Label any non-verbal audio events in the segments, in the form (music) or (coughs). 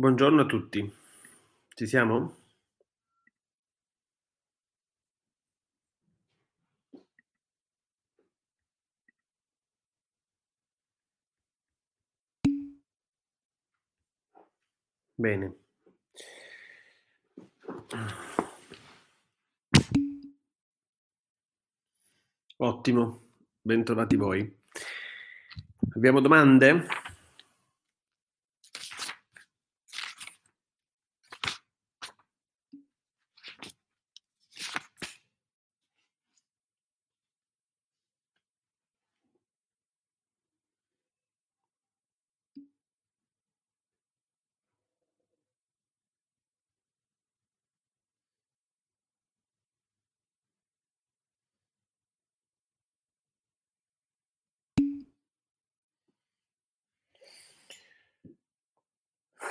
Buongiorno a tutti. Ci siamo? Bene. Ottimo, bentrovati voi. Abbiamo domande?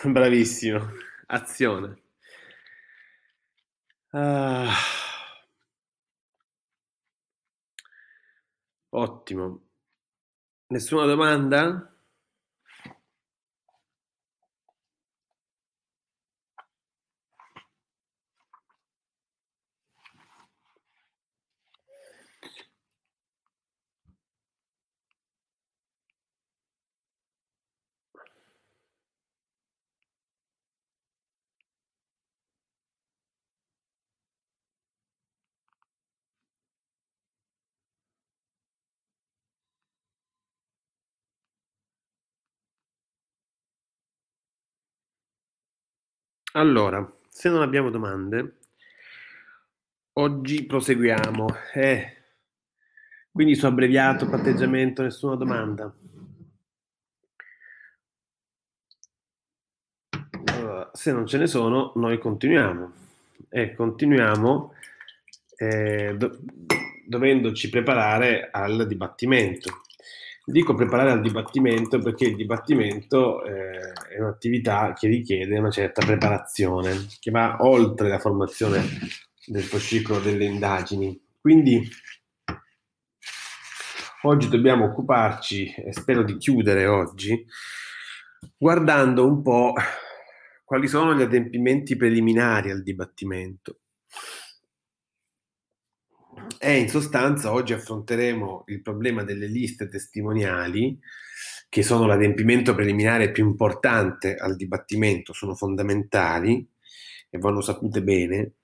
(laughs) Bravissimo, azione. Ah. Ottimo. Nessuna domanda? Allora, se non abbiamo domande, oggi proseguiamo. Eh, quindi su abbreviato, patteggiamento, nessuna domanda. Allora, se non ce ne sono, noi continuiamo. E continuiamo eh, do- dovendoci preparare al dibattimento. Dico preparare al dibattimento perché il dibattimento eh, è un'attività che richiede una certa preparazione, che va oltre la formazione del fascicolo delle indagini. Quindi oggi dobbiamo occuparci, e spero di chiudere oggi, guardando un po' quali sono gli adempimenti preliminari al dibattimento. E in sostanza oggi affronteremo il problema delle liste testimoniali, che sono l'adempimento preliminare più importante al dibattimento, sono fondamentali e vanno sapute bene.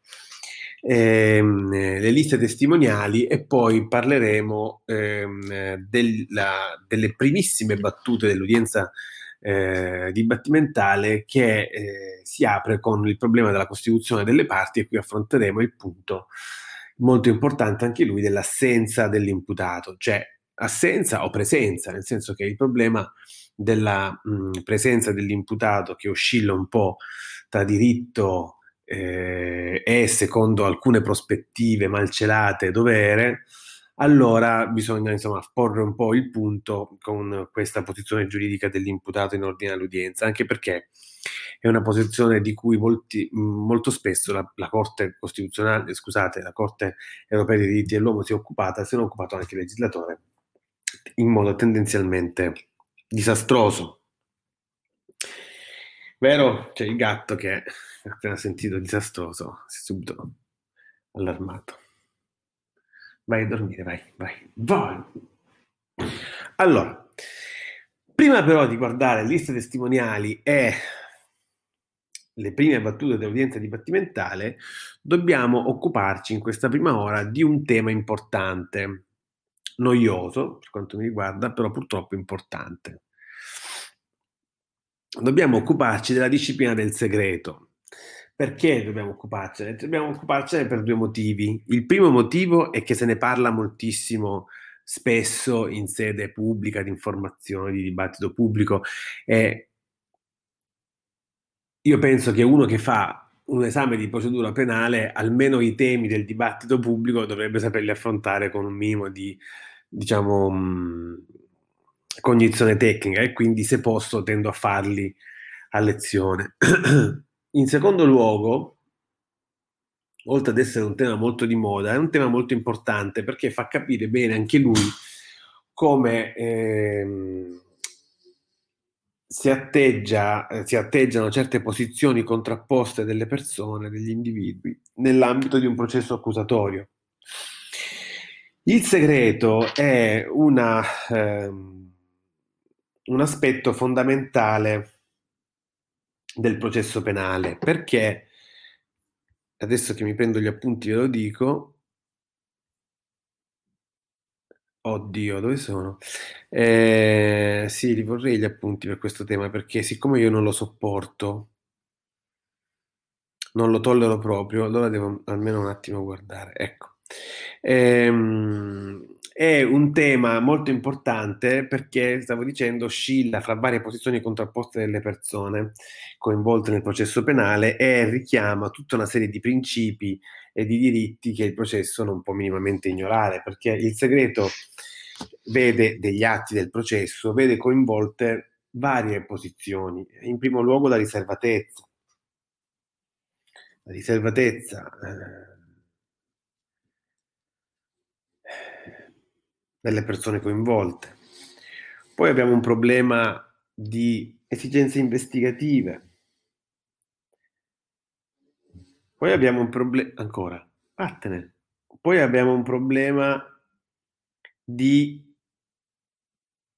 Ehm, le liste testimoniali e poi parleremo ehm, della, delle primissime battute dell'udienza eh, dibattimentale che eh, si apre con il problema della costituzione delle parti e qui affronteremo il punto molto importante anche lui dell'assenza dell'imputato, cioè assenza o presenza, nel senso che il problema della mh, presenza dell'imputato che oscilla un po' tra diritto eh, e secondo alcune prospettive malcelate dovere, allora bisogna insomma porre un po' il punto con questa posizione giuridica dell'imputato in ordine all'udienza, anche perché è una posizione di cui molti, molto spesso la, la, Corte Costituzionale, scusate, la Corte Europea dei diritti dell'uomo si è occupata, se ne è occupato anche il legislatore, in modo tendenzialmente disastroso. Vero? C'è il gatto che appena sentito disastroso si è subito allarmato. Vai a dormire, vai, vai, vai. Allora, prima però di guardare liste testimoniali e le prime battute dell'udienza dibattimentale, dobbiamo occuparci in questa prima ora di un tema importante, noioso per quanto mi riguarda, però purtroppo importante. Dobbiamo occuparci della disciplina del segreto. Perché dobbiamo occuparcene? Dobbiamo occuparcene per due motivi. Il primo motivo è che se ne parla moltissimo spesso in sede pubblica, di informazione, di dibattito pubblico e io penso che uno che fa un esame di procedura penale, almeno i temi del dibattito pubblico dovrebbe saperli affrontare con un minimo di, diciamo, mh, cognizione tecnica e quindi se posso tendo a farli a lezione. (clears throat) In secondo luogo, oltre ad essere un tema molto di moda, è un tema molto importante perché fa capire bene anche lui come ehm, si, atteggia, eh, si atteggiano certe posizioni contrapposte delle persone, degli individui, nell'ambito di un processo accusatorio. Il segreto è una, ehm, un aspetto fondamentale del processo penale perché adesso che mi prendo gli appunti ve lo dico Oddio, dove sono? Eh, sì, li vorrei gli appunti per questo tema perché siccome io non lo sopporto, non lo tollero proprio, allora devo almeno un attimo guardare. Ecco. Ehm, è un tema molto importante perché, stavo dicendo, oscilla fra varie posizioni contrapposte delle persone coinvolte nel processo penale e richiama tutta una serie di principi e di diritti che il processo non può minimamente ignorare, perché il segreto vede degli atti del processo, vede coinvolte varie posizioni, in primo luogo la riservatezza. La riservatezza eh, delle persone coinvolte. Poi abbiamo un problema di esigenze investigative. Poi abbiamo un problema ancora, vattene. Poi abbiamo un problema di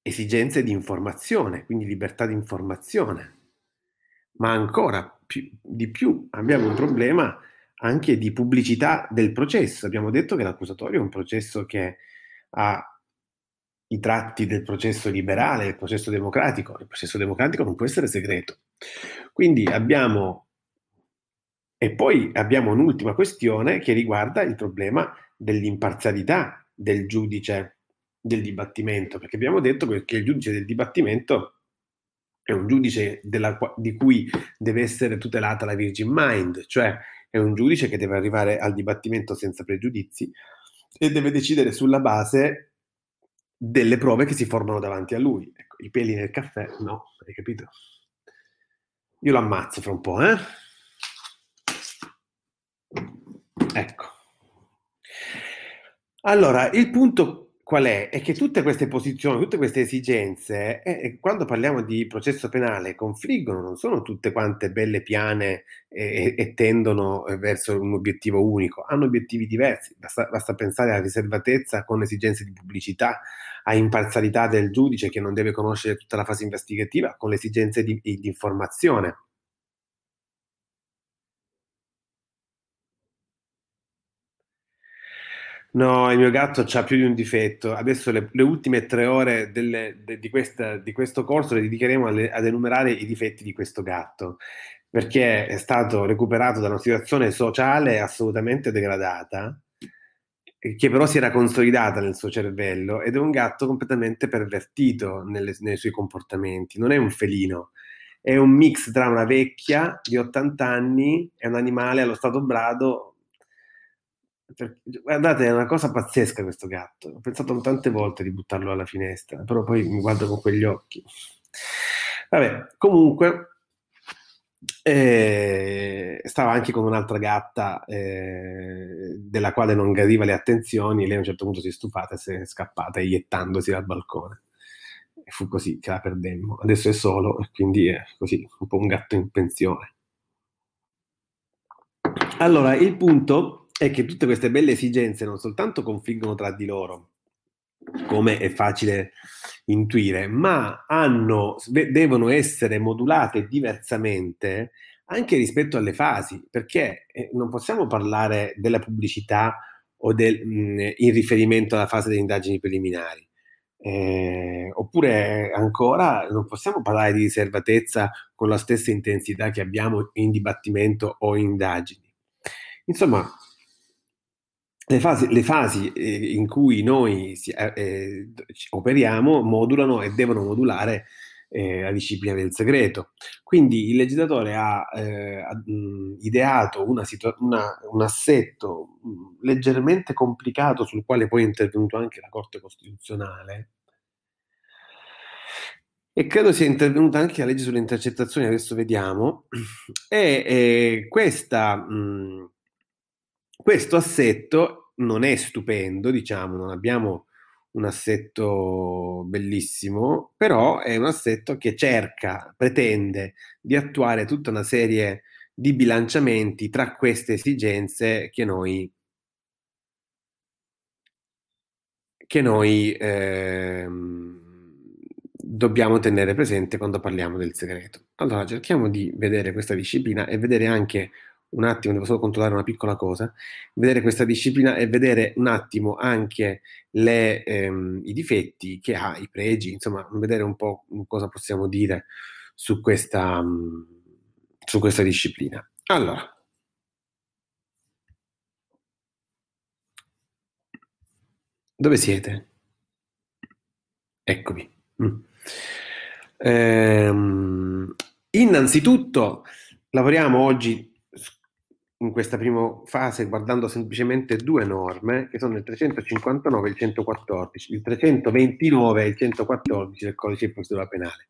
esigenze di informazione, quindi libertà di informazione. Ma ancora più, di più abbiamo un problema anche di pubblicità del processo. Abbiamo detto che l'accusatorio è un processo che ha i tratti del processo liberale, del processo democratico. Il processo democratico non può essere segreto. Quindi abbiamo e poi abbiamo un'ultima questione che riguarda il problema dell'imparzialità del giudice del dibattimento, perché abbiamo detto che il giudice del dibattimento è un giudice della, di cui deve essere tutelata la Virgin Mind, cioè è un giudice che deve arrivare al dibattimento senza pregiudizi e deve decidere sulla base delle prove che si formano davanti a lui. Ecco, i peli nel caffè, no, hai capito? Io lo ammazzo fra un po', eh? Ecco. Allora, il punto qual è? È che tutte queste posizioni, tutte queste esigenze, eh, quando parliamo di processo penale, confliggono, non sono tutte quante belle piane e, e tendono verso un obiettivo unico, hanno obiettivi diversi, basta, basta pensare a riservatezza con esigenze di pubblicità, a imparzialità del giudice che non deve conoscere tutta la fase investigativa, con le esigenze di, di informazione. No, il mio gatto ha più di un difetto. Adesso le, le ultime tre ore delle, de, di, questa, di, questo corso le dedicheremo alle, ad enumerare i difetti di questo gatto, perché è stato recuperato da una situazione sociale assolutamente degradata, che però si era consolidata nel suo cervello ed è un gatto completamente pervertito nelle, nei suoi comportamenti. Non è un felino, è un mix tra una vecchia di 80 anni e un animale allo stato brado guardate, è una cosa pazzesca questo gatto. Ho pensato tante volte di buttarlo alla finestra, però poi mi guardo con quegli occhi. Vabbè, comunque, eh, stava anche con un'altra gatta eh, della quale non gradiva le attenzioni. Lei a un certo punto si è stufata e si è scappata eiettandosi dal balcone. E fu così che la perdemmo. Adesso è solo e quindi è così, un po' un gatto in pensione. Allora, il punto è che tutte queste belle esigenze non soltanto confliggono tra di loro, come è facile intuire, ma hanno, devono essere modulate diversamente anche rispetto alle fasi, perché eh, non possiamo parlare della pubblicità o del, mh, in riferimento alla fase delle indagini preliminari. Eh, oppure ancora non possiamo parlare di riservatezza con la stessa intensità che abbiamo in dibattimento o in indagini. Insomma, le fasi, le fasi eh, in cui noi si, eh, eh operiamo modulano e devono modulare eh, la disciplina del segreto. Quindi il legislatore ha, eh, ha mh, ideato una situa- una, un assetto leggermente complicato sul quale poi è intervenuto anche la Corte Costituzionale. E credo sia intervenuta anche la legge sulle intercettazioni, adesso vediamo. (clears throat) E questa, mh, questo assetto non è stupendo, diciamo, non abbiamo un assetto bellissimo, però è un assetto che cerca, pretende di attuare tutta una serie di bilanciamenti tra queste esigenze che noi, che noi ehm, dobbiamo tenere presente quando parliamo del segreto. Allora cerchiamo di vedere questa disciplina e vedere anche un attimo, devo solo controllare una piccola cosa, vedere questa disciplina e vedere un attimo anche le, ehm, i difetti che ha, i pregi, insomma, vedere un po' cosa possiamo dire su questa, su questa disciplina. Allora, dove siete? Eccovi. Mm. Ehm, innanzitutto lavoriamo oggi in questa prima fase guardando semplicemente due norme che sono il 359 e il 114, il 329 e il 114 del codice di procedura penale.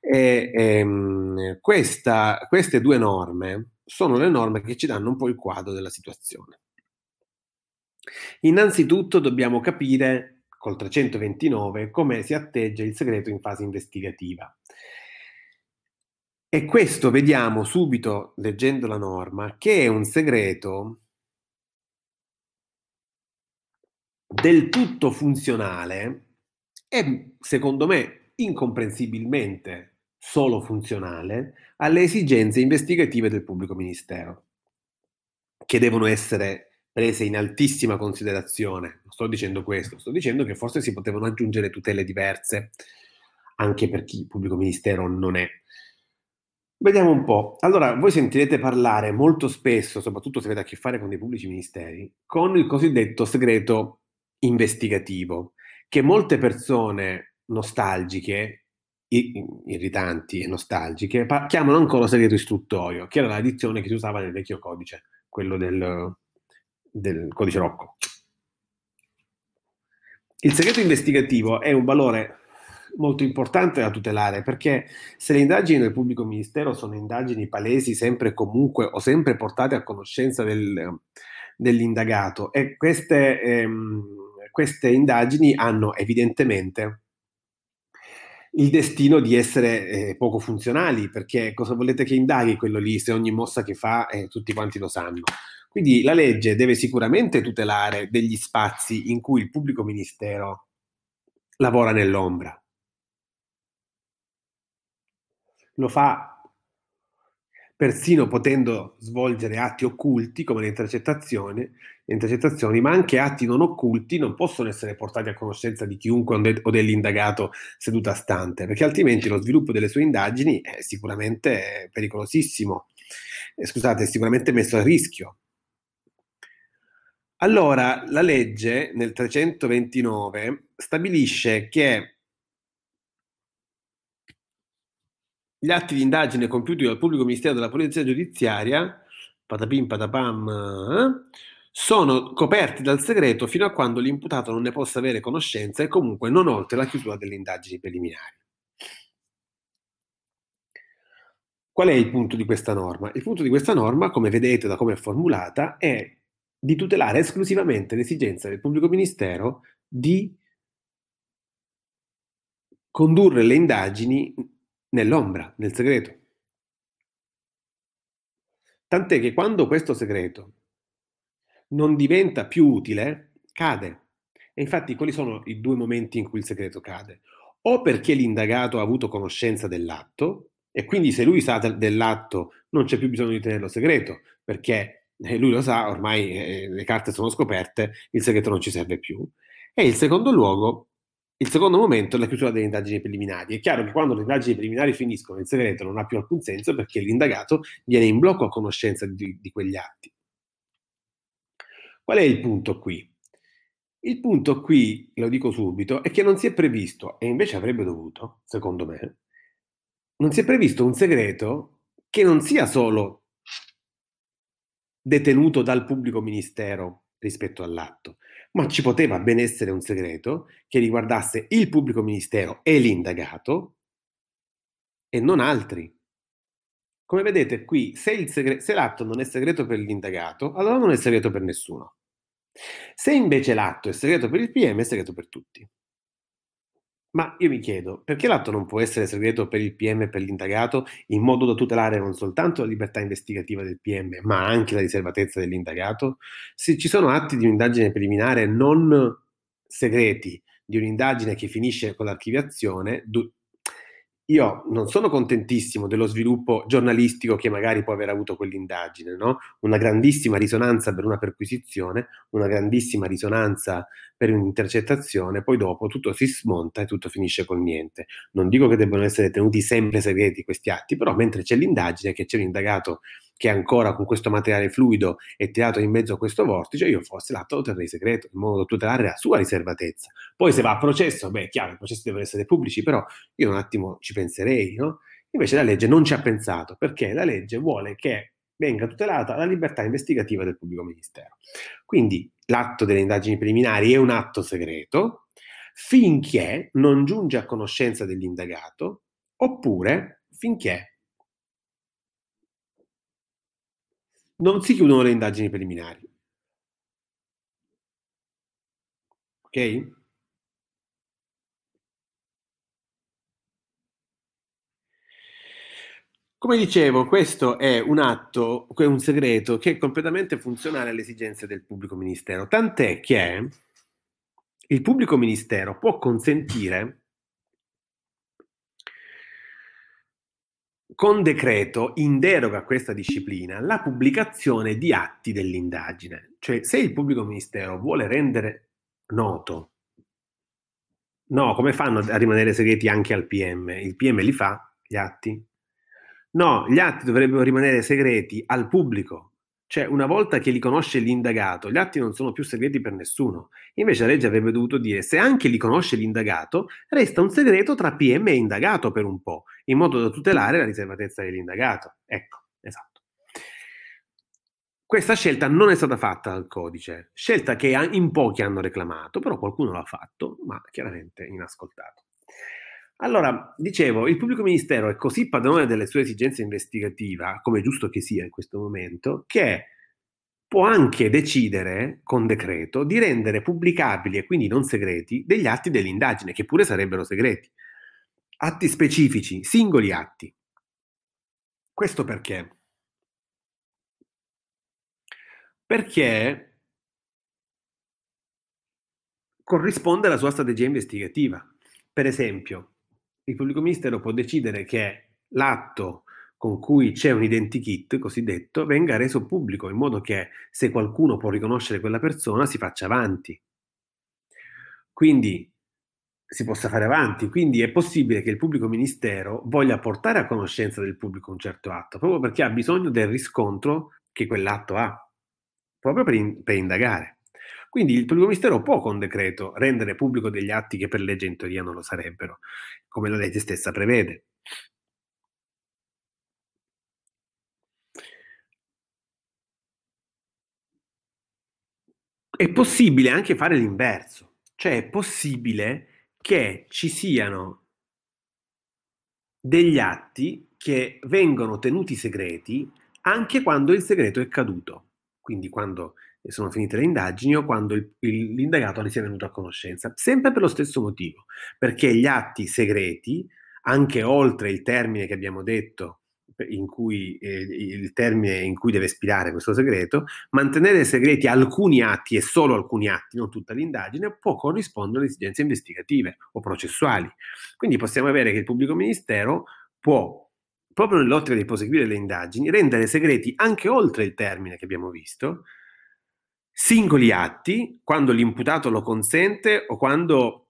E, ehm, questa, queste due norme sono le norme che ci danno un po' il quadro della situazione. Innanzitutto dobbiamo capire col 329 come si atteggia il segreto in fase investigativa. E questo vediamo subito, leggendo la norma, che è un segreto del tutto funzionale e, secondo me, incomprensibilmente solo funzionale alle esigenze investigative del pubblico ministero, che devono essere prese in altissima considerazione. Non sto dicendo questo, sto dicendo che forse si potevano aggiungere tutele diverse anche per chi il pubblico ministero non è. Vediamo un po'. Allora, voi sentirete parlare molto spesso, soprattutto se avete a che fare con dei pubblici ministeri, con il cosiddetto segreto investigativo, che molte persone nostalgiche, irritanti e nostalgiche, chiamano ancora segreto istruttorio, che era la dizione che si usava nel vecchio codice, quello del, del codice Rocco. Il segreto investigativo è un valore molto importante da tutelare perché se le indagini del pubblico ministero sono indagini palesi sempre e comunque o sempre portate a conoscenza del, dell'indagato e queste, ehm, queste indagini hanno evidentemente il destino di essere eh, poco funzionali perché cosa volete che indaghi quello lì se ogni mossa che fa eh, tutti quanti lo sanno. Quindi la legge deve sicuramente tutelare degli spazi in cui il pubblico ministero lavora nell'ombra. Lo fa persino potendo svolgere atti occulti come le intercettazioni, le intercettazioni, ma anche atti non occulti non possono essere portati a conoscenza di chiunque o dell'indagato seduta stante, perché altrimenti lo sviluppo delle sue indagini è sicuramente pericolosissimo, eh, scusate, è sicuramente messo a rischio. Allora, la legge nel 329 stabilisce che gli atti di indagine compiuti dal pubblico ministero della polizia giudiziaria, patapim patapam, eh, sono coperti dal segreto fino a quando l'imputato non ne possa avere conoscenza e comunque non oltre la chiusura delle indagini preliminari. Qual è il punto di questa norma? Il punto di questa norma, come vedete da come è formulata, è di tutelare esclusivamente l'esigenza del pubblico ministero di condurre le indagini nell'ombra, nel segreto. Tant'è che quando questo segreto non diventa più utile, cade. E infatti quali sono i due momenti in cui il segreto cade? O perché l'indagato ha avuto conoscenza dell'atto, e quindi se lui sa dell'atto non c'è più bisogno di tenerlo segreto, perché eh, lui lo sa, ormai eh, le carte sono scoperte, il segreto non ci serve più. E il secondo luogo il secondo momento è la chiusura delle indagini preliminari. È chiaro che quando le indagini preliminari finiscono, il segreto non ha più alcun senso perché l'indagato viene in blocco a conoscenza di, di quegli atti. Qual è il punto qui? Il punto qui, lo dico subito, è che non si è previsto, e invece avrebbe dovuto, secondo me, non si è previsto un segreto che non sia solo detenuto dal pubblico ministero rispetto all'atto, ma ci poteva ben essere un segreto che riguardasse il pubblico ministero e l'indagato e non altri. Come vedete qui, se, segre- se l'atto non è segreto per l'indagato, allora non è segreto per nessuno. Se invece l'atto è segreto per il PM, è segreto per tutti. Ma io mi chiedo, perché l'atto non può essere segreto per il PM e per l'indagato in modo da tutelare non soltanto la libertà investigativa del PM, ma anche la riservatezza dell'indagato? Se ci sono atti di un'indagine preliminare non segreti, di un'indagine che finisce con l'archiviazione, io non sono contentissimo dello sviluppo giornalistico che magari può aver avuto quell'indagine, no? Una grandissima risonanza per una perquisizione, una grandissima risonanza per un'intercettazione, poi dopo tutto si smonta e tutto finisce col niente. Non dico che debbano essere tenuti sempre segreti questi atti, però mentre c'è l'indagine, che c'è un indagato che ancora con questo materiale fluido è tirato in mezzo a questo vortice, io forse l'atto lo terrei segreto, in modo da tutelare la sua riservatezza. Poi se va a processo, beh, chiaro, i processi devono essere pubblici, però io un attimo ci penserei, no? Invece la legge non ci ha pensato, perché la legge vuole che venga tutelata la libertà investigativa del pubblico ministero. Quindi l'atto delle indagini preliminari è un atto segreto finché non giunge a conoscenza dell'indagato oppure finché non si chiudono le indagini preliminari. Ok? Come dicevo, questo è un atto, un segreto che è completamente funzionale alle esigenze del pubblico ministero, tant'è che il pubblico ministero può consentire con decreto, in deroga a questa disciplina, la pubblicazione di atti dell'indagine. Cioè, se il pubblico ministero vuole rendere noto, no, come fanno a rimanere segreti anche al PM? Il PM li fa, gli atti? No, gli atti dovrebbero rimanere segreti al pubblico, cioè, una volta che li conosce l'indagato, gli atti non sono più segreti per nessuno. Invece la legge avrebbe dovuto dire, se anche li conosce l'indagato, resta un segreto tra PM e indagato per un po', in modo da tutelare la riservatezza dell'indagato. Ecco, esatto. Questa scelta non è stata fatta dal codice, scelta che in pochi hanno reclamato, però qualcuno l'ha fatto, ma chiaramente inascoltato. Allora, dicevo, il pubblico ministero è così padrone delle sue esigenze investigative, come è giusto che sia in questo momento, che può anche decidere con decreto di rendere pubblicabili e quindi non segreti degli atti dell'indagine, che pure sarebbero segreti. Atti specifici, singoli atti. Questo perché? Perché corrisponde alla sua strategia investigativa. Per esempio, il pubblico ministero può decidere che l'atto con cui c'è un identikit cosiddetto venga reso pubblico in modo che se qualcuno può riconoscere quella persona si faccia avanti. Quindi si possa fare avanti, quindi è possibile che il pubblico ministero voglia portare a conoscenza del pubblico un certo atto, proprio perché ha bisogno del riscontro che quell'atto ha, proprio per, in, per indagare. Quindi il pubblico ministero può con decreto rendere pubblico degli atti che per legge in teoria non lo sarebbero, come la legge stessa prevede. È possibile anche fare l'inverso, cioè è possibile che ci siano degli atti che vengono tenuti segreti anche quando il segreto è caduto. Quindi quando sono finite le indagini o quando il, il, l'indagato ne sia venuto a conoscenza, sempre per lo stesso motivo, perché gli atti segreti, anche oltre il termine che abbiamo detto, in cui, eh, il termine in cui deve espirare questo segreto, mantenere segreti alcuni atti e solo alcuni atti, non tutta l'indagine, può corrispondere alle esigenze investigative o processuali. Quindi possiamo avere che il pubblico ministero può proprio nell'ottica di proseguire le indagini, rendere segreti anche oltre il termine che abbiamo visto, singoli atti, quando l'imputato lo consente o quando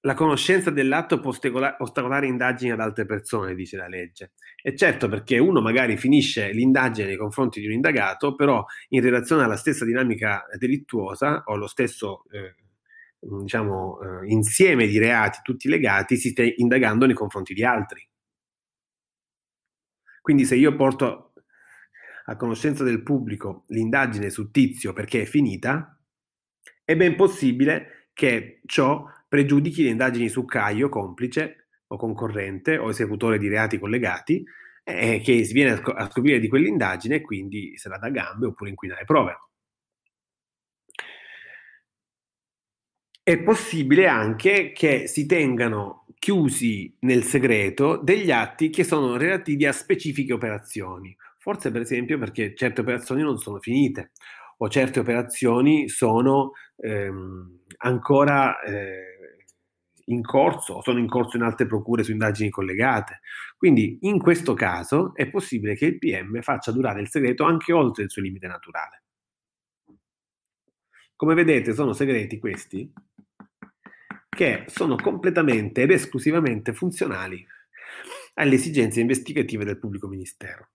la conoscenza dell'atto può ostacolare indagini ad altre persone, dice la legge. E certo perché uno magari finisce l'indagine nei confronti di un indagato, però in relazione alla stessa dinamica delittuosa o allo stesso eh, diciamo, eh, insieme di reati tutti legati, si sta indagando nei confronti di altri. Quindi se io porto a conoscenza del pubblico l'indagine su Tizio perché è finita, è ben possibile che ciò pregiudichi le indagini su Caio, complice o concorrente o esecutore di reati collegati, eh, che si viene a scoprire di quell'indagine e quindi se la dà gambe oppure inquina le prove. è possibile anche che si tengano chiusi nel segreto degli atti che sono relativi a specifiche operazioni. Forse per esempio perché certe operazioni non sono finite o certe operazioni sono ehm, ancora eh, in corso o sono in corso in altre procure su indagini collegate. Quindi in questo caso è possibile che il PM faccia durare il segreto anche oltre il suo limite naturale. Come vedete sono segreti questi che sono completamente ed esclusivamente funzionali alle esigenze investigative del pubblico ministero.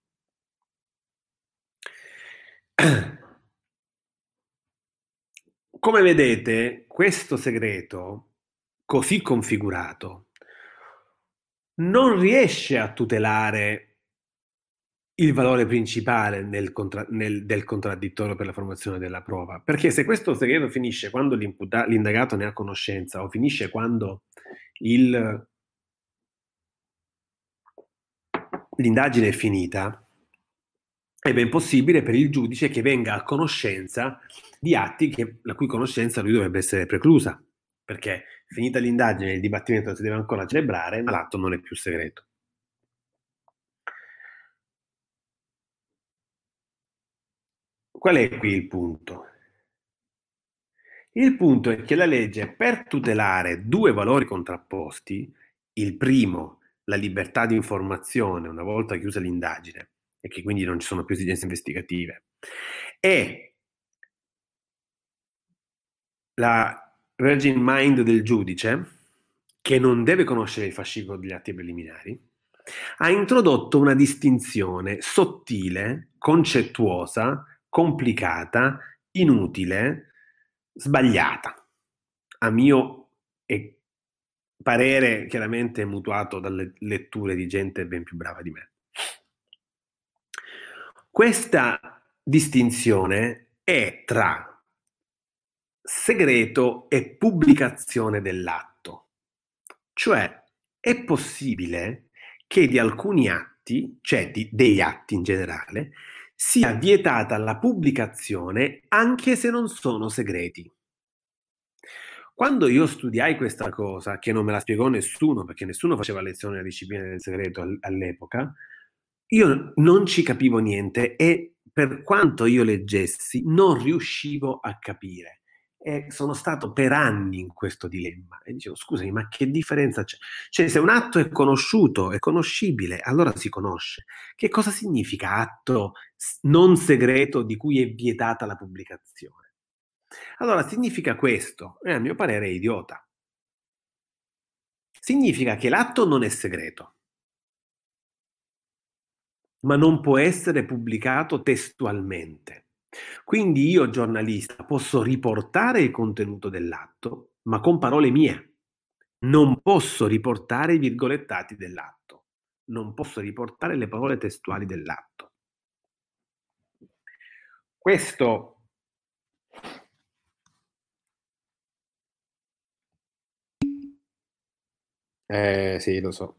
Come vedete, questo segreto, così configurato, non riesce a tutelare il valore principale nel contra- nel, del contraddittorio per la formazione della prova. Perché se questo segreto finisce quando l'indagato ne ha conoscenza o finisce quando il, l'indagine è finita, è ben possibile per il giudice che venga a conoscenza di atti che, la cui conoscenza lui dovrebbe essere preclusa, perché finita l'indagine il dibattimento si deve ancora celebrare, ma l'atto non è più segreto. Qual è qui il punto? Il punto è che la legge, per tutelare due valori contrapposti, il primo, la libertà di informazione una volta chiusa l'indagine e che quindi non ci sono più esigenze investigative, e la virgin mind del giudice, che non deve conoscere il fascicolo degli atti preliminari, ha introdotto una distinzione sottile, concettuosa, complicata, inutile, sbagliata. A mio parere chiaramente mutuato dalle letture di gente ben più brava di me. Questa distinzione è tra segreto e pubblicazione dell'atto. Cioè è possibile che di alcuni atti, cioè di, degli atti in generale, sia vietata la pubblicazione anche se non sono segreti. Quando io studiai questa cosa, che non me la spiegò nessuno, perché nessuno faceva lezione della disciplina del segreto all'epoca, io non ci capivo niente e per quanto io leggessi non riuscivo a capire. E sono stato per anni in questo dilemma e dicevo scusami ma che differenza c'è? Cioè se un atto è conosciuto, è conoscibile, allora si conosce. Che cosa significa atto non segreto di cui è vietata la pubblicazione? Allora significa questo, e a mio parere è idiota. Significa che l'atto non è segreto, ma non può essere pubblicato testualmente. Quindi io, giornalista, posso riportare il contenuto dell'atto, ma con parole mie. Non posso riportare i virgolettati dell'atto. Non posso riportare le parole testuali dell'atto. Questo Eh, sì, lo so.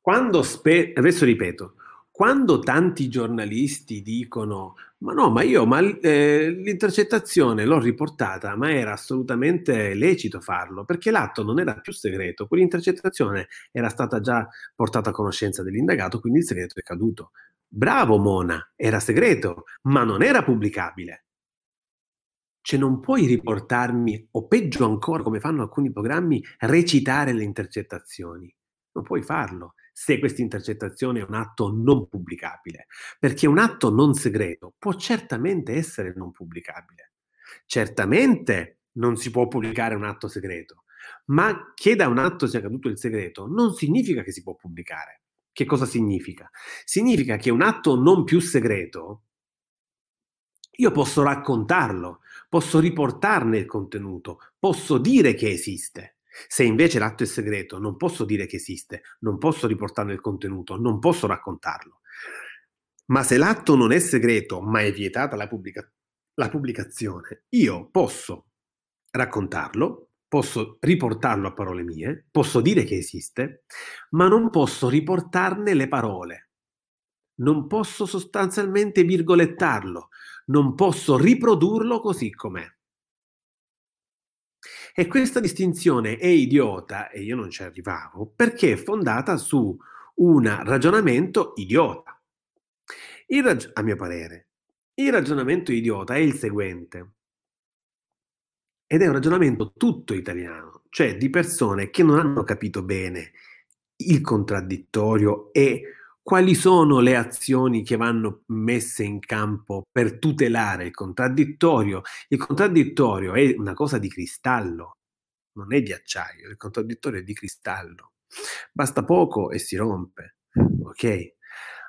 Quando spe- adesso ripeto, quando tanti giornalisti dicono ma no, ma io ma, eh, l'intercettazione l'ho riportata, ma era assolutamente lecito farlo, perché l'atto non era più segreto, quell'intercettazione era stata già portata a conoscenza dell'indagato, quindi il segreto è caduto. Bravo Mona, era segreto, ma non era pubblicabile. Cioè non puoi riportarmi, o peggio ancora, come fanno alcuni programmi, recitare le intercettazioni. Non puoi farlo se questa intercettazione è un atto non pubblicabile, perché un atto non segreto può certamente essere non pubblicabile. Certamente non si può pubblicare un atto segreto, ma che da un atto sia caduto il segreto non significa che si può pubblicare. Che cosa significa? Significa che un atto non più segreto, io posso raccontarlo, posso riportarne il contenuto, posso dire che esiste. Se invece l'atto è segreto, non posso dire che esiste, non posso riportarne il contenuto, non posso raccontarlo. Ma se l'atto non è segreto, ma è vietata la, pubblica- la pubblicazione, io posso raccontarlo, posso riportarlo a parole mie, posso dire che esiste, ma non posso riportarne le parole. Non posso sostanzialmente virgolettarlo, non posso riprodurlo così com'è. E questa distinzione è idiota, e io non ci arrivavo, perché è fondata su un ragionamento idiota. Rag- a mio parere, il ragionamento idiota è il seguente, ed è un ragionamento tutto italiano, cioè di persone che non hanno capito bene il contraddittorio e quali sono le azioni che vanno messe in campo per tutelare il contraddittorio. Il contraddittorio è una cosa di cristallo, non è di acciaio, il contraddittorio è di cristallo. Basta poco e si rompe, ok?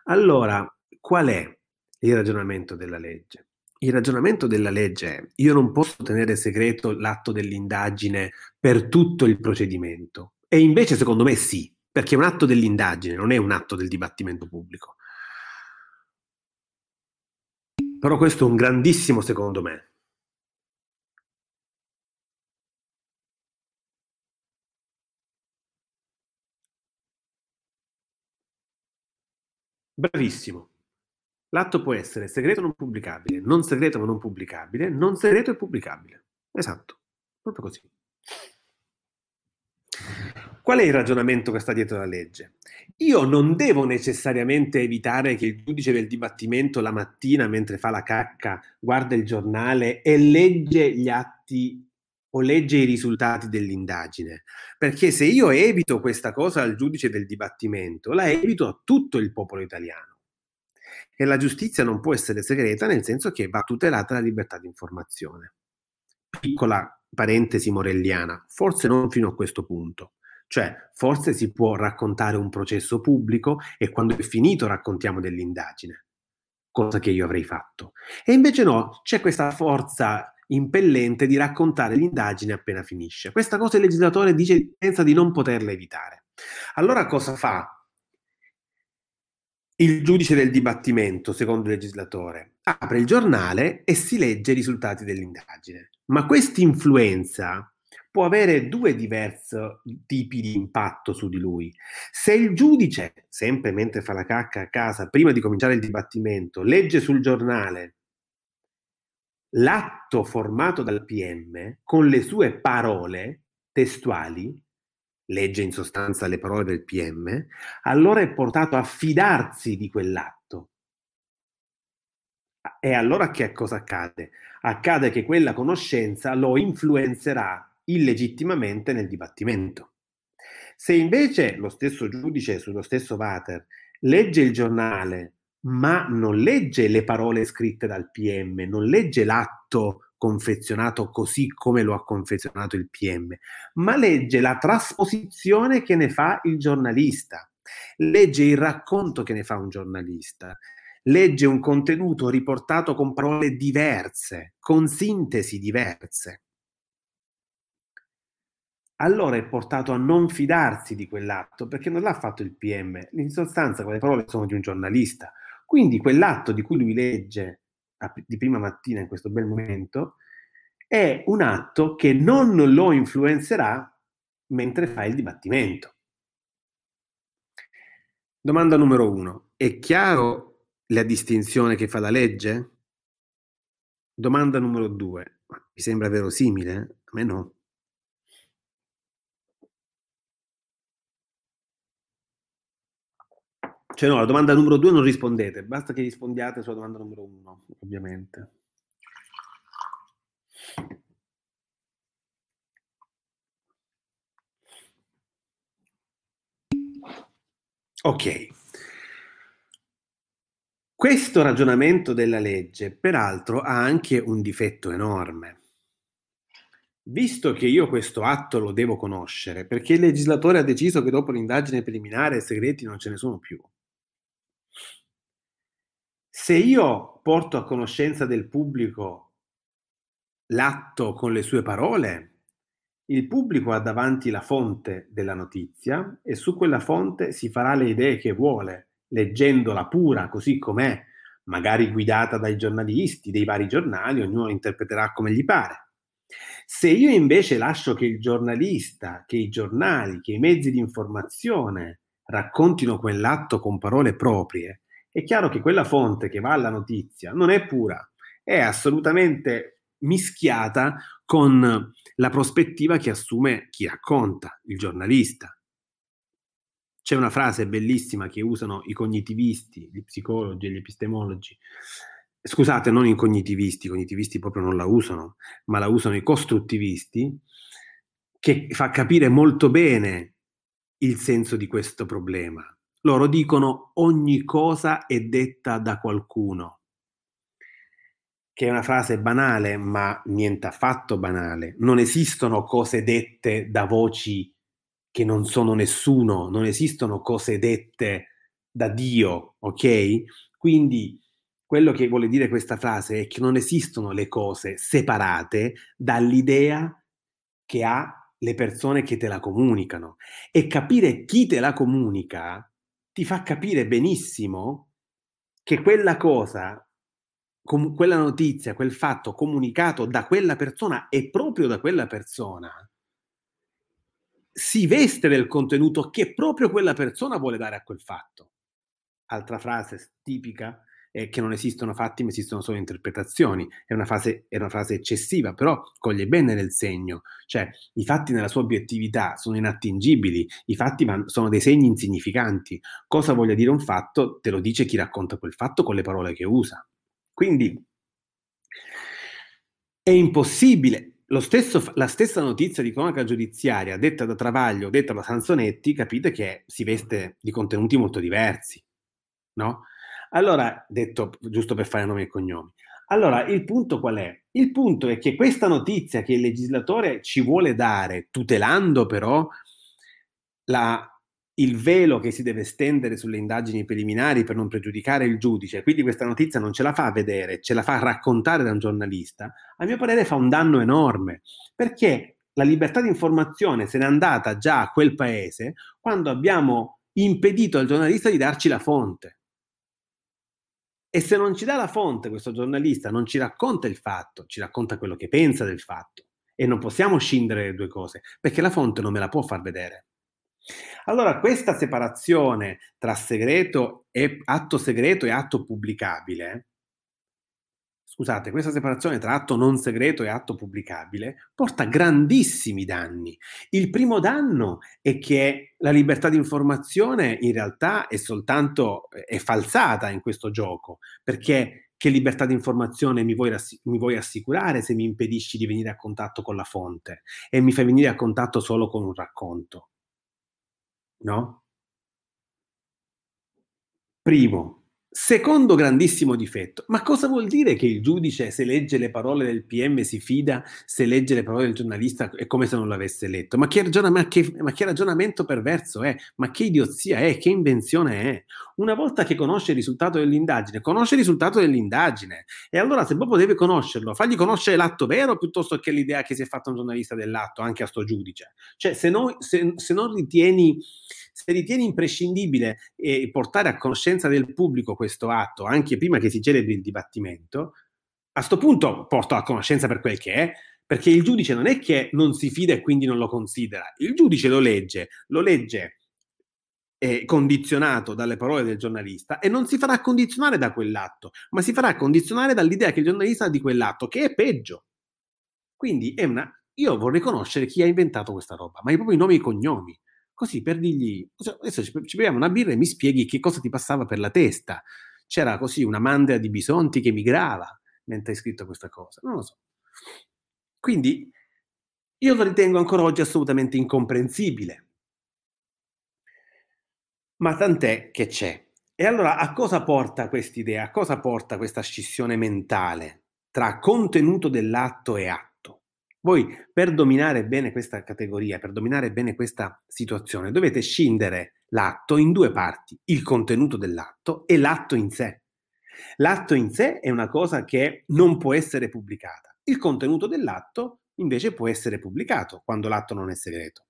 Allora, qual è il ragionamento della legge? Il ragionamento della legge è io non posso tenere segreto l'atto dell'indagine per tutto il procedimento. E invece secondo me sì, perché è un atto dell'indagine, non è un atto del dibattimento pubblico. Però questo è un grandissimo secondo me. Bravissimo. L'atto può essere segreto non pubblicabile, non segreto ma non pubblicabile, non segreto e pubblicabile. Esatto, proprio così. Qual è il ragionamento che sta dietro la legge? Io non devo necessariamente evitare che il giudice del dibattimento la mattina mentre fa la cacca guarda il giornale e legge gli atti o legge i risultati dell'indagine, perché se io evito questa cosa al giudice del dibattimento, la evito a tutto il popolo italiano. E la giustizia non può essere segreta nel senso che va tutelata la libertà di informazione. Piccola parentesi morelliana, forse non fino a questo punto. Cioè, forse si può raccontare un processo pubblico e quando è finito raccontiamo dell'indagine, cosa che io avrei fatto. E invece no, c'è questa forza impellente di raccontare l'indagine appena finisce. Questa cosa il legislatore dice pensa di non poterla evitare. Allora cosa fa il giudice del dibattimento, secondo il legislatore, apre il giornale e si legge i risultati dell'indagine. Ma questa influenza può avere due diversi tipi di impatto su di lui. Se il giudice, sempre mentre fa la cacca a casa, prima di cominciare il dibattimento, legge sul giornale l'atto formato dal PM con le sue parole testuali, legge in sostanza le parole del PM, allora è portato a fidarsi di quell'atto. E allora che cosa accade? Accade che quella conoscenza lo influenzerà illegittimamente nel dibattimento. Se invece lo stesso giudice sullo stesso Vater legge il giornale ma non legge le parole scritte dal PM, non legge l'atto confezionato così come lo ha confezionato il PM, ma legge la trasposizione che ne fa il giornalista, legge il racconto che ne fa un giornalista, legge un contenuto riportato con parole diverse, con sintesi diverse. Allora è portato a non fidarsi di quell'atto perché non l'ha fatto il PM. In sostanza, quelle parole sono di un giornalista. Quindi quell'atto di cui lui legge di prima mattina in questo bel momento, è un atto che non lo influenzerà mentre fa il dibattimento. Domanda numero uno. È chiaro la distinzione che fa la legge? Domanda numero due. Mi sembra verosimile? A me no. Cioè no, la domanda numero due non rispondete, basta che rispondiate sulla domanda numero uno, ovviamente. Ok. Questo ragionamento della legge, peraltro, ha anche un difetto enorme. Visto che io questo atto lo devo conoscere, perché il legislatore ha deciso che dopo l'indagine preliminare segreti non ce ne sono più, se io porto a conoscenza del pubblico l'atto con le sue parole, il pubblico ha davanti la fonte della notizia e su quella fonte si farà le idee che vuole, leggendola pura così com'è, magari guidata dai giornalisti, dei vari giornali, ognuno interpreterà come gli pare. Se io invece lascio che il giornalista, che i giornali, che i mezzi di informazione raccontino quell'atto con parole proprie, è chiaro che quella fonte che va alla notizia non è pura, è assolutamente mischiata con la prospettiva che assume chi racconta, il giornalista. C'è una frase bellissima che usano i cognitivisti, gli psicologi e gli epistemologi. Scusate, non i cognitivisti, i cognitivisti proprio non la usano, ma la usano i costruttivisti, che fa capire molto bene il senso di questo problema. Loro dicono ogni cosa è detta da qualcuno, che è una frase banale, ma niente affatto banale. Non esistono cose dette da voci che non sono nessuno, non esistono cose dette da Dio, ok? Quindi quello che vuole dire questa frase è che non esistono le cose separate dall'idea che ha le persone che te la comunicano e capire chi te la comunica ti fa capire benissimo che quella cosa, com- quella notizia, quel fatto comunicato da quella persona e proprio da quella persona si veste del contenuto che proprio quella persona vuole dare a quel fatto. Altra frase tipica è che non esistono fatti ma esistono solo interpretazioni. È una, fase, è una frase eccessiva, però coglie bene nel segno. Cioè, i fatti nella sua obiettività sono inattingibili, i fatti van, sono dei segni insignificanti. Cosa voglia dire un fatto? Te lo dice chi racconta quel fatto con le parole che usa. Quindi è impossibile. Stesso, la stessa notizia di cronaca giudiziaria detta da Travaglio, detta da Sansonetti, capite che si veste di contenuti molto diversi, no? Allora, detto giusto per fare nomi e cognomi. Allora, il punto qual è? Il punto è che questa notizia che il legislatore ci vuole dare, tutelando però la, il velo che si deve stendere sulle indagini preliminari per non pregiudicare il giudice, quindi questa notizia non ce la fa vedere, ce la fa raccontare da un giornalista, a mio parere fa un danno enorme, perché la libertà di informazione se n'è andata già a quel paese quando abbiamo impedito al giornalista di darci la fonte. E se non ci dà la fonte questo giornalista, non ci racconta il fatto, ci racconta quello che pensa del fatto. E non possiamo scindere le due cose, perché la fonte non me la può far vedere. Allora, questa separazione tra segreto e atto segreto e atto pubblicabile scusate, questa separazione tra atto non segreto e atto pubblicabile porta grandissimi danni. Il primo danno è che la libertà di informazione in realtà è soltanto è falsata in questo gioco, perché che libertà di informazione mi vuoi, mi vuoi assicurare se mi impedisci di venire a contatto con la fonte e mi fai venire a contatto solo con un racconto? No? Primo, Secondo grandissimo difetto, ma cosa vuol dire che il giudice se legge le parole del PM si fida, se legge le parole del giornalista è come se non l'avesse letto? Ma che, ragiona- ma che, ma che ragionamento perverso è? Ma che idiozia è? Che invenzione è? Una volta che conosce il risultato dell'indagine, conosce il risultato dell'indagine e allora se proprio deve conoscerlo, fagli conoscere l'atto vero piuttosto che l'idea che si è fatta un giornalista dell'atto, anche a sto giudice. Cioè se, noi, se, se non ritieni se ritieni imprescindibile eh, portare a conoscenza del pubblico questo atto, anche prima che si celebri il dibattimento, a questo punto porto a conoscenza per quel che è, perché il giudice non è che non si fida e quindi non lo considera, il giudice lo legge, lo legge eh, condizionato dalle parole del giornalista e non si farà condizionare da quell'atto, ma si farà condizionare dall'idea che il giornalista ha di quell'atto, che è peggio. Quindi è una... Io vorrei conoscere chi ha inventato questa roba, ma i propri nomi e cognomi. Così per dirgli, adesso ci, ci beviamo una birra e mi spieghi che cosa ti passava per la testa. C'era così una mandria di bisonti che migrava mentre hai scritto questa cosa. Non lo so. Quindi io lo ritengo ancora oggi assolutamente incomprensibile. Ma tant'è che c'è. E allora a cosa porta questa idea? A cosa porta questa scissione mentale tra contenuto dell'atto e atto? Voi per dominare bene questa categoria, per dominare bene questa situazione, dovete scindere l'atto in due parti, il contenuto dell'atto e l'atto in sé. L'atto in sé è una cosa che non può essere pubblicata. Il contenuto dell'atto invece può essere pubblicato quando l'atto non è segreto.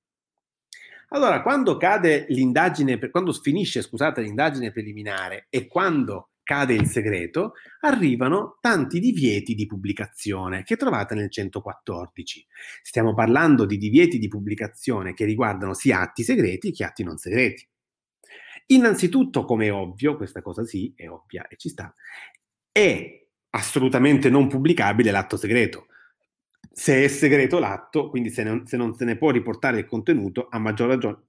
Allora, quando cade l'indagine, quando finisce, scusate, l'indagine preliminare e quando cade il segreto, arrivano tanti divieti di pubblicazione che trovate nel 114. Stiamo parlando di divieti di pubblicazione che riguardano sia atti segreti che atti non segreti. Innanzitutto, come è ovvio, questa cosa sì, è ovvia e ci sta, è assolutamente non pubblicabile l'atto segreto. Se è segreto l'atto, quindi se non, se non se ne può riportare il contenuto, a maggior ragione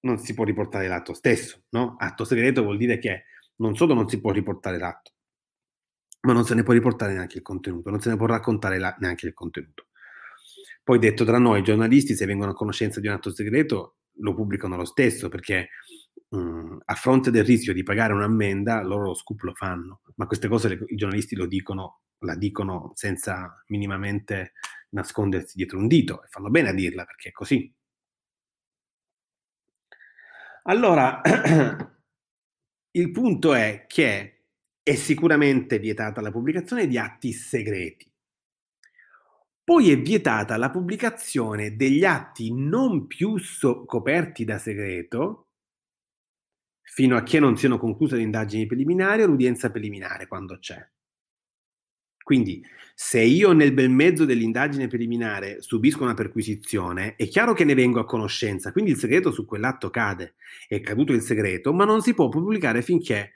non si può riportare l'atto stesso, no? Atto segreto vuol dire che non solo non si può riportare l'atto, ma non se ne può riportare neanche il contenuto, non se ne può raccontare la, neanche il contenuto. Poi detto tra noi, i giornalisti se vengono a conoscenza di un atto segreto lo pubblicano lo stesso perché mh, mm, a fronte del rischio di pagare un'ammenda loro lo scoop lo fanno, ma queste cose le, i giornalisti lo dicono, la dicono senza minimamente nascondersi dietro un dito e fanno bene a dirla perché è così. Allora, (clears throat) il punto è che è sicuramente vietata la pubblicazione di atti segreti. Poi è vietata la pubblicazione degli atti non più so- coperti da segreto fino a che non siano concluse le indagini preliminari o l'udienza preliminare quando c'è. Quindi, se io nel bel mezzo dell'indagine preliminare subisco una perquisizione, è chiaro che ne vengo a conoscenza, quindi il segreto su quell'atto cade. È caduto il segreto, ma non si può pubblicare finché,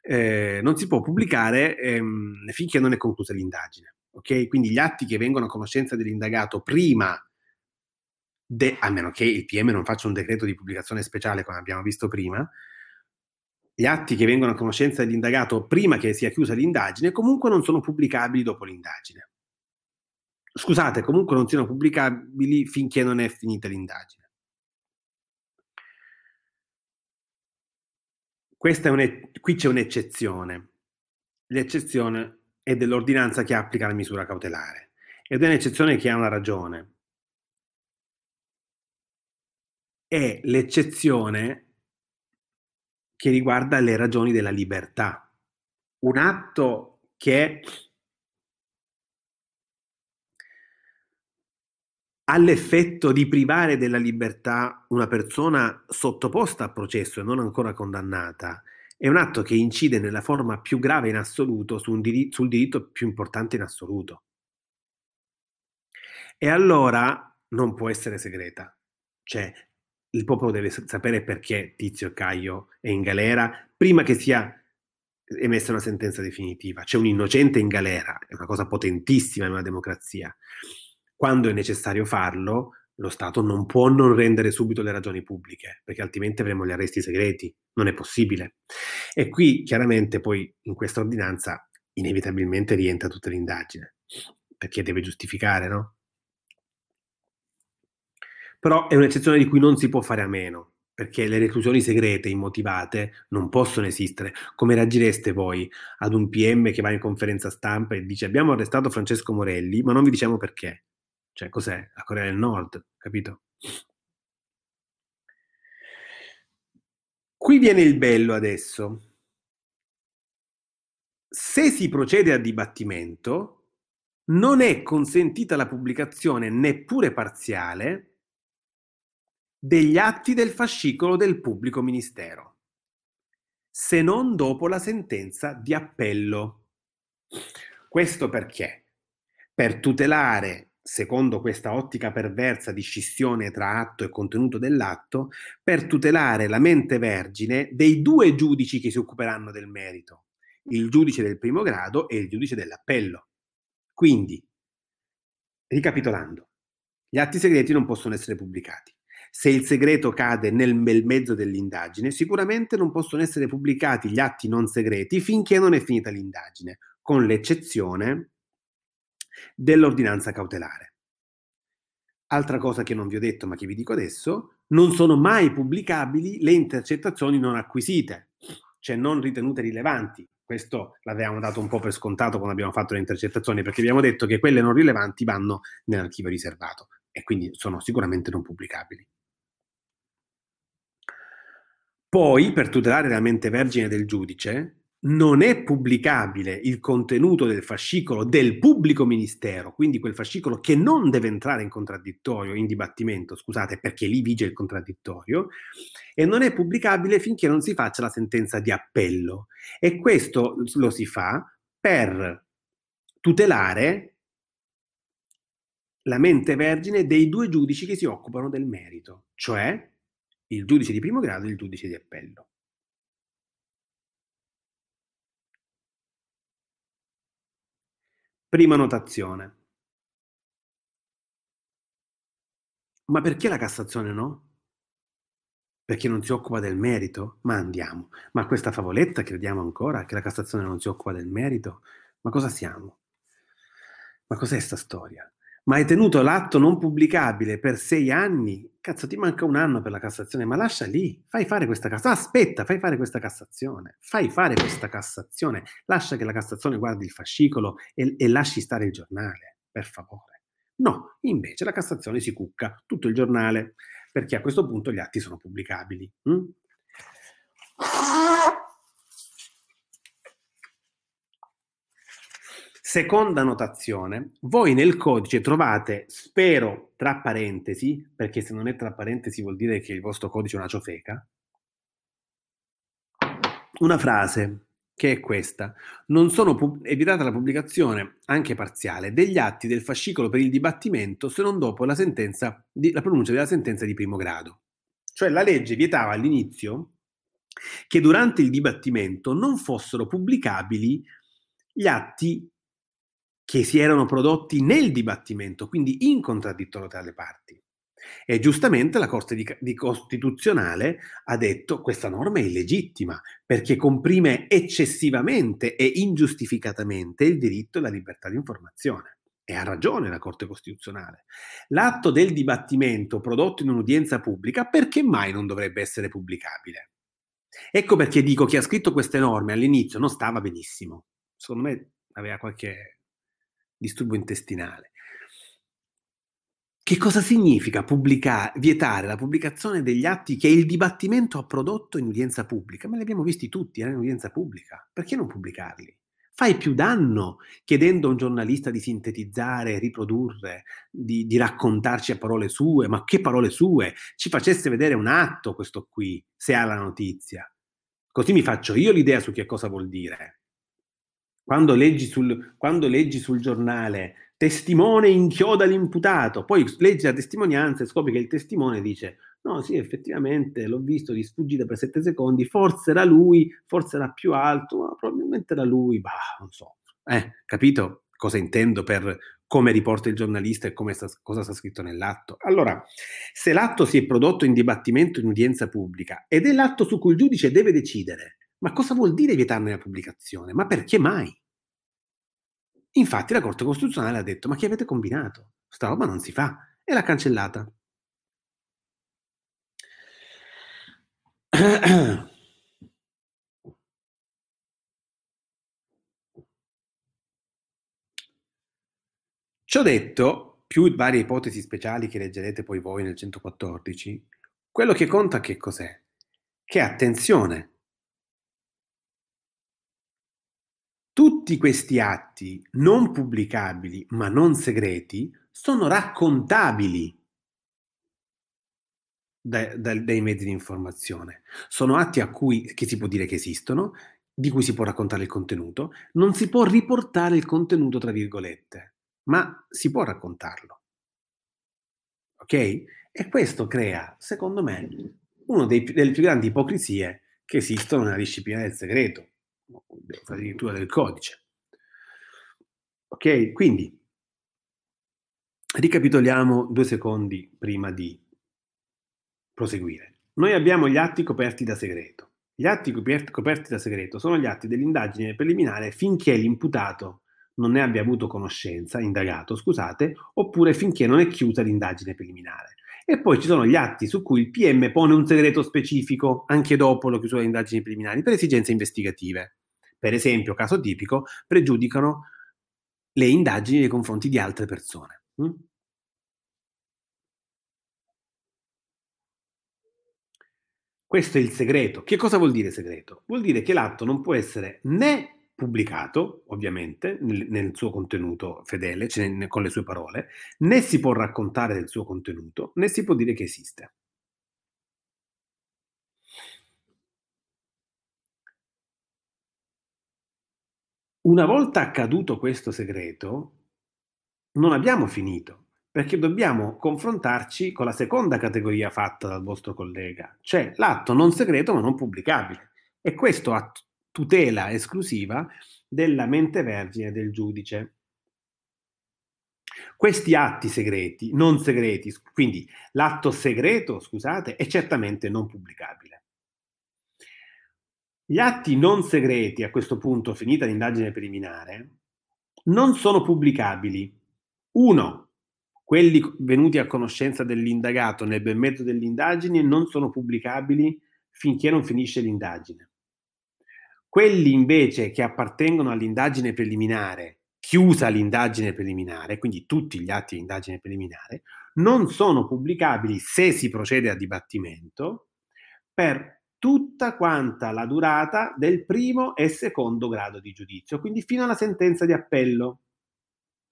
eh, non pubblicare ehm, finché non è conclusa l'indagine. Okay? Quindi gli atti che vengono a conoscenza dell'indagato prima, de- a meno che il PM non faccia un decreto di pubblicazione speciale, come abbiamo visto prima, gli atti che vengono a conoscenza dell'indagato prima che sia chiusa l'indagine comunque non sono pubblicabili dopo l'indagine. Scusate, comunque non siano pubblicabili finché non è finita l'indagine. Un, qui c'è un'eccezione. L'eccezione è dell'ordinanza che applica la misura cautelare ed è un'eccezione che ha una ragione. È l'eccezione che riguarda le ragioni della libertà. Un atto che ha l'effetto di privare della libertà una persona sottoposta a processo e non ancora condannata, è un atto che incide nella forma più grave in assoluto su diri- sul diritto più importante in assoluto. E allora non può essere segreta. Cioè, il popolo deve sapere perché Tizio Caio è in galera prima che sia emessa una sentenza definitiva. C'è un innocente in galera, è una cosa potentissima in una democrazia. Quando è necessario farlo, lo Stato non può non rendere subito le ragioni pubbliche, perché altrimenti avremo gli arresti segreti, non è possibile. E qui chiaramente poi in questa ordinanza inevitabilmente rientra tutta l'indagine, perché deve giustificare, no? Però è un'eccezione di cui non si può fare a meno, perché le reclusioni segrete immotivate non possono esistere. Come reagireste voi ad un PM che va in conferenza stampa e dice abbiamo arrestato Francesco Morelli, ma non vi diciamo perché? Cioè, cos'è? La Corea del Nord, capito? Qui viene il bello adesso. Se si procede a dibattimento, non è consentita la pubblicazione neppure parziale degli atti del fascicolo del pubblico ministero, se non dopo la sentenza di appello. Questo perché? Per tutelare, secondo questa ottica perversa di scissione tra atto e contenuto dell'atto, per tutelare la mente vergine dei due giudici che si occuperanno del merito, il giudice del primo grado e il giudice dell'appello. Quindi, ricapitolando, gli atti segreti non possono essere pubblicati. Se il segreto cade nel bel mezzo dell'indagine, sicuramente non possono essere pubblicati gli atti non segreti finché non è finita l'indagine, con l'eccezione dell'ordinanza cautelare. Altra cosa che non vi ho detto ma che vi dico adesso, non sono mai pubblicabili le intercettazioni non acquisite, cioè non ritenute rilevanti. Questo l'avevamo dato un po' per scontato quando abbiamo fatto le intercettazioni, perché abbiamo detto che quelle non rilevanti vanno nell'archivio riservato e quindi sono sicuramente non pubblicabili. Poi, per tutelare la mente vergine del giudice, non è pubblicabile il contenuto del fascicolo del pubblico ministero, quindi quel fascicolo che non deve entrare in contraddittorio, in dibattimento, scusate, perché lì vige il contraddittorio, e non è pubblicabile finché non si faccia la sentenza di appello. E questo lo si fa per tutelare la mente vergine dei due giudici che si occupano del merito, cioè il giudice di primo grado e il giudice di appello. Prima notazione. Ma perché la Cassazione no? Perché non si occupa del merito? Ma andiamo. Ma questa favoletta crediamo ancora che la Cassazione non si occupa del merito? Ma cosa siamo? Ma cos'è sta storia? Ma hai tenuto l'atto non pubblicabile per sei anni? Cazzo, ti manca un anno per la Cassazione, ma lascia lì, fai fare questa Cassazione. Aspetta, fai fare questa Cassazione. Fai fare questa Cassazione. Lascia che la Cassazione guardi il fascicolo e, e lasci stare il giornale, per favore. No, invece la Cassazione si cucca tutto il giornale perché a questo punto gli atti sono pubblicabili. Mm? Seconda notazione, voi nel codice trovate, spero tra parentesi, perché se non è tra parentesi vuol dire che il vostro codice è una ciofeca, una frase che è questa. Non sono pub- evitata la pubblicazione, anche parziale, degli atti del fascicolo per il dibattimento se non dopo la, sentenza di, la pronuncia della sentenza di primo grado. Cioè la legge vietava all'inizio che durante il dibattimento non fossero pubblicabili gli atti che si erano prodotti nel dibattimento, quindi in contraddittorio tra le parti. E giustamente la Corte di, di Costituzionale ha detto questa norma è illegittima perché comprime eccessivamente e ingiustificatamente il diritto alla libertà di informazione. E ha ragione la Corte Costituzionale. L'atto del dibattimento prodotto in un'udienza pubblica perché mai non dovrebbe essere pubblicabile? Ecco perché dico che ha scritto queste norme all'inizio non stava benissimo. Secondo me aveva qualche disturbo intestinale. Che cosa significa pubblicare, vietare la pubblicazione degli atti che il dibattimento ha prodotto in udienza pubblica? Ma li abbiamo visti tutti, era in udienza pubblica. Perché non pubblicarli? Fai più danno chiedendo a un giornalista di sintetizzare, riprodurre, di, di raccontarci a parole sue, ma che parole sue? Ci facesse vedere un atto questo qui, se ha la notizia. Così mi faccio io l'idea su che cosa vuol dire. Quando leggi sul, quando leggi sul giornale testimone inchioda l'imputato, poi leggi la testimonianza e scopri che il testimone dice no sì effettivamente l'ho visto di sfuggita per sette secondi, forse era lui, forse era più alto, ma probabilmente era lui, bah non so, eh, capito cosa intendo per come riporta il giornalista e sta, cosa sta scritto nell'atto. Allora, se l'atto si è prodotto in dibattimento in udienza pubblica ed è l'atto su cui il giudice deve decidere, ma cosa vuol dire vietarne la pubblicazione? Ma perché mai? Infatti la Corte Costituzionale ha detto, ma che avete combinato? Sta roba non si fa e l'ha cancellata. Ciò detto, più varie ipotesi speciali che leggerete poi voi nel 114, quello che conta che cos'è? Che attenzione, Tutti questi atti non pubblicabili ma non segreti sono raccontabili dai, dai, mezzi di informazione. Sono atti a cui che si può dire che esistono, di cui si può raccontare il contenuto, non si può riportare il contenuto tra virgolette, ma si può raccontarlo. Ok? E questo crea, secondo me, una delle più grandi ipocrisie che esistono nella disciplina del segreto addirittura del codice. Ok, quindi ricapitoliamo due secondi prima di proseguire. Noi abbiamo gli atti coperti da segreto. Gli atti coperti da segreto sono gli atti dell'indagine preliminare finché l'imputato non ne abbia avuto conoscenza, indagato, scusate, oppure finché non è chiusa l'indagine preliminare. E poi ci sono gli atti su cui il PM pone un segreto specifico anche dopo la chiusura delle indagini preliminari per esigenze investigative. Per esempio, caso tipico, pregiudicano le indagini nei confronti di altre persone. Mm? Questo è il segreto. Che cosa vuol dire segreto? Vuol dire che l'atto non può essere né pubblicato, ovviamente, nel, nel suo contenuto fedele, cioè ne, con le sue parole, né si può raccontare del suo contenuto, né si può dire che esiste. Una volta accaduto questo segreto, non abbiamo finito, perché dobbiamo confrontarci con la seconda categoria fatta dal vostro collega, cioè l'atto non segreto ma non pubblicabile. E questo atto tutela esclusiva della mente vergine del giudice. Questi atti segreti, non segreti, quindi l'atto segreto, scusate, è certamente non pubblicabile. Gli atti non segreti, a questo punto, finita l'indagine preliminare, non sono pubblicabili. Uno, quelli venuti a conoscenza dell'indagato nel bel mezzo delle indagini non sono pubblicabili finché non finisce l'indagine. Quelli invece che appartengono all'indagine preliminare chiusa l'indagine preliminare, quindi tutti gli atti di indagine preliminare, non sono pubblicabili se si procede a dibattimento per tutta quanta la durata del primo e secondo grado di giudizio, quindi fino alla sentenza di appello.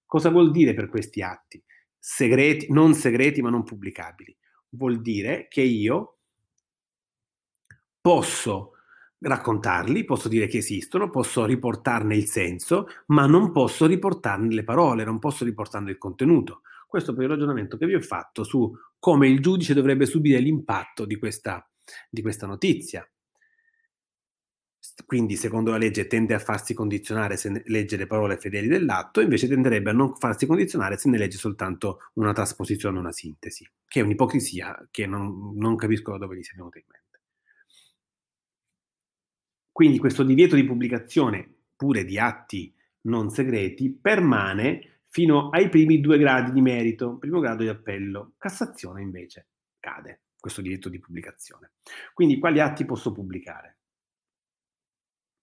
Cosa vuol dire per questi atti? Segreti, non segreti ma non pubblicabili. Vuol dire che io posso raccontarli, posso dire che esistono, posso riportarne il senso, ma non posso riportarne le parole, non posso riportarne il contenuto. Questo per il ragionamento che vi ho fatto su come il giudice dovrebbe subire l'impatto di questa, di questa notizia. Quindi, secondo la legge, tende a farsi condizionare se legge le parole fedeli dell'atto, invece tenderebbe a non farsi condizionare se ne legge soltanto una trasposizione, una sintesi, che è un'ipocrisia che non, non capisco da dove gli sia venuta in mente. Quindi questo divieto di pubblicazione pure di atti non segreti permane fino ai primi due gradi di merito, primo grado di appello. Cassazione invece cade questo divieto di pubblicazione. Quindi quali atti posso pubblicare?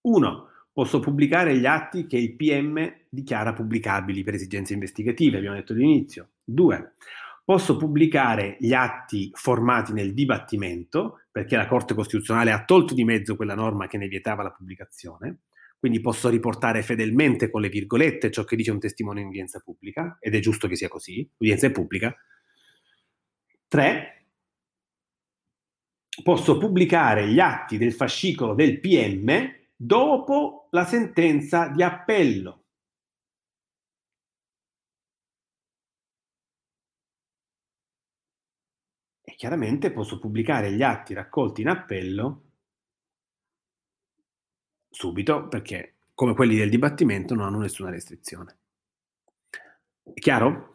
Uno, posso pubblicare gli atti che il PM dichiara pubblicabili per esigenze investigative, abbiamo detto all'inizio. Due, posso pubblicare gli atti formati nel dibattimento, perché la Corte Costituzionale ha tolto di mezzo quella norma che ne vietava la pubblicazione, quindi posso riportare fedelmente con le virgolette ciò che dice un testimone in udienza pubblica, ed è giusto che sia così, l'udienza è pubblica. Tre, posso pubblicare gli atti del fascicolo del PM dopo la sentenza di appello. Chiaramente posso pubblicare gli atti raccolti in appello subito perché come quelli del dibattimento non hanno nessuna restrizione. È chiaro?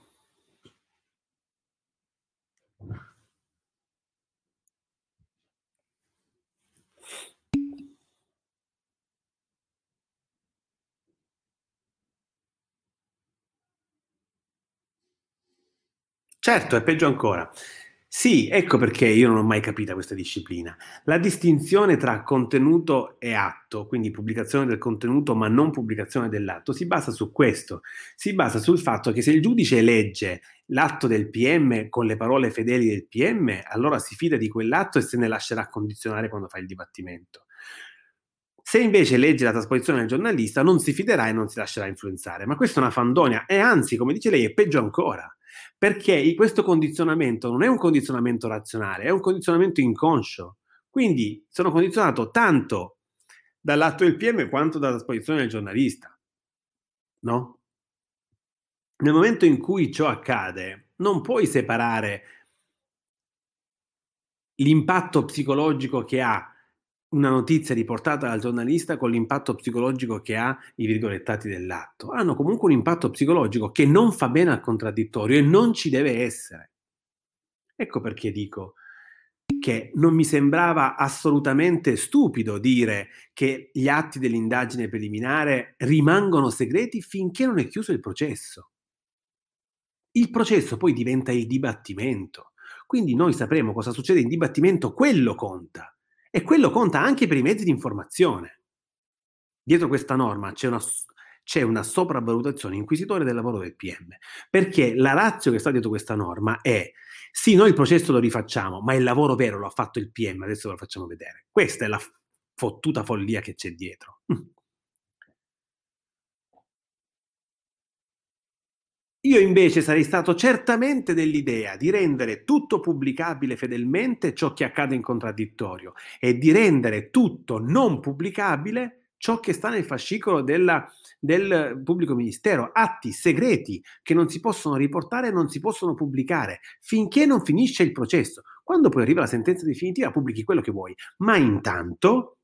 Certo, è peggio ancora. Sì, ecco perché io non ho mai capito questa disciplina. La distinzione tra contenuto e atto, quindi pubblicazione del contenuto ma non pubblicazione dell'atto, si basa su questo. Si basa sul fatto che se il giudice legge l'atto del PM con le parole fedeli del PM, allora si fida di quell'atto e se ne lascerà condizionare quando fa il dibattimento. Se invece legge la trasposizione del giornalista, non si fiderà e non si lascerà influenzare. Ma questa è una fandonia e anzi, come dice lei, è peggio ancora perché questo condizionamento non è un condizionamento razionale, è un condizionamento inconscio. Quindi sono condizionato tanto dall'atto del PM quanto dalla posizione del giornalista. No? Nel momento in cui ciò accade, non puoi separare l'impatto psicologico che ha una notizia riportata dal giornalista con l'impatto psicologico che ha i virgolettati dell'atto. Hanno comunque un impatto psicologico che non fa bene al contraddittorio e non ci deve essere. Ecco perché dico che non mi sembrava assolutamente stupido dire che gli atti dell'indagine preliminare rimangono segreti finché non è chiuso il processo. Il processo poi diventa il dibattimento. Quindi noi sapremo cosa succede in dibattimento, quello conta. E quello conta anche per i mezzi di informazione. Dietro questa norma c'è una, c'è una sopravvalutazione inquisitoria del lavoro del PM, perché la razza che sta dietro questa norma è sì, noi il processo lo rifacciamo, ma il lavoro vero lo ha fatto il PM, adesso lo facciamo vedere. Questa è la fottuta follia che c'è dietro. Io invece sarei stato certamente dell'idea di rendere tutto pubblicabile fedelmente ciò che accade in contraddittorio e di rendere tutto non pubblicabile ciò che sta nel fascicolo della, del pubblico ministero, atti segreti che non si possono riportare e non si possono pubblicare finché non finisce il processo. Quando poi arriva la sentenza definitiva pubblichi quello che vuoi, ma intanto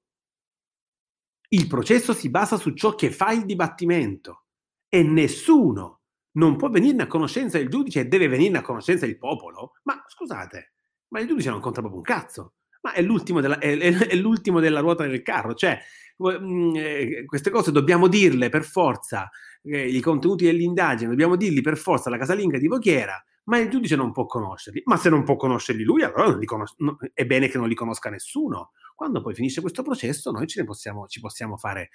il processo si basa su ciò che fa il dibattimento e nessuno non può venirne a conoscenza il giudice e deve venirne a conoscenza il popolo? Ma scusate, ma il giudice non conta proprio un cazzo. Ma è l'ultimo della, è, è l'ultimo della ruota del carro. Cioè, mm, eh, queste cose dobbiamo dirle per forza, eh, i contenuti dell'indagine, dobbiamo dirli per forza alla casalinga di Vochiera, ma il giudice non può conoscerli. Ma se non può conoscerli lui, allora conos- no, è bene che non li conosca nessuno. Quando poi finisce questo processo, noi possiamo, ci possiamo fare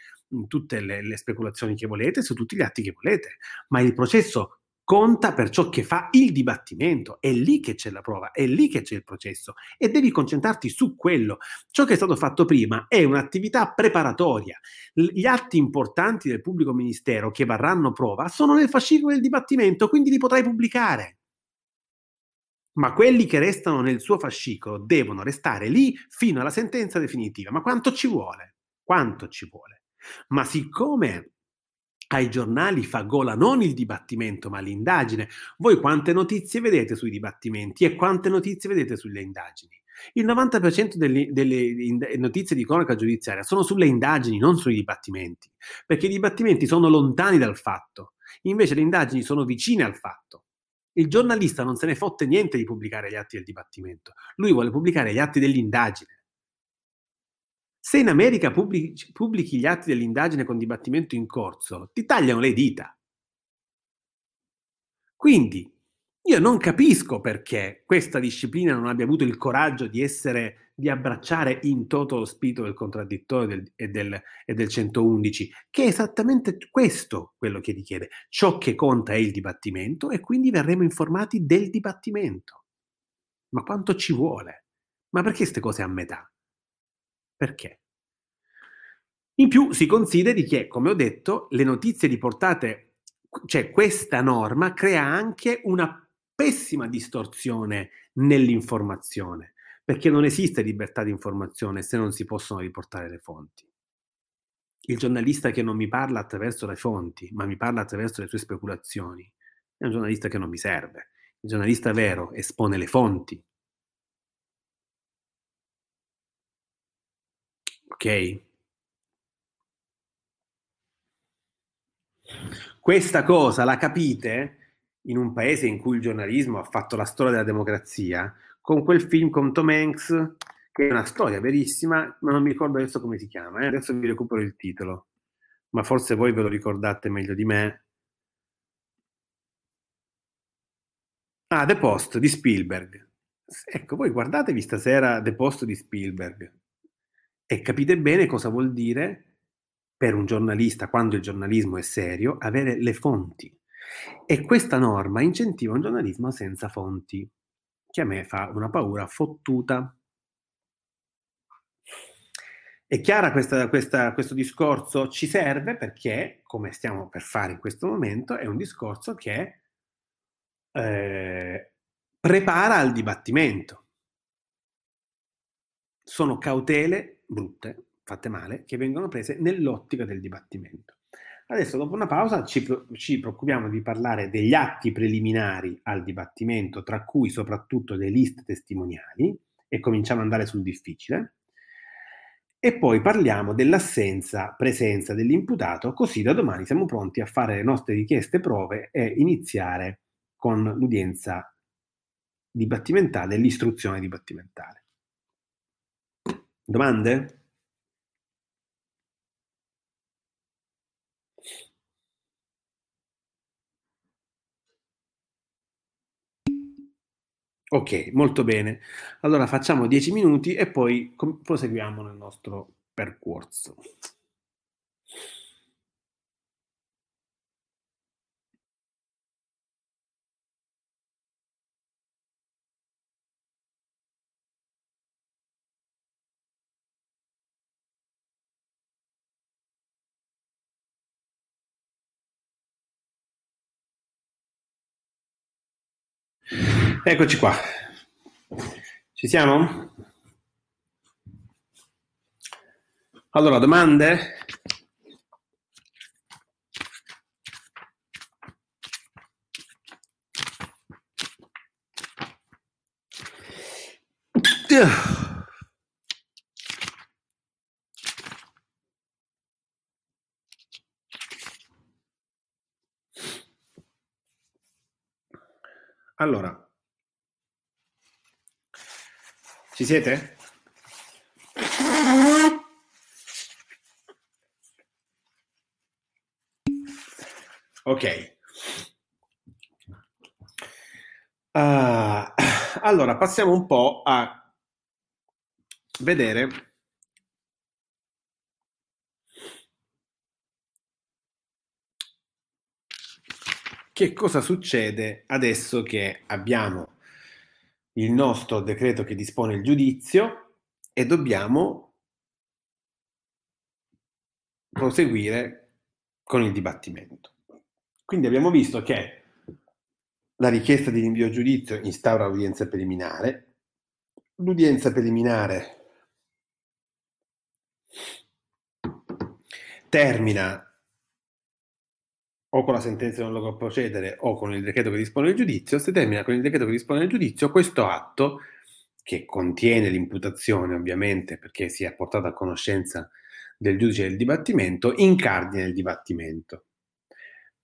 tutte le, le speculazioni che volete su tutti gli atti che volete, ma il processo conta per ciò che fa il dibattimento, è lì che c'è la prova, è lì che c'è il processo e devi concentrarti su quello. Ciò che è stato fatto prima è un'attività preparatoria. Gli atti importanti del pubblico ministero che varranno prova sono nel fascicolo del dibattimento, quindi li potrai pubblicare. Ma quelli che restano nel suo fascicolo devono restare lì fino alla sentenza definitiva. Ma quanto ci vuole? Quanto ci vuole? Ma siccome ai giornali fa gola non il dibattimento ma l'indagine. Voi quante notizie vedete sui dibattimenti e quante notizie vedete sulle indagini? Il 90% delle, delle notizie di cronaca giudiziaria sono sulle indagini, non sui dibattimenti, perché i dibattimenti sono lontani dal fatto, invece le indagini sono vicine al fatto. Il giornalista non se ne fotte niente di pubblicare gli atti del dibattimento, lui vuole pubblicare gli atti dell'indagine. Se in America pubblici, pubblichi gli atti dell'indagine con dibattimento in corso, ti tagliano le dita. Quindi io non capisco perché questa disciplina non abbia avuto il coraggio di essere, di abbracciare in toto lo spirito del contraddittorio del, e, del, e del 111, che è esattamente questo quello che richiede. Ciò che conta è il dibattimento e quindi verremo informati del dibattimento. Ma quanto ci vuole? Ma perché queste cose a metà? Perché? In più si consideri che, come ho detto, le notizie riportate, cioè questa norma crea anche una pessima distorsione nell'informazione, perché non esiste libertà di informazione se non si possono riportare le fonti. Il giornalista che non mi parla attraverso le fonti, ma mi parla attraverso le sue speculazioni, è un giornalista che non mi serve. Il giornalista vero espone le fonti, Ok? Questa cosa la capite in un paese in cui il giornalismo ha fatto la storia della democrazia, con quel film con Tom Hanks, che è una storia verissima, ma non mi ricordo adesso come si chiama, eh? adesso vi recupero il titolo, ma forse voi ve lo ricordate meglio di me. Ah, The Post di Spielberg. Ecco, voi guardatevi stasera The Post di Spielberg e capite bene cosa vuol dire per un giornalista, quando il giornalismo è serio, avere le fonti. E questa norma incentiva un giornalismo senza fonti, che a me fa una paura fottuta. È chiara questa, questa, questo discorso? Ci serve perché, come stiamo per fare in questo momento, è un discorso che eh, prepara al dibattimento. Sono cautele brutte, fatte male, che vengono prese nell'ottica del dibattimento. Adesso, dopo una pausa, ci, ci, preoccupiamo di parlare degli atti preliminari al dibattimento, tra cui soprattutto le liste testimoniali, e cominciamo ad andare sul difficile. E poi parliamo dell'assenza, presenza dell'imputato, così da domani siamo pronti a fare le nostre richieste prove e iniziare con l'udienza dibattimentale, l'istruzione dibattimentale. Domande? Ok, molto bene. Allora facciamo 10 minuti e poi proseguiamo nel nostro percorso. Eccoci qua. Ci siamo? Allora, domande? Allora, ci siete? Ok. Uh, allora, passiamo un po' a vedere che cosa succede adesso che abbiamo il nostro decreto che dispone il giudizio e dobbiamo proseguire con il dibattimento. Quindi abbiamo visto che la richiesta di rinvio a giudizio instaura l'udienza preliminare, l'udienza preliminare termina o con la sentenza non loco procedere o con il decreto che dispone il giudizio, se termina con il decreto che dispone il giudizio, questo atto, che contiene l'imputazione ovviamente perché si è portato a conoscenza del giudice del dibattimento, incardina il dibattimento.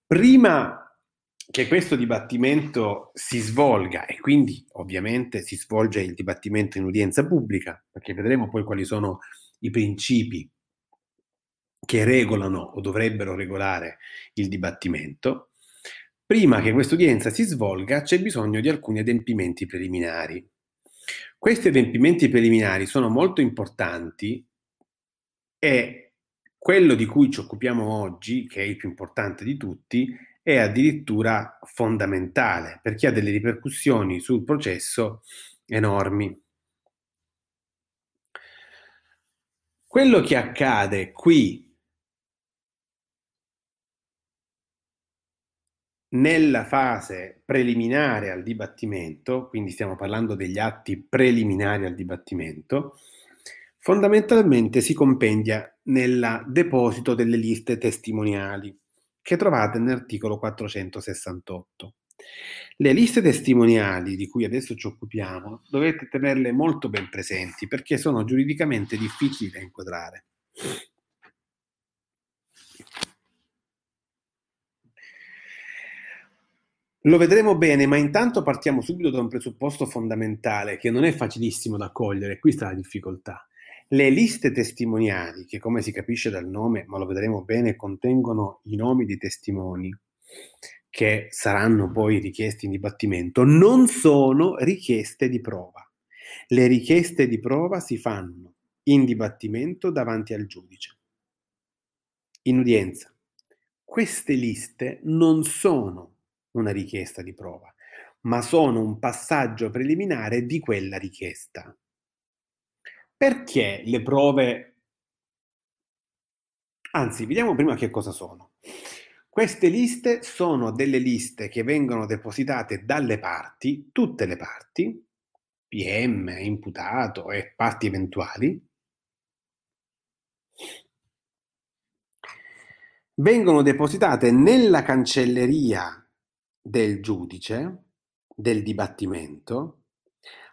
Prima che questo dibattimento si svolga e quindi ovviamente si svolge il dibattimento in udienza pubblica, perché vedremo poi quali sono i principi che regolano o dovrebbero regolare il dibattimento, prima che questa udienza si svolga c'è bisogno di alcuni adempimenti preliminari. Questi adempimenti preliminari sono molto importanti e quello di cui ci occupiamo oggi, che è il più importante di tutti, è addirittura fondamentale perché ha delle ripercussioni sul processo enormi. Quello che accade qui nella fase preliminare al dibattimento, quindi stiamo parlando degli atti preliminari al dibattimento, fondamentalmente si compendia nel deposito delle liste testimoniali che trovate nell'articolo 468. Le liste testimoniali di cui adesso ci occupiamo dovete tenerle molto ben presenti perché sono giuridicamente difficili da inquadrare. Lo vedremo bene, ma intanto partiamo subito da un presupposto fondamentale che non è facilissimo da cogliere, qui sta la difficoltà. Le liste testimoniali, che come si capisce dal nome, ma lo vedremo bene, contengono i nomi dei testimoni che saranno poi richiesti in dibattimento, non sono richieste di prova. Le richieste di prova si fanno in dibattimento davanti al giudice, in udienza. Queste liste non sono una richiesta di prova, ma sono un passaggio preliminare di quella richiesta. Perché le prove... Anzi, vediamo prima che cosa sono. Queste liste sono delle liste che vengono depositate dalle parti, tutte le parti, PM, imputato e parti eventuali, vengono depositate nella cancelleria del giudice del dibattimento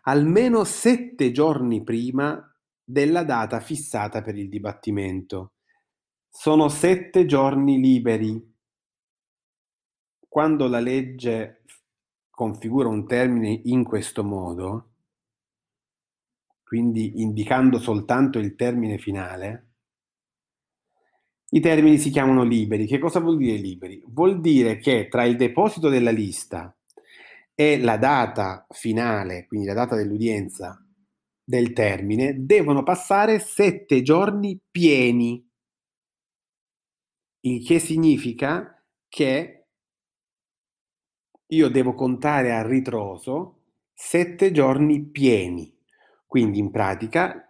almeno sette giorni prima della data fissata per il dibattimento. Sono sette giorni liberi. Quando la legge configura un termine in questo modo, quindi indicando soltanto il termine finale, i termini si chiamano liberi. Che cosa vuol dire liberi? Vuol dire che tra il deposito della lista e la data finale, quindi la data dell'udienza del termine, devono passare sette giorni pieni. Il che significa che io devo contare a ritroso sette giorni pieni. Quindi in pratica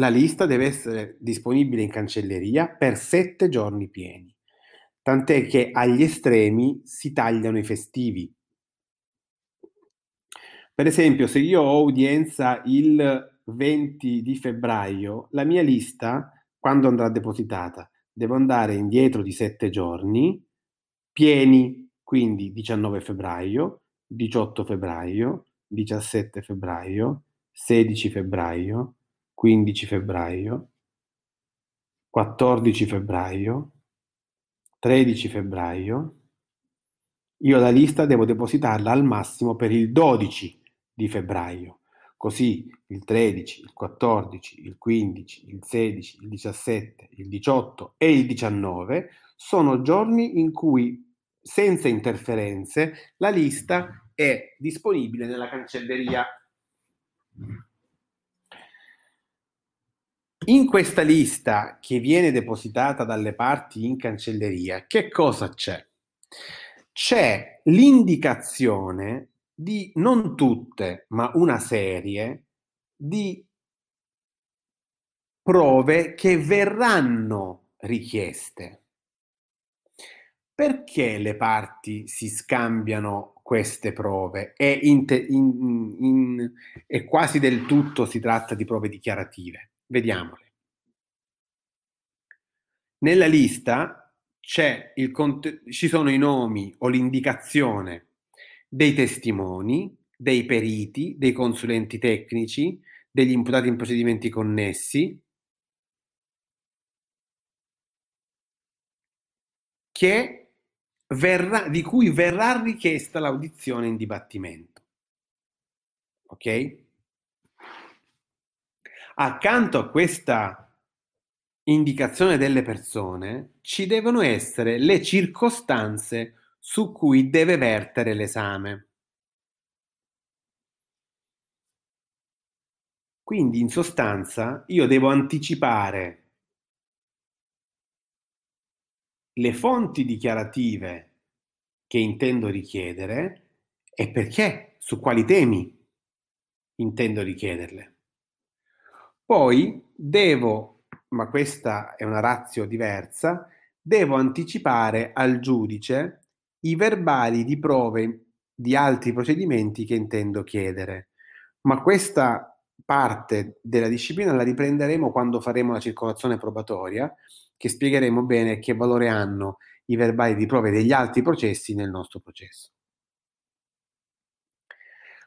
la lista deve essere disponibile in cancelleria per sette giorni pieni, tant'è che agli estremi si tagliano i festivi. Per esempio, se io ho udienza il 20 di febbraio, la mia lista, quando andrà depositata, devo andare indietro di sette giorni pieni, quindi 19 febbraio, 18 febbraio, 17 febbraio, 16 febbraio, 15 febbraio, 14 febbraio, 13 febbraio, io la lista devo depositarla al massimo per il 12 di febbraio. Così il 13, il 14, il 15, il 16, il 17, il 18 e il 19 sono giorni in cui senza interferenze la lista è disponibile nella cancelleria. In questa lista che viene depositata dalle parti in cancelleria, che cosa c'è? C'è l'indicazione di non tutte, ma una serie di prove che verranno richieste. Perché le parti si scambiano queste prove e, in, in, in, e quasi del tutto si tratta di prove dichiarative? Vediamole. Nella lista il, ci sono i nomi o l'indicazione dei testimoni, dei periti, dei consulenti tecnici, degli imputati in procedimenti connessi, verrà, di cui verrà richiesta l'audizione in dibattimento. Ok? Accanto a questa indicazione delle persone ci devono essere le circostanze su cui deve vertere l'esame. Quindi in sostanza io devo anticipare le fonti dichiarative che intendo richiedere e perché, su quali temi intendo richiederle. Poi devo, ma questa è una razio diversa, devo anticipare al giudice i verbali di prove di altri procedimenti che intendo chiedere. Ma questa parte della disciplina la riprenderemo quando faremo la circolazione probatoria che spiegheremo bene che valore hanno i verbali di prove degli altri processi nel nostro processo.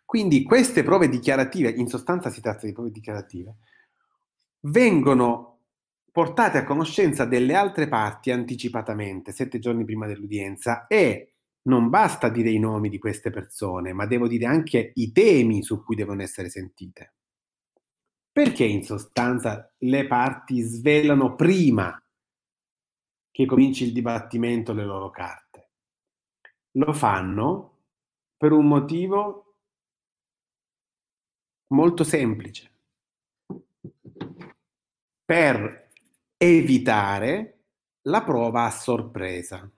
Quindi queste prove dichiarative, in sostanza si tratta di prove dichiarative, vengono portate a conoscenza delle altre parti anticipatamente, sette giorni prima dell'udienza, e non basta dire i nomi di queste persone, ma devo dire anche i temi su cui devono essere sentite. Perché in sostanza le parti svelano prima che cominci il dibattimento le loro carte. Lo fanno per un motivo molto semplice, per evitare la prova a sorpresa.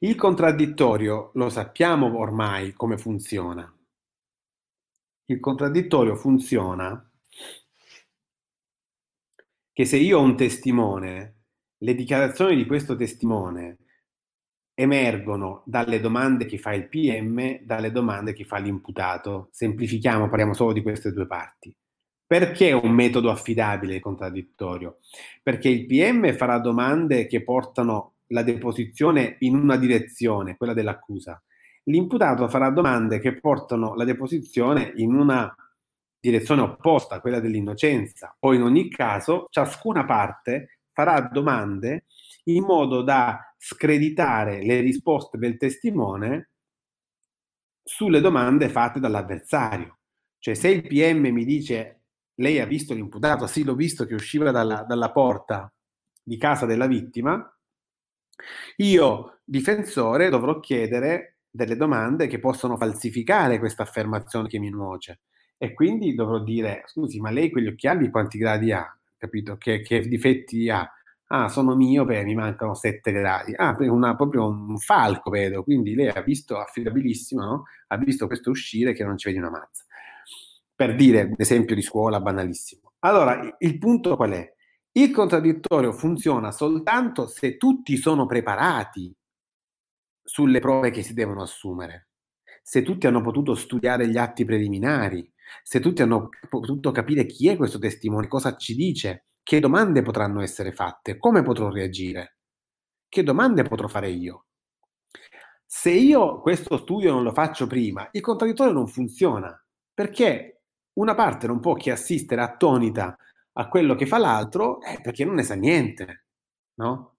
Il contraddittorio lo sappiamo ormai come funziona. Il contraddittorio funziona che se io ho un testimone, le dichiarazioni di questo testimone emergono dalle domande che fa il PM, dalle domande che fa l'imputato. Semplifichiamo, parliamo solo di queste due parti. Perché è un metodo affidabile e contraddittorio? Perché il PM farà domande che portano la deposizione in una direzione, quella dell'accusa. L'imputato farà domande che portano la deposizione in una direzione opposta, quella dell'innocenza, o in ogni caso ciascuna parte farà domande in modo da screditare le risposte del testimone sulle domande fatte dall'avversario. Cioè se il PM mi dice lei ha visto l'imputato, sì l'ho visto che usciva dalla, dalla porta di casa della vittima, io difensore dovrò chiedere delle domande che possono falsificare questa affermazione che mi nuoce e quindi dovrò dire, scusi, ma lei quegli occhiali quanti gradi ha? Capito? Che, che difetti ha? Ah, sono miope, mi mancano sette gradi. Ah, una, proprio un falco vedo, quindi lei ha visto, affidabilissimo, no? Ha visto questo uscire che non ci vedi una mazza. Per dire, esempio di scuola banalissimo. Allora, il punto qual è? Il contraddittorio funziona soltanto se tutti sono preparati sulle prove che si devono assumere, se tutti hanno potuto studiare gli atti preliminari, se tutti hanno potuto capire chi è questo testimone, cosa ci dice, che domande potranno essere fatte, come potrò reagire, che domande potrò fare io. Se io questo studio non lo faccio prima, il contraddittorio non funziona, perché una parte non può che assistere attonita a quello che fa l'altro, eh, perché non ne sa niente, no?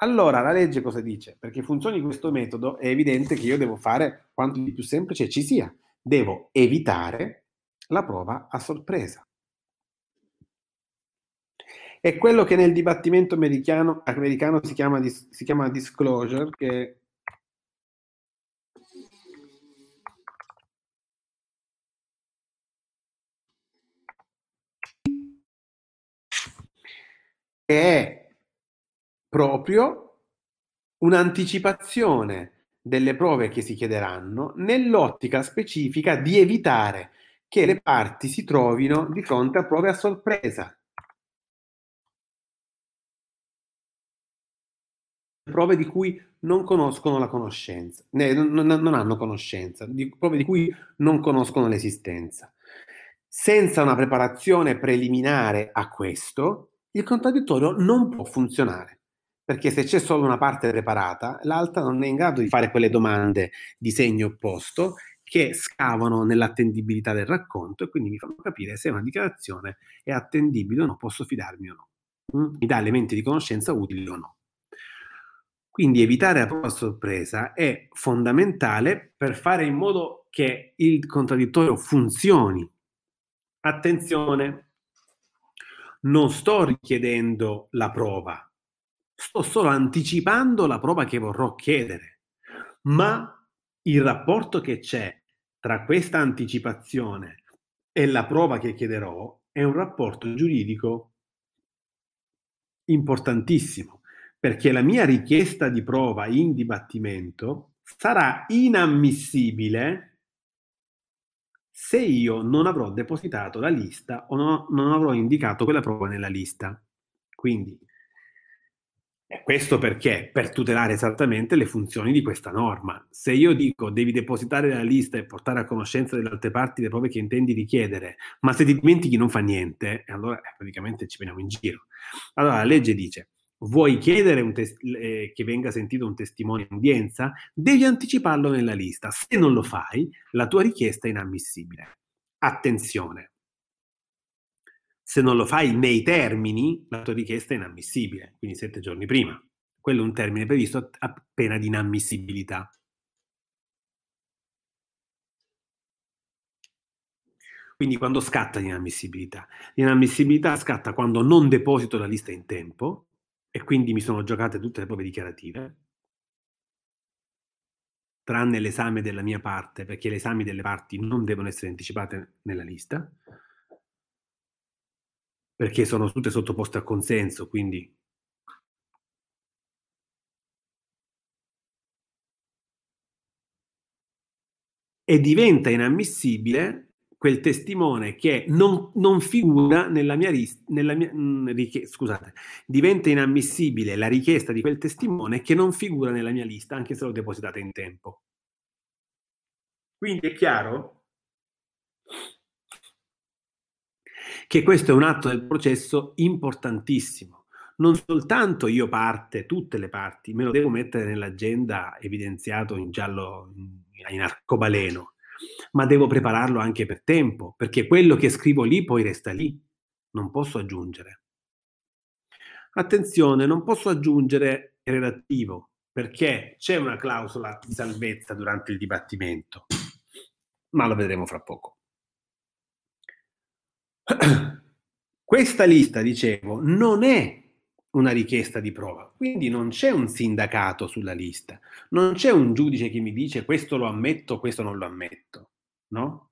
Allora la legge cosa dice? Perché funzioni questo metodo è evidente che io devo fare quanto di più semplice ci sia. Devo evitare la prova a sorpresa. È quello che nel dibattimento americano, americano si, chiama, si chiama disclosure, che è proprio un'anticipazione delle prove che si chiederanno nell'ottica specifica di evitare che le parti si trovino di fronte a prove a sorpresa. Prove di cui non conoscono la conoscenza, non, non hanno conoscenza, di, prove di cui non conoscono l'esistenza. Senza una preparazione preliminare a questo, il contraddittorio non può funzionare, perché se c'è solo una parte preparata, l'altra non è in grado di fare quelle domande di segno opposto che scavano nell'attendibilità del racconto e quindi mi fanno capire se una dichiarazione è attendibile o no, posso fidarmi o no, mm? mi dà elementi di conoscenza utili o no. Quindi evitare la prova sorpresa è fondamentale per fare in modo che il contraddittorio funzioni. Attenzione, non sto richiedendo la prova, sto solo anticipando la prova che vorrò chiedere, ma il rapporto che c'è tra questa anticipazione e la prova che chiederò è un rapporto giuridico importantissimo, perché la mia richiesta di prova in dibattimento sarà inammissibile se io non avrò depositato la lista o no, non avrò indicato quella prova nella lista. Quindi, questo perché? Per tutelare esattamente le funzioni di questa norma. Se io dico devi depositare la lista e portare a conoscenza delle altre parti le prove che intendi richiedere, ma se ti dimentichi non fa niente, allora eh, praticamente ci veniamo in giro. Allora la legge dice vuoi chiedere tes- eh, che venga sentito un testimone in udienza, devi anticiparlo nella lista. Se non lo fai, la tua richiesta è inammissibile. Attenzione. Se non lo fai nei termini, la tua richiesta è inammissibile, quindi sette giorni prima. Quello è un termine previsto a pena di inammissibilità. Quindi quando scatta l'inammissibilità? L'inammissibilità scatta quando non deposito la lista in tempo, e quindi mi sono giocate tutte le prove dichiarative, tranne l'esame della mia parte, perché le esami delle parti non devono essere anticipate nella lista, perché sono tutte sottoposte a consenso, quindi e diventa inammissibile quel testimone che non, non figura nella mia, nella mia mh, mm, scusate, diventa inammissibile la richiesta di quel testimone che non figura nella mia lista, anche se l'ho depositata in tempo. Quindi è chiaro che questo è un atto del processo importantissimo. Non soltanto io parte, tutte le parti, me lo devo mettere nell'agenda evidenziato in giallo, in arcobaleno, ma devo prepararlo anche per tempo, perché quello che scrivo lì poi resta lì, non posso aggiungere. Attenzione, non posso aggiungere relativo, perché c'è una clausola di salvezza durante il dibattimento, ma lo vedremo fra poco. (clears throat) Questa lista, dicevo, non è una richiesta di prova. Quindi non c'è un sindacato sulla lista, non c'è un giudice che mi dice questo lo ammetto, questo non lo ammetto, no?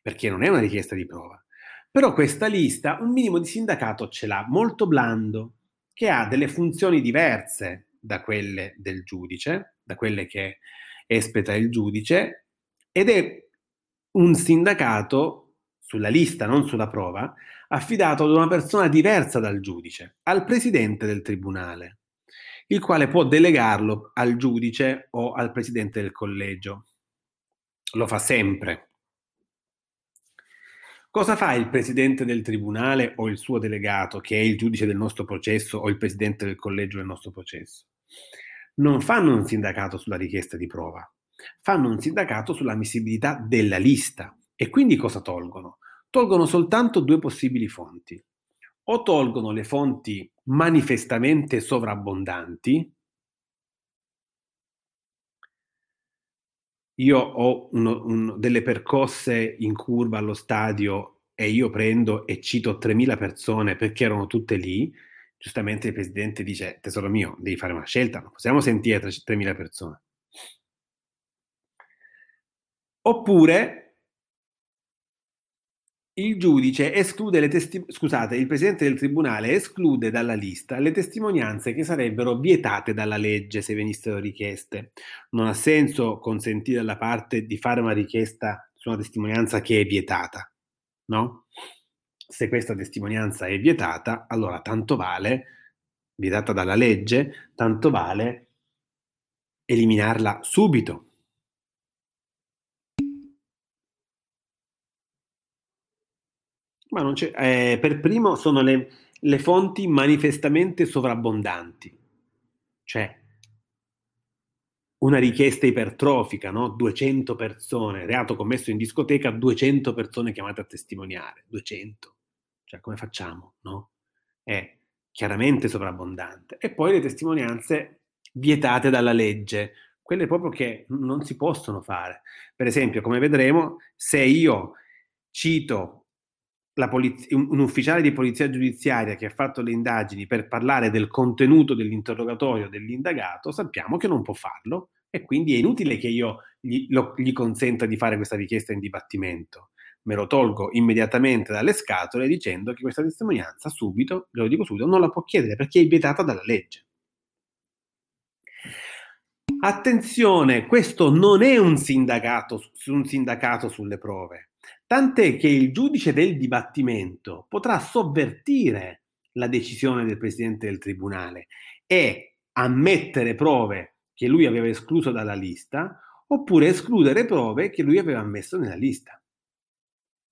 Perché non è una richiesta di prova. Però questa lista un minimo di sindacato ce l'ha, molto blando, che ha delle funzioni diverse da quelle del giudice, da quelle che espleta il giudice, ed è un sindacato sulla lista, non sulla prova, affidato ad una persona diversa dal giudice, al presidente del tribunale, il quale può delegarlo al giudice o al presidente del collegio. Lo fa sempre. Cosa fa il presidente del tribunale o il suo delegato, che è il giudice del nostro processo o il presidente del collegio del nostro processo? Non fanno un sindacato sulla richiesta di prova, fanno un sindacato sull'ammissibilità della lista. E quindi cosa tolgono? tolgono soltanto due possibili fonti. O tolgono le fonti manifestamente sovrabbondanti, io ho uno, un, delle percosse in curva allo stadio e io prendo e cito 3.000 persone perché erano tutte lì, giustamente il presidente dice, tesoro mio, devi fare una scelta, non possiamo sentire 3.000 persone. Oppure il giudice esclude le testimonianze, scusate, il presidente del tribunale esclude dalla lista le testimonianze che sarebbero vietate dalla legge se venissero richieste. Non ha senso consentire alla parte di fare una richiesta su una testimonianza che è vietata, no? Se questa testimonianza è vietata, allora tanto vale, vietata dalla legge, tanto vale eliminarla subito, Ma non c'è, eh, per primo sono le, le fonti manifestamente sovrabbondanti, cioè una richiesta ipertrofica, no? 200 persone, reato commesso in discoteca, 200 persone chiamate a testimoniare, 200. Cioè come facciamo, no? È chiaramente sovrabbondante. E poi le testimonianze vietate dalla legge, quelle proprio che non si possono fare. Per esempio, come vedremo, se io cito poliz- un ufficiale di polizia giudiziaria che ha fatto le indagini per parlare del contenuto dell'interrogatorio dell'indagato, sappiamo che non può farlo e quindi è inutile che io gli, lo, gli consenta di fare questa richiesta in dibattimento. Me lo tolgo immediatamente dalle scatole dicendo che questa testimonianza subito, lo dico subito, non la può chiedere perché è vietata dalla legge. Attenzione, questo non è un sindacato, un sindacato sulle prove tant'è che il giudice del dibattimento potrà sovvertire la decisione del presidente del tribunale e ammettere prove che lui aveva escluso dalla lista oppure escludere prove che lui aveva ammesso nella lista.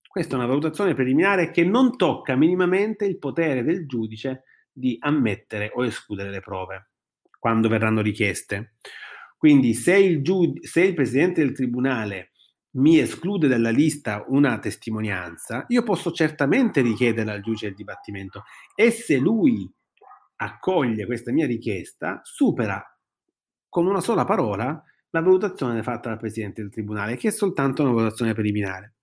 Questa è una valutazione preliminare che non tocca minimamente il potere del giudice di ammettere o escludere le prove quando verranno richieste. Quindi se il, giud- se il presidente del tribunale mi esclude dalla lista una testimonianza, io posso certamente richiedere al giudice del dibattimento e se lui accoglie questa mia richiesta, supera con una sola parola la valutazione fatta dal Presidente del Tribunale, che è soltanto una valutazione preliminare.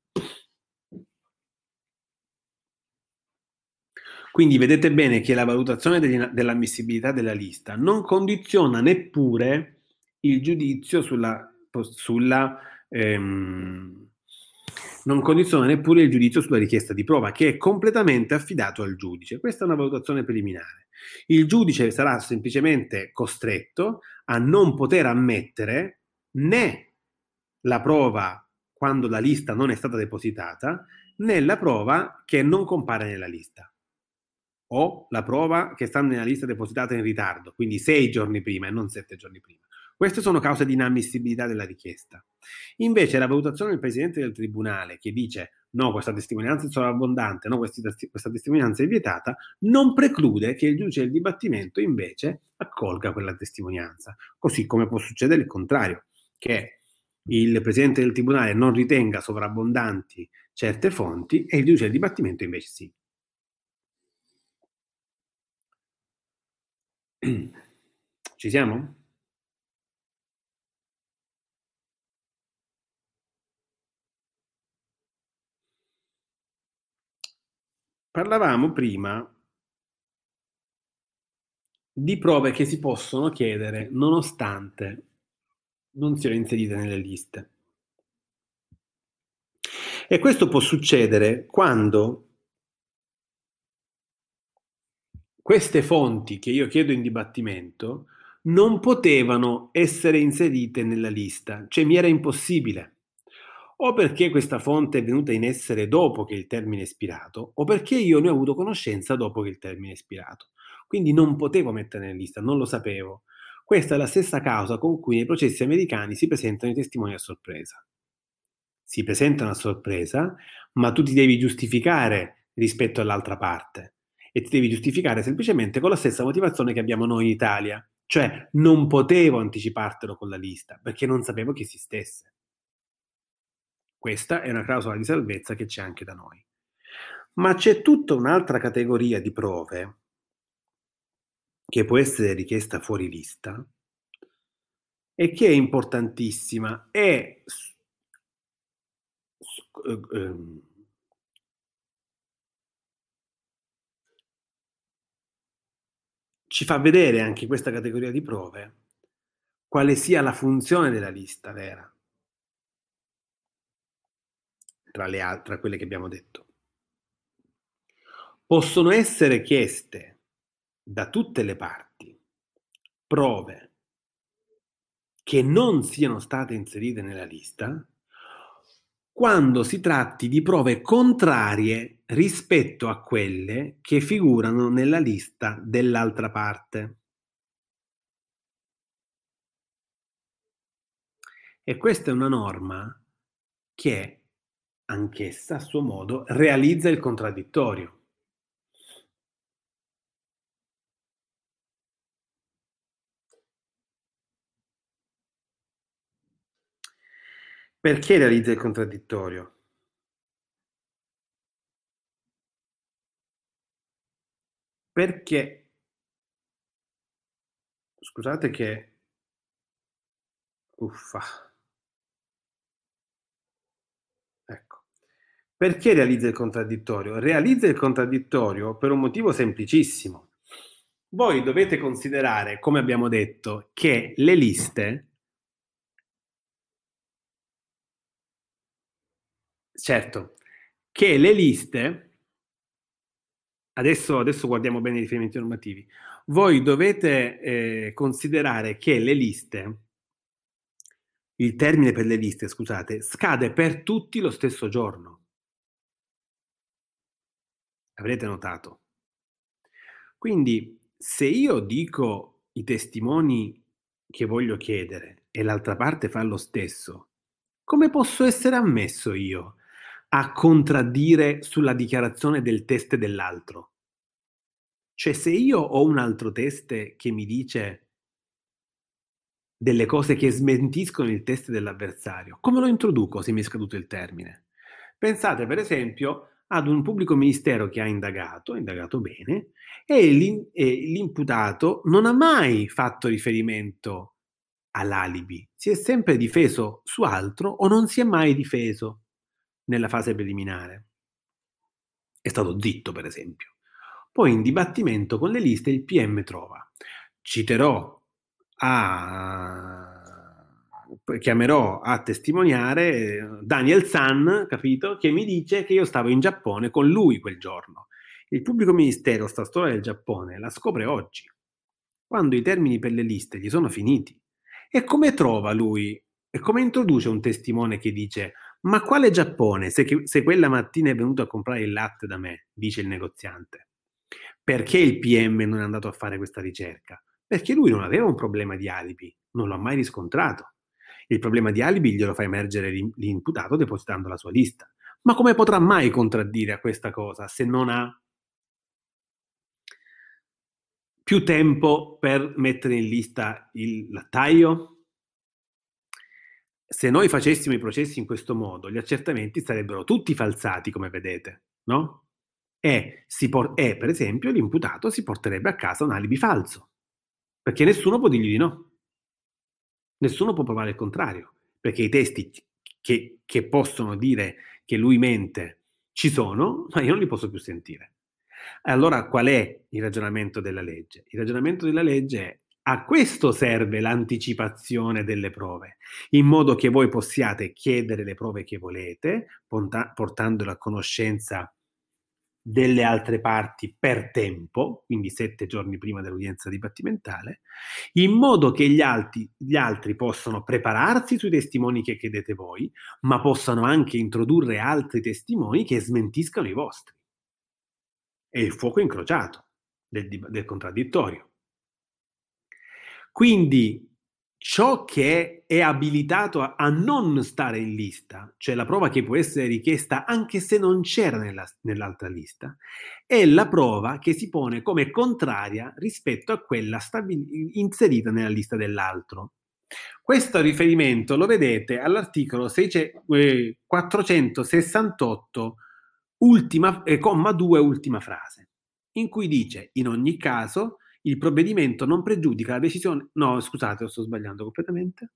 Quindi vedete bene che la valutazione dell'ammissibilità della lista non condiziona neppure il giudizio sulla, sulla ehm, non condiziona neppure il giudizio sulla richiesta di prova, che è completamente affidato al giudice. Questa è una valutazione preliminare. Il giudice sarà semplicemente costretto a non poter ammettere né la prova quando la lista non è stata depositata, né la prova che non compare nella lista o la prova che sta nella lista depositata in ritardo, quindi sei giorni prima e non sette giorni prima. Queste sono cause di inammissibilità della richiesta. Invece la valutazione del Presidente del Tribunale che dice no, questa testimonianza è sovrabbondante, no, questa, testimonianza è vietata, non preclude che il giudice del dibattimento invece accolga quella testimonianza. Così come può succedere il contrario, che il Presidente del Tribunale non ritenga sovrabbondanti certe fonti e il giudice del dibattimento invece sì. Ci siamo? Parlavamo prima di prove che si possono chiedere nonostante non siano inserite nelle liste. E questo può succedere quando queste fonti che io chiedo in dibattimento non potevano essere inserite nella lista, cioè mi era impossibile o perché questa fonte è venuta in essere dopo che il termine è espirato, o perché io ne ho avuto conoscenza dopo che il termine è espirato. Quindi non potevo mettere in lista, non lo sapevo. Questa è la stessa causa con cui nei processi americani si presentano i testimoni a sorpresa. Si presentano a sorpresa, ma tu ti devi giustificare rispetto all'altra parte e ti devi giustificare semplicemente con la stessa motivazione che abbiamo noi in Italia, cioè non potevo anticipartelo con la lista perché non sapevo che esistesse. Questa è una clausola di salvezza che c'è anche da noi. Ma c'è tutta un'altra categoria di prove che può essere richiesta fuori lista, e che è importantissima, è eh, ehm, ci fa vedere anche questa categoria di prove quale sia la funzione della lista vera tra, le altre, tra quelle che abbiamo detto. Possono essere chieste da tutte le parti prove che non siano state inserite nella lista quando si tratti di prove contrarie rispetto a quelle che figurano nella lista dell'altra parte. E questa è una norma che anch'essa a suo modo realizza il contraddittorio. Perché realizza il contraddittorio? Perché, scusate che, uffa, perché realizza il contraddittorio? Realizza il contraddittorio per un motivo semplicissimo. Voi dovete considerare, come abbiamo detto, che le liste Certo, che le liste, adesso, adesso guardiamo bene i riferimenti normativi, voi dovete eh, considerare che le liste, il termine per le liste, scusate, scade per tutti lo stesso giorno. Avrete notato. Quindi, se io dico i testimoni che voglio chiedere e l'altra parte fa lo stesso, come posso essere ammesso io a contraddire sulla dichiarazione del test dell'altro. Cioè, se io ho un altro test che mi dice delle cose che smentiscono il test dell'avversario, come lo introduco se mi è scaduto il termine? Pensate, per esempio, ad un pubblico ministero che ha indagato, ha indagato bene, e, l'in- e l'imputato non ha mai fatto riferimento all'alibi, si è sempre difeso su altro o non si è mai difeso nella fase preliminare. È stato zitto, per esempio. Poi in dibattimento con le liste il PM trova. Citerò a chiamerò a testimoniare Daniel San, capito, che mi dice che io stavo in Giappone con lui quel giorno. Il pubblico ministero sta storia del Giappone la scopre oggi, quando i termini per le liste gli sono finiti. E come trova lui? E come introduce un testimone che dice ma quale Giappone se, se quella mattina è venuto a comprare il latte da me, dice il negoziante? Perché il PM non è andato a fare questa ricerca? Perché lui non aveva un problema di alibi, non l'ha mai riscontrato. Il problema di alibi glielo fa emergere l'imputato depositando la sua lista. Ma come potrà mai contraddire a questa cosa se non ha più tempo per mettere in lista il lattaio, se noi facessimo i processi in questo modo, gli accertamenti sarebbero tutti falsati, come vedete, no? E, por- e, per esempio, l'imputato si porterebbe a casa un alibi falso, perché nessuno può dirgli di no. Nessuno può provare il contrario, perché i testi che, che possono dire che lui mente ci sono, ma io non li posso più sentire. Allora, qual è il ragionamento della legge? Il ragionamento della legge è a questo serve l'anticipazione delle prove, in modo che voi possiate chiedere le prove che volete, portandole a conoscenza delle altre parti per tempo, quindi sette giorni prima dell'udienza dibattimentale, in modo che gli altri, gli altri possano prepararsi sui testimoni che chiedete voi, ma possano anche introdurre altri testimoni che smentiscano i vostri. È il fuoco incrociato del, del contraddittorio. Quindi ciò che è abilitato a, a, non stare in lista, cioè la prova che può essere richiesta anche se non c'era nella, nell'altra lista, è la prova che si pone come contraria rispetto a quella stabil- inserita nella lista dell'altro. Questo riferimento lo vedete all'articolo 6, eh, 468, ultima, eh, comma 2, ultima frase, in cui dice in ogni caso il provvedimento non pregiudica la decisione... No, scusate, lo sto sbagliando completamente.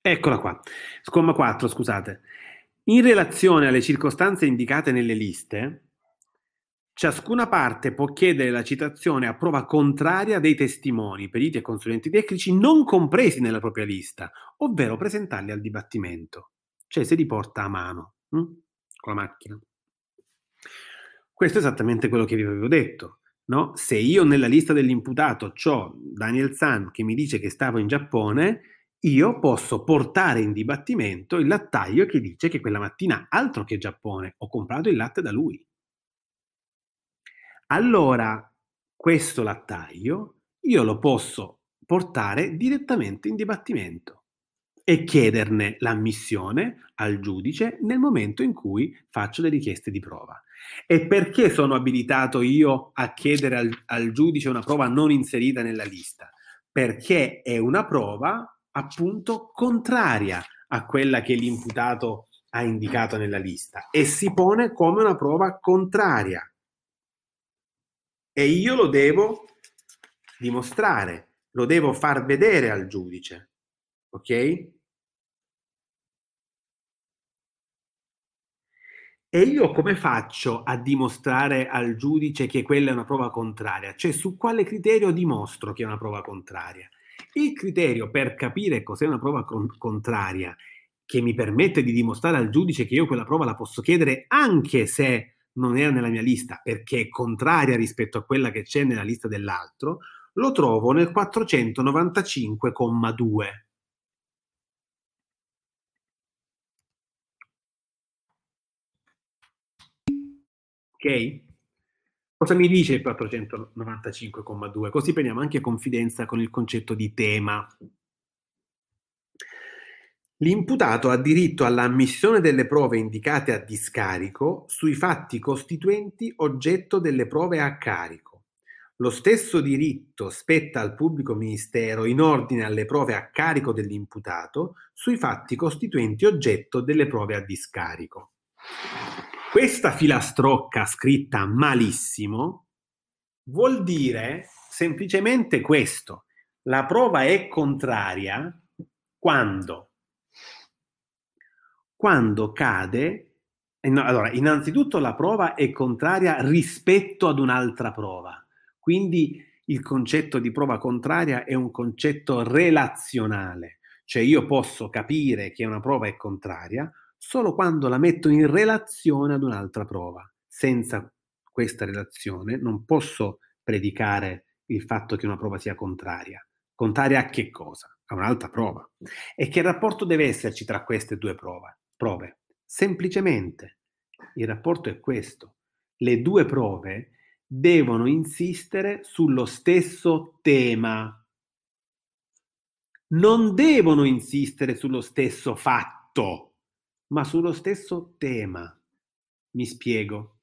Eccola qua. Comma 4, scusate. In relazione alle circostanze indicate nelle liste, ciascuna parte può chiedere la citazione a prova contraria dei testimoni, periti e consulenti tecnici non compresi nella propria lista, ovvero presentarli al dibattimento. Cioè se li porta a mano, hm? con la macchina. Questo è esattamente quello che vi avevo detto. No? Se io nella lista dell'imputato ho Daniel San che mi dice che stavo in Giappone, io posso portare in dibattimento il lattaio che dice che quella mattina, altro che Giappone, ho comprato il latte da lui. Allora, questo lattaio io lo posso portare direttamente in dibattimento e chiederne l'ammissione al giudice nel momento in cui faccio le richieste di prova. E perché sono abilitato io a chiedere al, al giudice una prova non inserita nella lista? Perché è una prova appunto contraria a quella che l'imputato ha indicato nella lista e si pone come una prova contraria. E io lo devo dimostrare, lo devo far vedere al giudice. Ok? E io come faccio a dimostrare al giudice che quella è una prova contraria? Cioè su quale criterio dimostro che è una prova contraria? Il criterio per capire cos'è una prova con- contraria che mi permette di dimostrare al giudice che io quella prova la posso chiedere anche se non era nella mia lista perché è contraria rispetto a quella che c'è nella lista dell'altro, lo trovo nel 495,2. Ok? Cosa mi dice il 495,2? Così prendiamo anche confidenza con il concetto di tema. L'imputato ha diritto all'ammissione delle prove indicate a discarico sui fatti costituenti oggetto delle prove a carico. Lo stesso diritto spetta al pubblico ministero in ordine alle prove a carico dell'imputato sui fatti costituenti oggetto delle prove a discarico. Questa filastrocca scritta malissimo vuol dire semplicemente questo. La prova è contraria quando, quando cade. Allora, innanzitutto la prova è contraria rispetto ad un'altra prova. Quindi il concetto di prova contraria è un concetto relazionale, cioè io posso capire che una prova è contraria solo quando la metto in relazione ad un'altra prova. Senza questa relazione non posso predicare il fatto che una prova sia contraria. Contraria a che cosa? A un'altra prova. E che rapporto deve esserci tra queste due prove? Prove? Semplicemente il rapporto è questo. Le due prove devono insistere sullo stesso tema. Non devono insistere sullo stesso fatto ma sullo stesso tema. Mi spiego.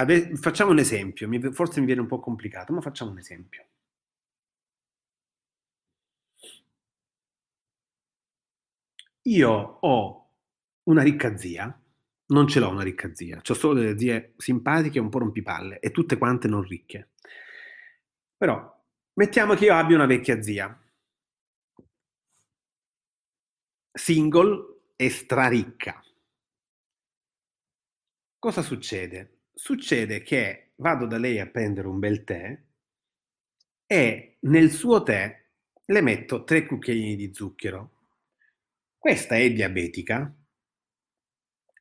Ade- facciamo un esempio, mi, forse mi viene un po' complicato, ma facciamo un esempio. Io ho una ricca zia non ce l'ho una ricca zia, ho solo delle zie simpatiche e un po' rompipalle e tutte quante non ricche. Però mettiamo che io abbia una vecchia zia, single e straricca. Cosa succede? Succede che vado da lei a prendere un bel tè e nel suo tè le metto tre cucchiaini di zucchero. Questa è diabetica,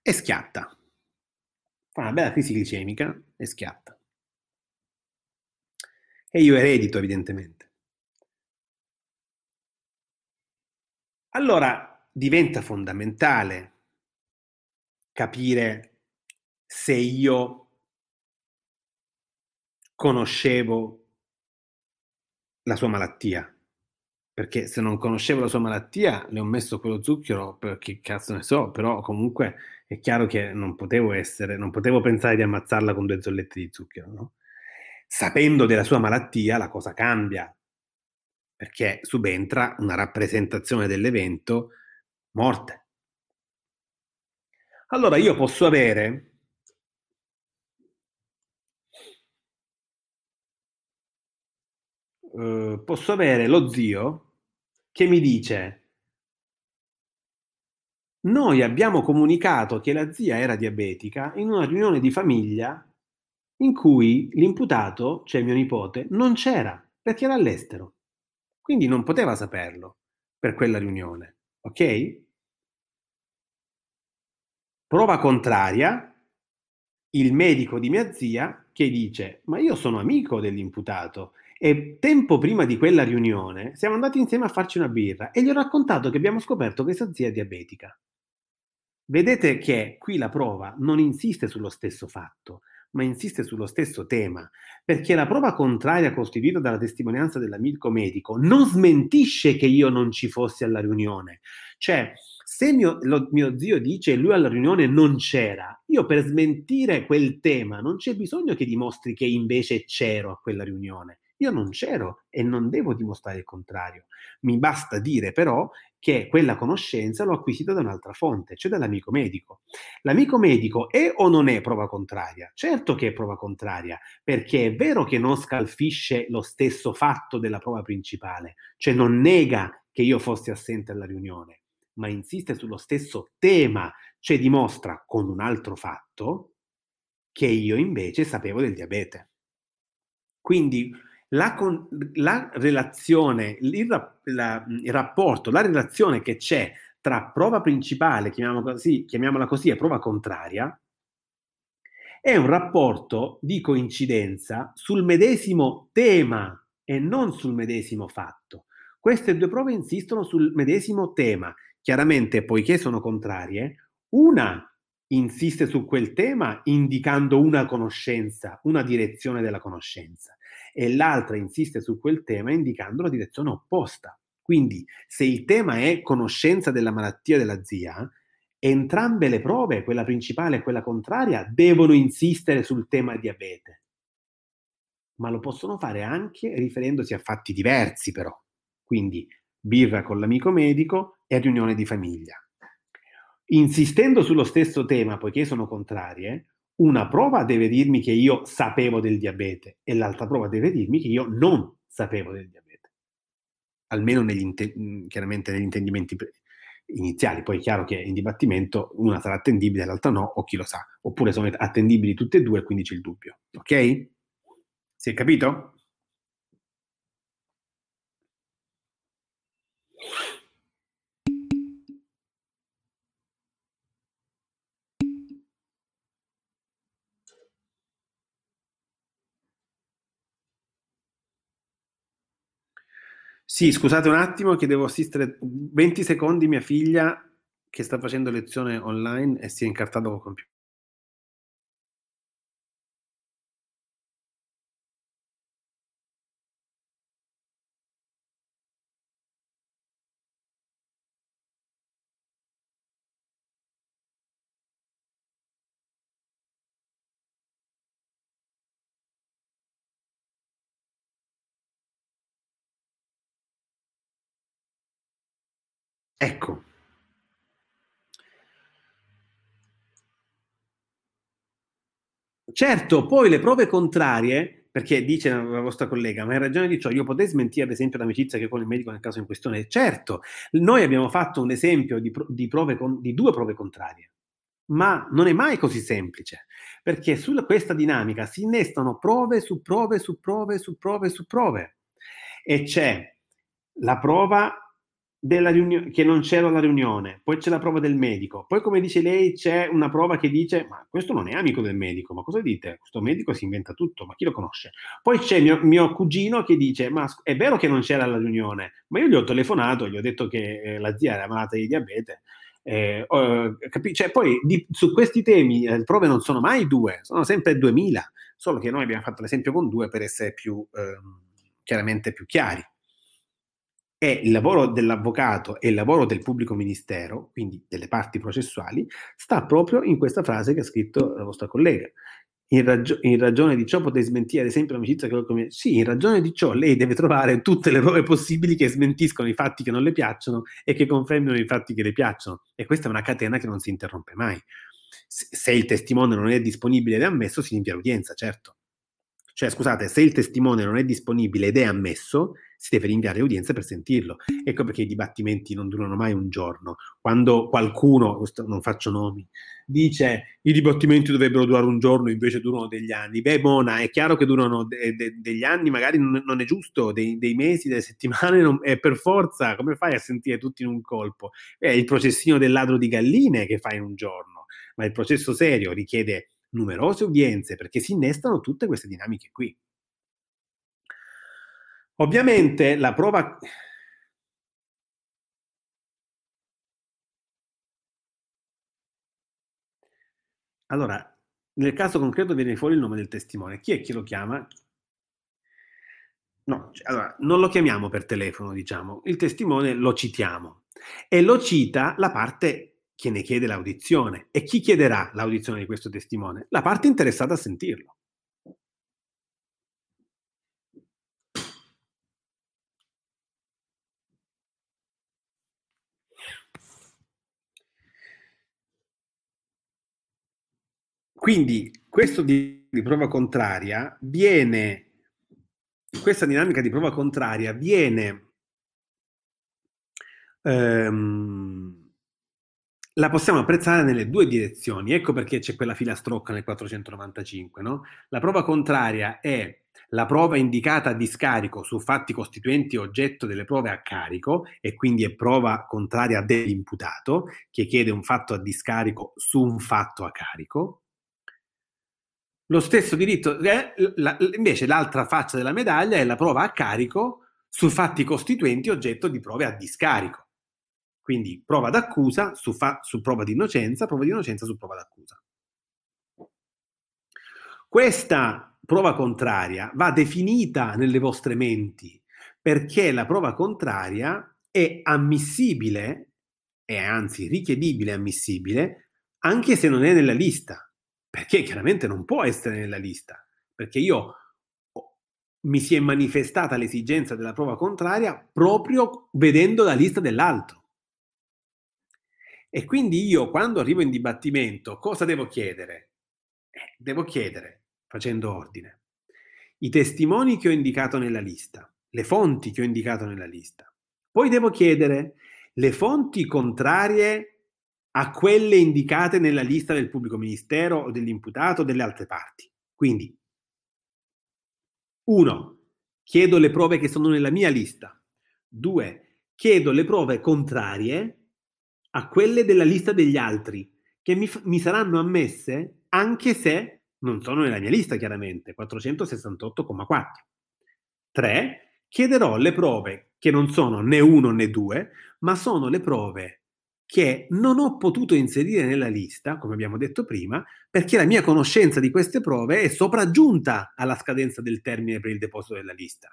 e schiatta. Fa una bella crisi glicemica e schiatta. E io eredito, evidentemente. Allora diventa fondamentale capire se io conoscevo la sua malattia, perché se non conoscevo la sua malattia le ho messo quello zucchero perché cazzo ne so, però comunque è chiaro che non potevo essere, non potevo pensare di ammazzarla con due zollette di zucchero, no? Sapendo della sua malattia la cosa cambia, perché subentra una rappresentazione dell'evento morte. Allora io posso avere Uh, posso avere lo zio che mi dice noi abbiamo comunicato che la zia era diabetica in una riunione di famiglia in cui l'imputato, cioè mio nipote, non c'era perché era all'estero. Quindi non poteva saperlo per quella riunione. Ok? Prova contraria, il medico di mia zia che dice: Ma io sono amico dell'imputato e tempo prima di quella riunione siamo andati insieme a farci una birra e gli ho raccontato che abbiamo scoperto che sua zia è diabetica. Vedete che qui la prova non insiste sullo stesso fatto, ma insiste sullo stesso tema, perché la prova contraria costituita dalla testimonianza dell'amico medico non smentisce che io non ci fossi alla riunione. Cioè, se mio, lo, mio zio dice lui alla riunione non c'era, io per smentire quel tema non c'è bisogno che dimostri che invece c'ero a quella riunione. Io non c'ero e non devo dimostrare il contrario. Mi basta dire però che quella conoscenza l'ho acquisita da un'altra fonte, cioè dall'amico medico. L'amico medico è o non è prova contraria? Certo che è prova contraria, perché è vero che non scalfisce lo stesso fatto della prova principale, cioè non nega che io fossi assente alla riunione, ma insiste sullo stesso tema, cioè dimostra con un altro fatto che io invece sapevo del diabete. Quindi la, con, la relazione, il, la, il, rapporto, la relazione che c'è tra prova principale, chiamiamola così, chiamiamola così, e prova contraria, è un rapporto di coincidenza sul medesimo tema e non sul medesimo fatto. Queste due prove insistono sul medesimo tema. Chiaramente, poiché sono contrarie, una insiste su quel tema indicando una conoscenza, una direzione della conoscenza e l'altra insiste su quel tema indicando la direzione opposta. Quindi se il tema è conoscenza della malattia della zia, entrambe le prove, quella principale e quella contraria, devono insistere sul tema diabete. Ma lo possono fare anche riferendosi a fatti diversi però. Quindi birra con l'amico medico e riunione di famiglia. Insistendo sullo stesso tema, poiché sono contrarie, una prova deve dirmi che io sapevo del diabete e l'altra prova deve dirmi che io non sapevo del diabete. Almeno negli inte- mm, chiaramente negli intendimenti iniziali, poi è chiaro che in dibattimento una sarà attendibile, l'altra no, o chi lo sa, oppure sono attendibili tutte e due, quindi c'è il dubbio. Ok? Si è capito? Sì, scusate un attimo che devo assistere 20 secondi mia figlia che sta facendo lezione online e si è incartata col computer. Ecco. Certo, poi le prove contrarie, perché dice la vostra collega, ma hai ragione di ciò, io potrei smentire ad esempio l'amicizia che con il medico nel caso in questione. Certo, noi abbiamo fatto un esempio di, di, prove con, di due prove contrarie, ma non è mai così semplice, perché su questa dinamica si innestano prove su prove su prove su prove su prove e c'è la prova della riunione, che non c'era la riunione, poi c'è la prova del medico, poi come dice lei c'è una prova che dice ma questo non è amico del medico, ma cosa dite? Questo medico si inventa tutto, ma chi lo conosce? Poi c'è mio, mio cugino che dice ma è vero che non c'era la riunione, ma io gli ho telefonato, gli ho detto che eh, la zia era malata di diabete. Eh, capi- cioè, poi di, su questi temi eh, le prove non sono mai due, sono sempre 2000, solo che noi abbiamo fatto l'esempio con due per essere più ehm, chiaramente più chiari. E il lavoro dell'avvocato e il lavoro del pubblico ministero, quindi delle parti processuali, sta proprio in questa frase che ha scritto la vostra collega. In, ragio- in, ragione di ciò potete smentire, ad esempio, l'amicizia che lo Sì, in ragione di ciò lei deve trovare tutte le prove possibili che smentiscono i fatti che non le piacciono e che confermino i fatti che le piacciono. E questa è una catena che non si interrompe mai. Se, il testimone non è disponibile ed è ammesso, si rinvia l'udienza, certo. Cioè, scusate, se il testimone non è disponibile ed è ammesso, si deve rinviare udienza per sentirlo. Ecco perché i dibattimenti non durano mai un giorno. Quando qualcuno, non faccio nomi, dice i dibattimenti dovrebbero durare un giorno, invece durano degli anni. Beh, Mona, è chiaro che durano de- de- degli anni, magari non, non è giusto, dei, dei, mesi, delle settimane, non, è per forza, come fai a sentire tutti in un colpo? È il processino del ladro di galline che fai in un giorno, ma il processo serio richiede numerose udienze perché si innestano tutte queste dinamiche qui. Ovviamente la prova... Allora, nel caso concreto viene fuori il nome del testimone. Chi è che lo chiama? No, cioè, allora, non lo chiamiamo per telefono, diciamo. Il testimone lo citiamo e lo cita la parte che ne chiede l'audizione. E chi chiederà l'audizione di questo testimone? La parte interessata a sentirlo. Quindi questo di, di, prova contraria viene, questa dinamica di prova contraria viene ehm, la possiamo apprezzare nelle due direzioni. Ecco perché c'è quella filastrocca nel 495. No? La prova contraria è la prova indicata a discarico su fatti costituenti oggetto delle prove a carico e quindi è prova contraria dell'imputato che chiede un fatto a discarico su un fatto a carico. Lo stesso diritto, eh, la, invece l'altra faccia della medaglia è la prova a carico su fatti costituenti oggetto di prove a discarico. Quindi prova d'accusa su, fa- su prova di innocenza, prova di innocenza su prova d'accusa. Questa prova contraria va definita nelle vostre menti perché la prova contraria è ammissibile, è anzi richiedibile e ammissibile, anche se non è nella lista, perché chiaramente non può essere nella lista, perché io mi si è manifestata l'esigenza della prova contraria proprio vedendo la lista dell'altro. E quindi io quando arrivo in dibattimento cosa devo chiedere? Eh, devo chiedere, facendo ordine, i testimoni che ho indicato nella lista, le fonti che ho indicato nella lista. Poi devo chiedere le fonti contrarie a quelle indicate nella lista del pubblico ministero o dell'imputato o delle altre parti. Quindi, uno, chiedo le prove che sono nella mia lista. Due, chiedo le prove contrarie a quelle della lista degli altri, che mi, mi saranno ammesse anche se non sono nella mia lista, chiaramente, 468,4. 3. Chiederò le prove che non sono né uno né due, ma sono le prove che non ho potuto inserire nella lista, come abbiamo detto prima, perché la mia conoscenza di queste prove è sopraggiunta alla scadenza del termine per il deposito della lista.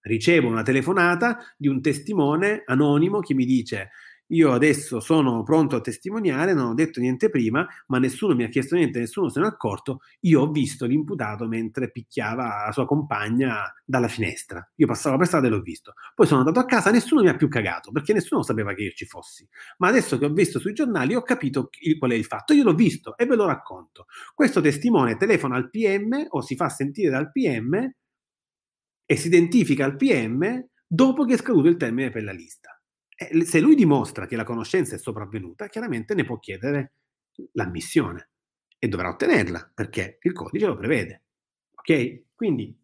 Ricevo una telefonata di un testimone anonimo che mi dice io adesso sono pronto a testimoniare, non ho detto niente prima, ma nessuno mi ha chiesto niente, nessuno se ne è accorto. Io ho visto l'imputato mentre picchiava la sua compagna dalla finestra. Io passavo per strada e l'ho visto. Poi sono andato a casa, nessuno mi ha più cagato perché nessuno sapeva che io ci fossi. Ma adesso che ho visto sui giornali ho capito qual è il fatto. Io l'ho visto e ve lo racconto. Questo testimone telefona al PM o si fa sentire dal PM e si identifica al PM dopo che è scaduto il termine per la lista. Eh, se lui dimostra che la conoscenza è sopravvenuta, chiaramente ne può chiedere l'ammissione e dovrà ottenerla perché il codice lo prevede. Ok? Quindi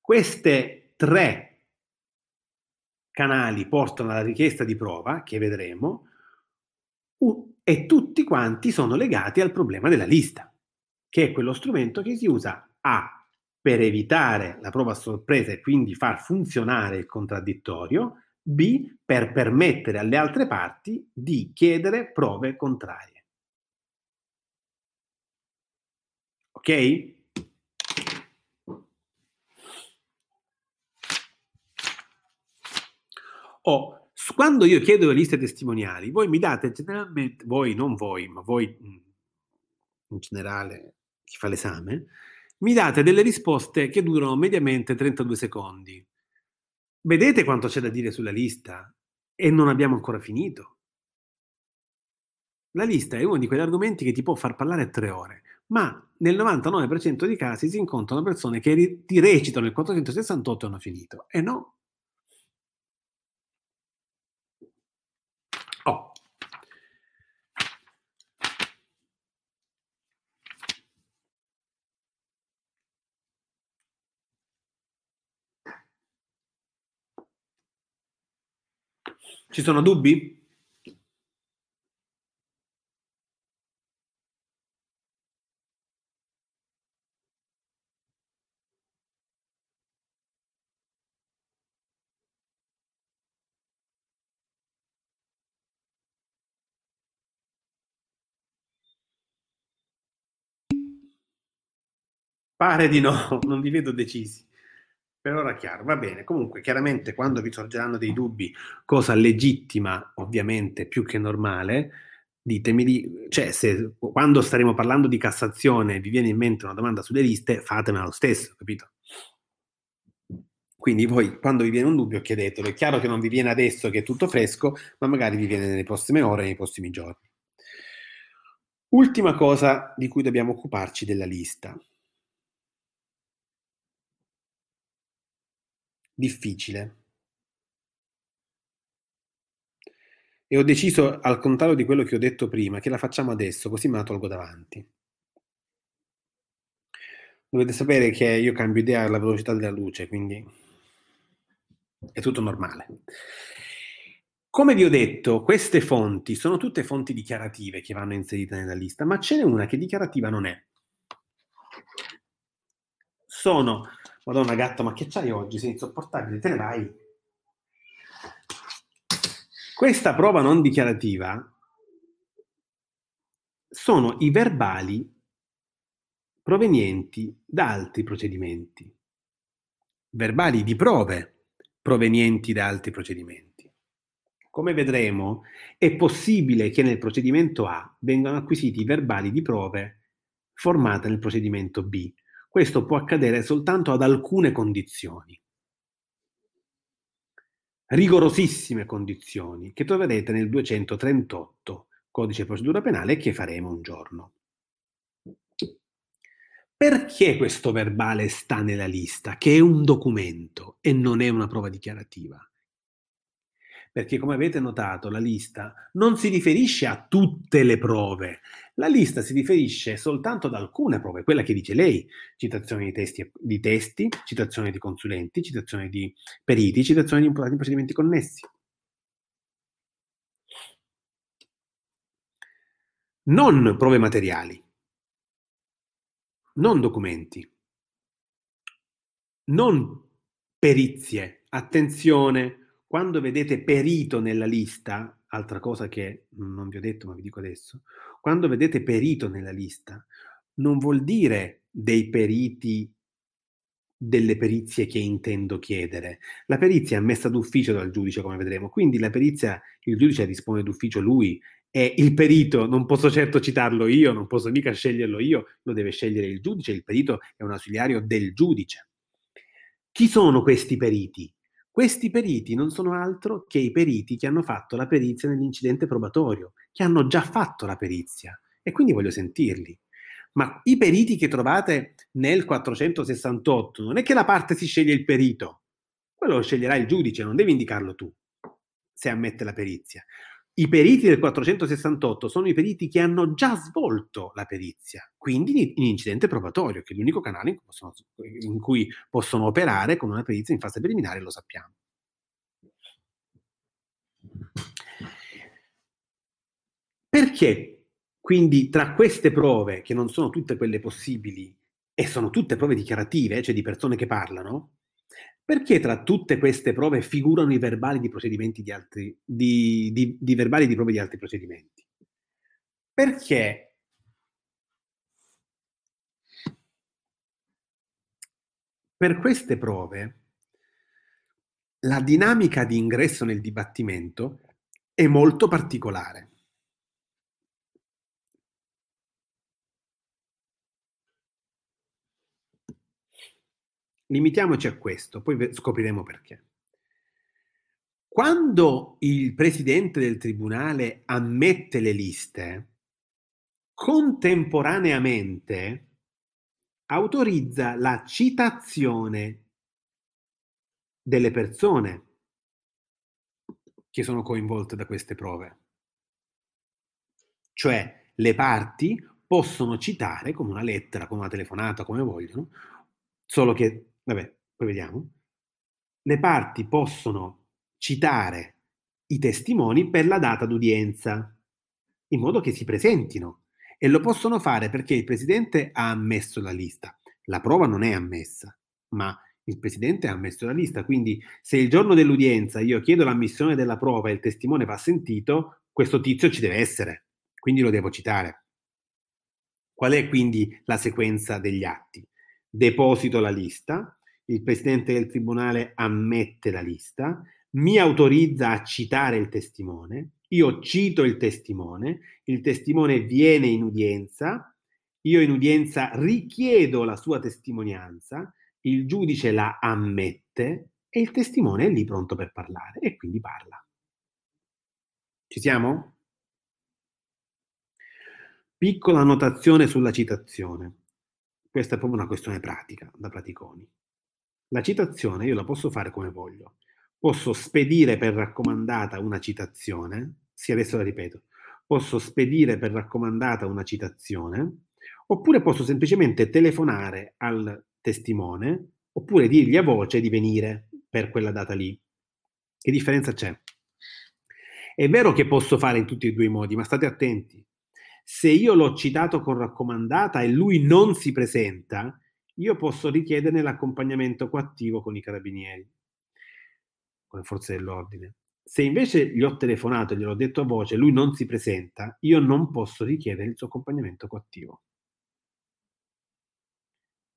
queste tre canali portano alla richiesta di prova, che vedremo, e tutti quanti sono legati al problema della lista, che è quello strumento che si usa a per evitare la prova a sorpresa e quindi far funzionare il contraddittorio, B per permettere alle altre parti di chiedere prove contrarie. Ok? Oh, quando io chiedo le liste testimoniali, voi mi date generalmente, voi, non voi, ma voi in generale, chi fa l'esame, mi date delle risposte che durano mediamente 32 secondi. Vedete quanto c'è da dire sulla lista? E non abbiamo ancora finito. La lista è uno di quegli argomenti che ti può far parlare tre ore, ma nel 99% dei casi si incontrano persone che ti recitano il 468 e hanno finito. E no. Ci sono dubbi? Pare di no, (laughs) non vi vedo decisi. Per ora chiaro, va bene. Comunque, chiaramente, quando vi sorgeranno dei dubbi, cosa legittima, ovviamente, più che normale, ditemi di, cioè, se quando staremo parlando di Cassazione vi viene in mente una domanda sulle liste, fatemela lo stesso, capito? Quindi voi, quando vi viene un dubbio, chiedetelo. È chiaro che non vi viene adesso che è tutto fresco, ma magari vi viene nelle prossime ore, nei prossimi giorni. Ultima cosa di cui dobbiamo occuparci della lista. Difficile. E ho deciso, al contrario di quello che ho detto prima, che la facciamo adesso, così me la tolgo davanti. Dovete sapere che io cambio idea alla velocità della luce, quindi è tutto normale. Come vi ho detto, queste fonti sono tutte fonti dichiarative che vanno inserite nella lista, ma ce n'è una che dichiarativa non è. Sono Madonna gatto, ma che c'hai oggi? Sei insopportabile, te ne vai. Questa prova non dichiarativa sono i verbali provenienti da altri procedimenti. Verbali di prove provenienti da altri procedimenti. Come vedremo, è possibile che nel procedimento A vengano acquisiti i verbali di prove formate nel procedimento B, questo può accadere soltanto ad alcune condizioni, rigorosissime condizioni, che troverete nel 238 codice procedura penale che faremo un giorno. Perché questo verbale sta nella lista, che è un documento e non è una prova dichiarativa? Perché come avete notato la lista non si riferisce a tutte le prove, la lista si riferisce soltanto ad alcune prove, quella che dice lei, citazioni di testi, di testi citazioni di consulenti, citazioni di periti, citazioni di imputati in procedimenti connessi. Non prove materiali, non documenti, non perizie, attenzione, quando vedete perito nella lista, altra cosa che non vi ho detto ma vi dico adesso, quando vedete perito nella lista, non vuol dire dei periti delle perizie che intendo chiedere. La perizia è ammessa d'ufficio dal giudice, come vedremo, quindi la perizia il giudice dispone d'ufficio lui e il perito non posso certo citarlo io, non posso mica sceglierlo io, lo deve scegliere il giudice, il perito è un ausiliario del giudice. Chi sono questi periti? Questi periti non sono altro che i periti che hanno fatto la perizia nell'incidente probatorio, che hanno già fatto la perizia e quindi voglio sentirli. Ma i periti che trovate nel 468 non è che la parte si sceglie il perito, quello lo sceglierà il giudice, non devi indicarlo tu se ammette la perizia. I periti del 468 sono i periti che hanno già svolto la perizia, quindi in incidente probatorio, che è l'unico canale in cui, possono, in cui possono operare con una perizia in fase preliminare, lo sappiamo. Perché quindi tra queste prove, che non sono tutte quelle possibili, e sono tutte prove dichiarative, cioè di persone che parlano, perché tra tutte queste prove figurano i verbali di procedimenti di altri, di, di, di verbali di prove di altri procedimenti? Perché per queste prove la dinamica di ingresso nel dibattimento è molto particolare. Limitiamoci a questo, poi scopriremo perché. Quando il presidente del tribunale ammette le liste, contemporaneamente autorizza la citazione delle persone che sono coinvolte da queste prove. Cioè le parti possono citare con una lettera, con una telefonata, come vogliono, solo che, vabbè, poi vediamo, le parti possono citare i testimoni per la data d'udienza, in modo che si presentino. E lo possono fare perché il Presidente ha ammesso la lista. La prova non è ammessa, ma il Presidente ha ammesso la lista. Quindi se il giorno dell'udienza io chiedo l'ammissione della prova e il testimone va sentito, questo tizio ci deve essere, quindi lo devo citare. Qual è quindi la sequenza degli atti? Deposito la lista, il Presidente del Tribunale ammette la lista, mi autorizza a citare il testimone, io cito il testimone, il testimone viene in udienza, io in udienza richiedo la sua testimonianza, il giudice la ammette e il testimone è lì pronto per parlare e quindi parla. Ci siamo? Piccola annotazione sulla citazione. Questa è proprio una questione pratica, da praticoni. La citazione io la posso fare come voglio. Posso spedire per raccomandata una citazione, sì adesso la ripeto, posso spedire per raccomandata una citazione, oppure posso semplicemente telefonare al testimone oppure dirgli a voce di venire per quella data lì. Che differenza c'è? È vero che posso fare in tutti e due i modi, ma state attenti. Se io l'ho citato con raccomandata e lui non si presenta, io posso richiederne l'accompagnamento coattivo con i carabinieri, con le forze dell'ordine. Se invece gli ho telefonato e gliel'ho detto a voce, lui non si presenta, io non posso richiedere il suo accompagnamento coattivo.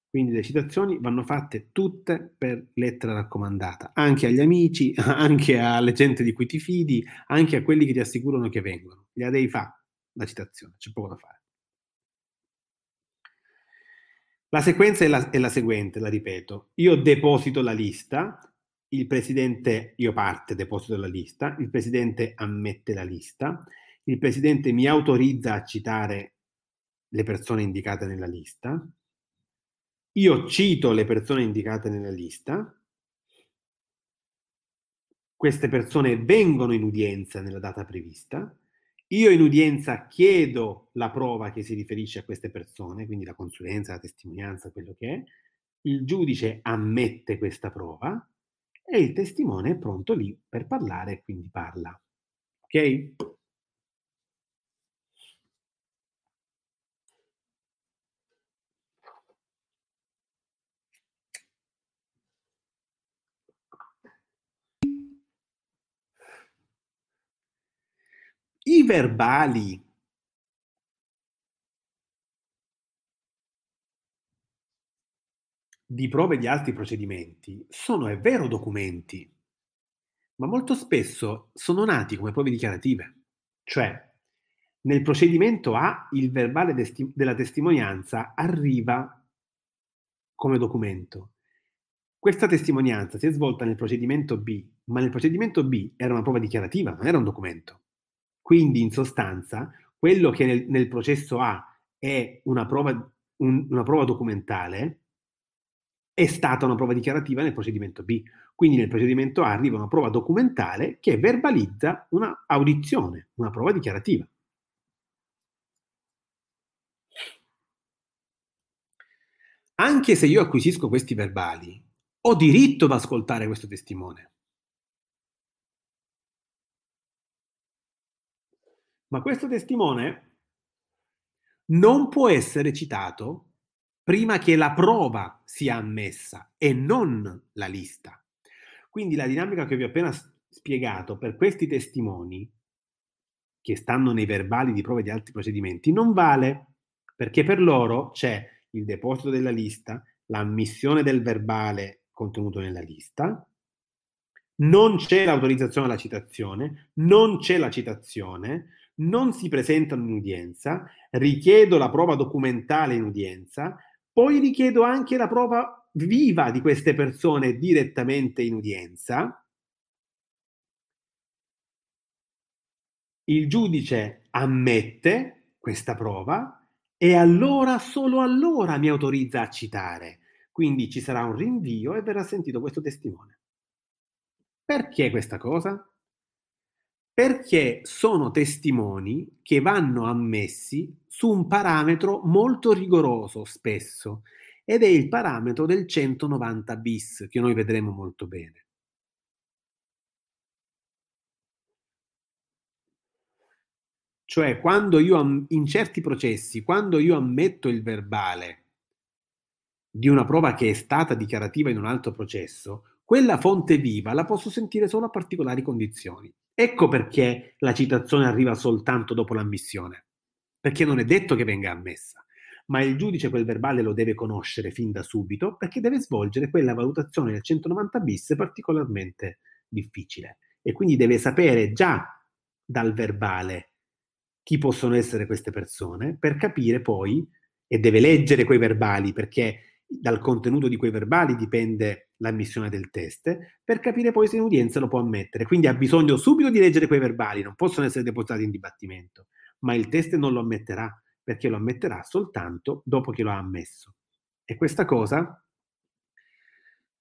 Quindi le citazioni vanno fatte tutte per lettera raccomandata, anche agli amici, (laughs) anche alle gente di cui ti fidi, anche a quelli che ti assicurano che vengono. Gliela devi fare la citazione, c'è poco da fare. La sequenza è la, è la seguente, la ripeto. Io deposito la lista, il presidente, io parte, deposito la lista, il presidente ammette la lista, il presidente mi autorizza a citare le persone indicate nella lista, io cito le persone indicate nella lista, queste persone vengono in udienza nella data prevista, io in udienza chiedo la prova che si riferisce a queste persone, quindi la consulenza, la testimonianza, quello che è, il giudice ammette questa prova e il testimone è pronto lì per parlare quindi parla. Ok? I verbali di prove di altri procedimenti sono, è vero, documenti, ma molto spesso sono nati come prove dichiarative. Cioè, nel procedimento A il verbale desti- della testimonianza arriva come documento. Questa testimonianza si è svolta nel procedimento B, ma nel procedimento B era una prova dichiarativa, non era un documento. Quindi, in sostanza, quello che nel, nel processo A è una prova, un, una prova documentale è stata una prova dichiarativa nel procedimento B. Quindi nel procedimento A arriva una prova documentale che verbalizza una audizione, una prova dichiarativa. Anche se io acquisisco questi verbali, ho diritto ad ascoltare questo testimone. Ma questo testimone non può essere citato prima che la prova sia ammessa e non la lista. Quindi la dinamica che vi ho appena spiegato per questi testimoni che stanno nei verbali di prove di altri procedimenti non vale perché per loro c'è il deposito della lista, l'ammissione del verbale contenuto nella lista, non c'è l'autorizzazione alla citazione, non c'è la citazione, non si presentano in udienza, richiedo la prova documentale in udienza, poi richiedo anche la prova viva di queste persone direttamente in udienza. Il giudice ammette questa prova e allora, solo allora mi autorizza a citare. Quindi ci sarà un rinvio e verrà sentito questo testimone. Perché questa cosa? Perché sono testimoni che vanno ammessi su un parametro molto rigoroso spesso ed è il parametro del 190 bis che noi vedremo molto bene. Cioè, quando io in certi processi, quando io ammetto il verbale di una prova che è stata dichiarativa in un altro processo, quella fonte viva la posso sentire solo a particolari condizioni. Ecco perché la citazione arriva soltanto dopo l'ammissione, perché non è detto che venga ammessa, ma il giudice quel verbale lo deve conoscere fin da subito perché deve svolgere quella valutazione del 190 bis particolarmente difficile. E quindi deve sapere già dal verbale chi possono essere queste persone per capire poi e deve leggere quei verbali perché dal contenuto di quei verbali dipende l'ammissione del test, per capire poi se in udienza lo può ammettere. Quindi ha bisogno subito di leggere quei verbali, non possono essere depositati in dibattimento, ma il test non lo ammetterà, perché lo ammetterà soltanto dopo che lo ha ammesso. E questa cosa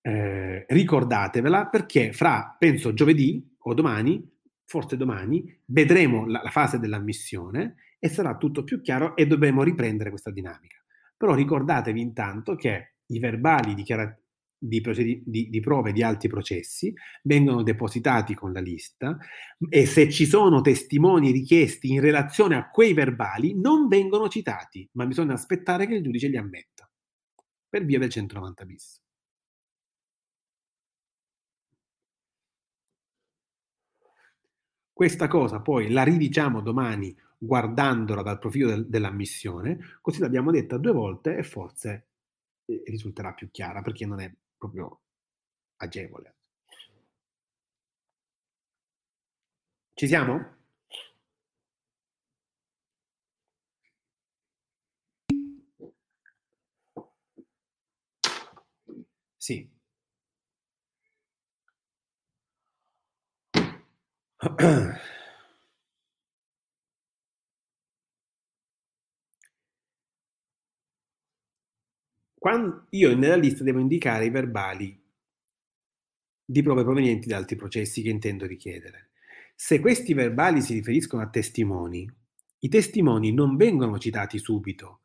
eh, ricordatevela perché fra, penso, giovedì o domani, forse domani, vedremo la, la fase dell'ammissione e sarà tutto più chiaro e dovremo riprendere questa dinamica. Però ricordatevi intanto che i verbali dichiara- di, di, di, prove di altri processi vengono depositati con la lista e se ci sono testimoni richiesti in relazione a quei verbali non vengono citati, ma bisogna aspettare che il giudice li ammetta per via del 190 bis. Questa cosa poi la ridiciamo domani guardandola dal profilo del, dell'ammissione, così l'abbiamo detta due volte e forse eh, risulterà più chiara perché non è proprio agevole. Ci siamo? Sì. (clears throat) io nella lista devo indicare i verbali di prove provenienti da altri processi che intendo richiedere. Se questi verbali si riferiscono a testimoni, i testimoni non vengono citati subito,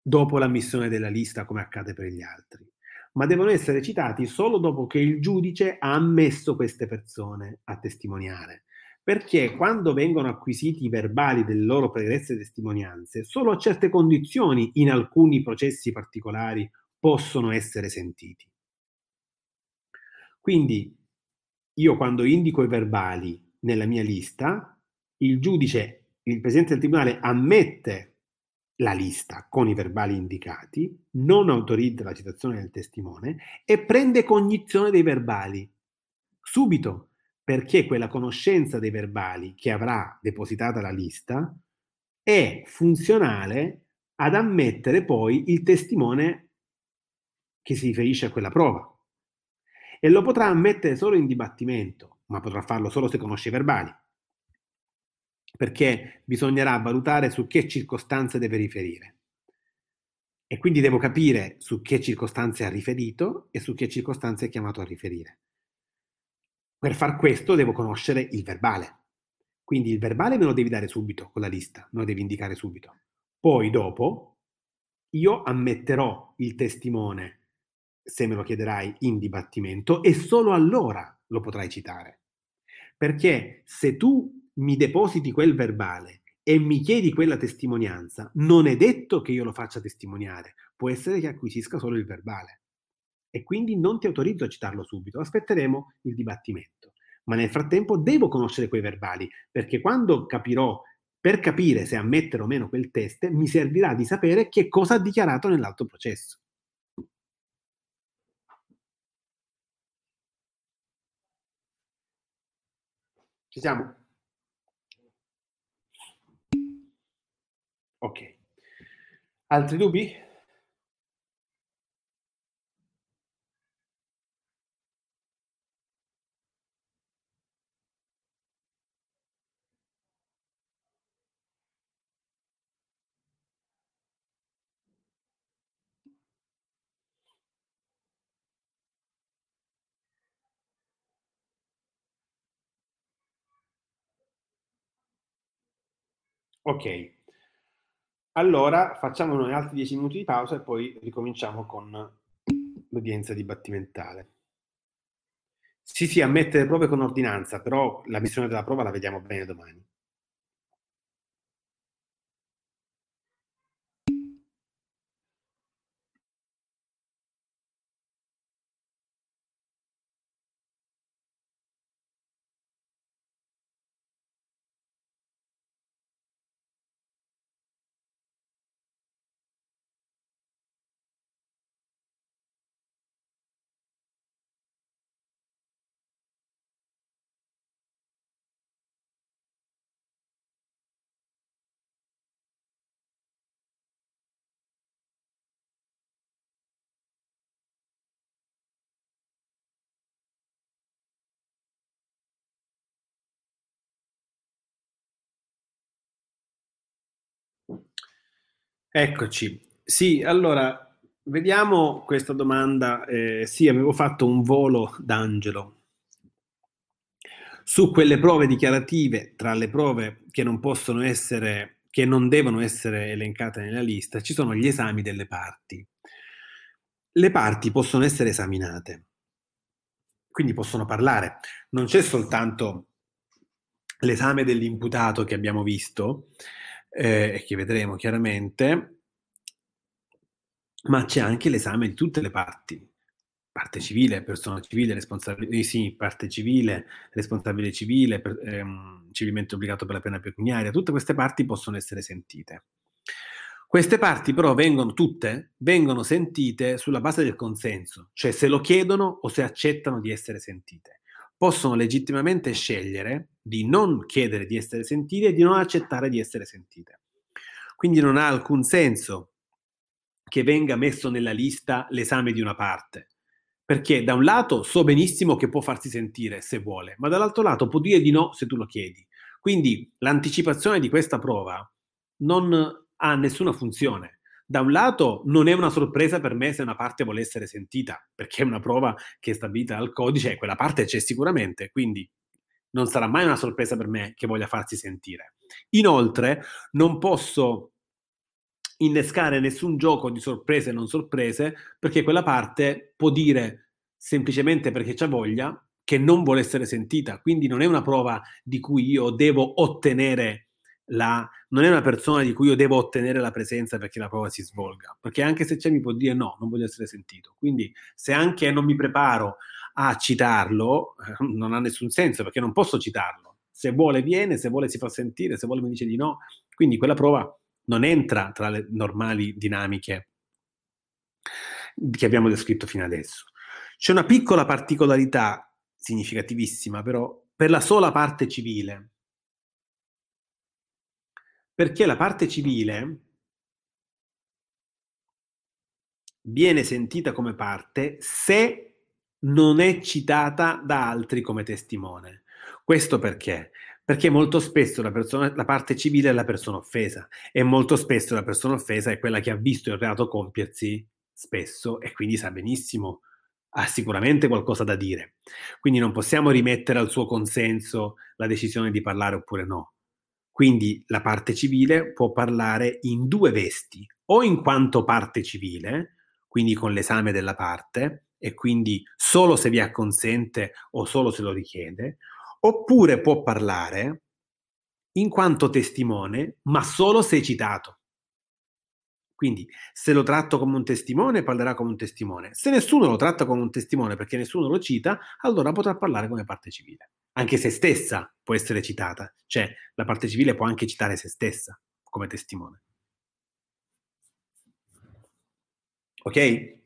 dopo l'ammissione della lista come accade per gli altri, ma devono essere citati solo dopo che il giudice ha ammesso queste persone a testimoniare. Perché quando vengono acquisiti i verbali delle loro pregresse testimonianze, solo a certe condizioni in alcuni processi particolari possono essere sentiti. Quindi io quando indico i verbali nella mia lista, il giudice, il presidente del tribunale ammette la lista con i verbali indicati, non autorizza la citazione del testimone e prende cognizione dei verbali subito, perché quella conoscenza dei verbali che avrà depositata la lista è funzionale ad ammettere poi il testimone che si riferisce a quella prova. E lo potrà ammettere solo in dibattimento, ma potrà farlo solo se conosce i verbali. Perché bisognerà valutare su che circostanze deve riferire. E quindi devo capire su che circostanze ha riferito e su che circostanze è chiamato a riferire. Per far questo devo conoscere il verbale. Quindi il verbale me lo devi dare subito con la lista, me lo devi indicare subito. Poi dopo io ammetterò il testimone se me lo chiederai in dibattimento e solo allora lo potrai citare. Perché se tu mi depositi quel verbale e mi chiedi quella testimonianza, non è detto che io lo faccia testimoniare, può essere che acquisisca solo il verbale. E quindi non ti autorizzo a citarlo subito, aspetteremo il dibattimento. Ma nel frattempo devo conoscere quei verbali, perché quando capirò, per capire se ammettere o meno quel test, mi servirà di sapere che cosa ha dichiarato nell'altro processo. Ci siamo? Ok. Altri dubbi? Ok, allora facciamo noi altri 10 minuti di pausa e poi ricominciamo con l'udienza dibattimentale. Sì, sì, ammettere prove con ordinanza, però la missione della prova la vediamo bene domani. Eccoci. Sì, allora vediamo questa domanda. Eh, sì, avevo fatto un volo d'angelo su quelle prove dichiarative, tra le prove che non possono essere, che non devono essere elencate nella lista, ci sono gli esami delle parti. Le parti possono essere esaminate, quindi possono parlare. Non c'è soltanto l'esame dell'imputato che abbiamo visto, eh, e che vedremo chiaramente, ma c'è anche l'esame di tutte le parti. Parte civile, persona civile, responsabile, eh, sì, parte civile, responsabile civile, per, ehm, civilmente obbligato per la pena pecuniaria, tutte queste parti possono essere sentite. Queste parti però vengono tutte, vengono sentite sulla base del consenso, cioè se lo chiedono o se accettano di essere sentite. Possono legittimamente scegliere di non chiedere di essere sentite e di non accettare di essere sentite. Quindi non ha alcun senso che venga messo nella lista l'esame di una parte, perché da un lato so benissimo che può farsi sentire se vuole, ma dall'altro lato può dire di no se tu lo chiedi. Quindi l'anticipazione di questa prova non ha nessuna funzione. Da un lato non è una sorpresa per me se una parte vuole essere sentita, perché è una prova che è stabilita dal codice e quella parte c'è sicuramente, quindi non sarà mai una sorpresa per me che voglia farsi sentire. Inoltre, non posso innescare nessun gioco di sorprese e non sorprese perché quella parte può dire semplicemente perché c'ha voglia che non vuole essere sentita, quindi non è una prova di cui io devo ottenere la non è una persona di cui io devo ottenere la presenza perché la prova si svolga, perché anche se c'è mi può dire no, non voglio essere sentito. Quindi se anche non mi preparo a citarlo eh, non ha nessun senso perché non posso citarlo. Se vuole viene, se vuole si fa sentire, se vuole mi dice di no. Quindi quella prova non entra tra le normali dinamiche che abbiamo descritto fino adesso. C'è una piccola particolarità significativissima però per la sola parte civile. Perché la parte civile viene sentita come parte se non è citata da altri come testimone. Questo perché? Perché molto spesso la, persona, la, parte civile è la persona offesa e molto spesso la persona offesa è quella che ha visto il reato compiersi spesso e quindi sa benissimo, ha sicuramente qualcosa da dire. Quindi non possiamo rimettere al suo consenso la decisione di parlare oppure no. Quindi la parte civile può parlare in due vesti, o in quanto parte civile, quindi con l'esame della parte, e quindi solo se vi acconsente o solo se lo richiede, oppure può parlare in quanto testimone, ma solo se citato. Quindi se lo tratto come un testimone, parlerà come un testimone. Se nessuno lo tratta come un testimone perché nessuno lo cita, allora potrà parlare come parte civile. Anche se stessa può essere citata, cioè la parte civile può anche citare se stessa come testimone. Ok?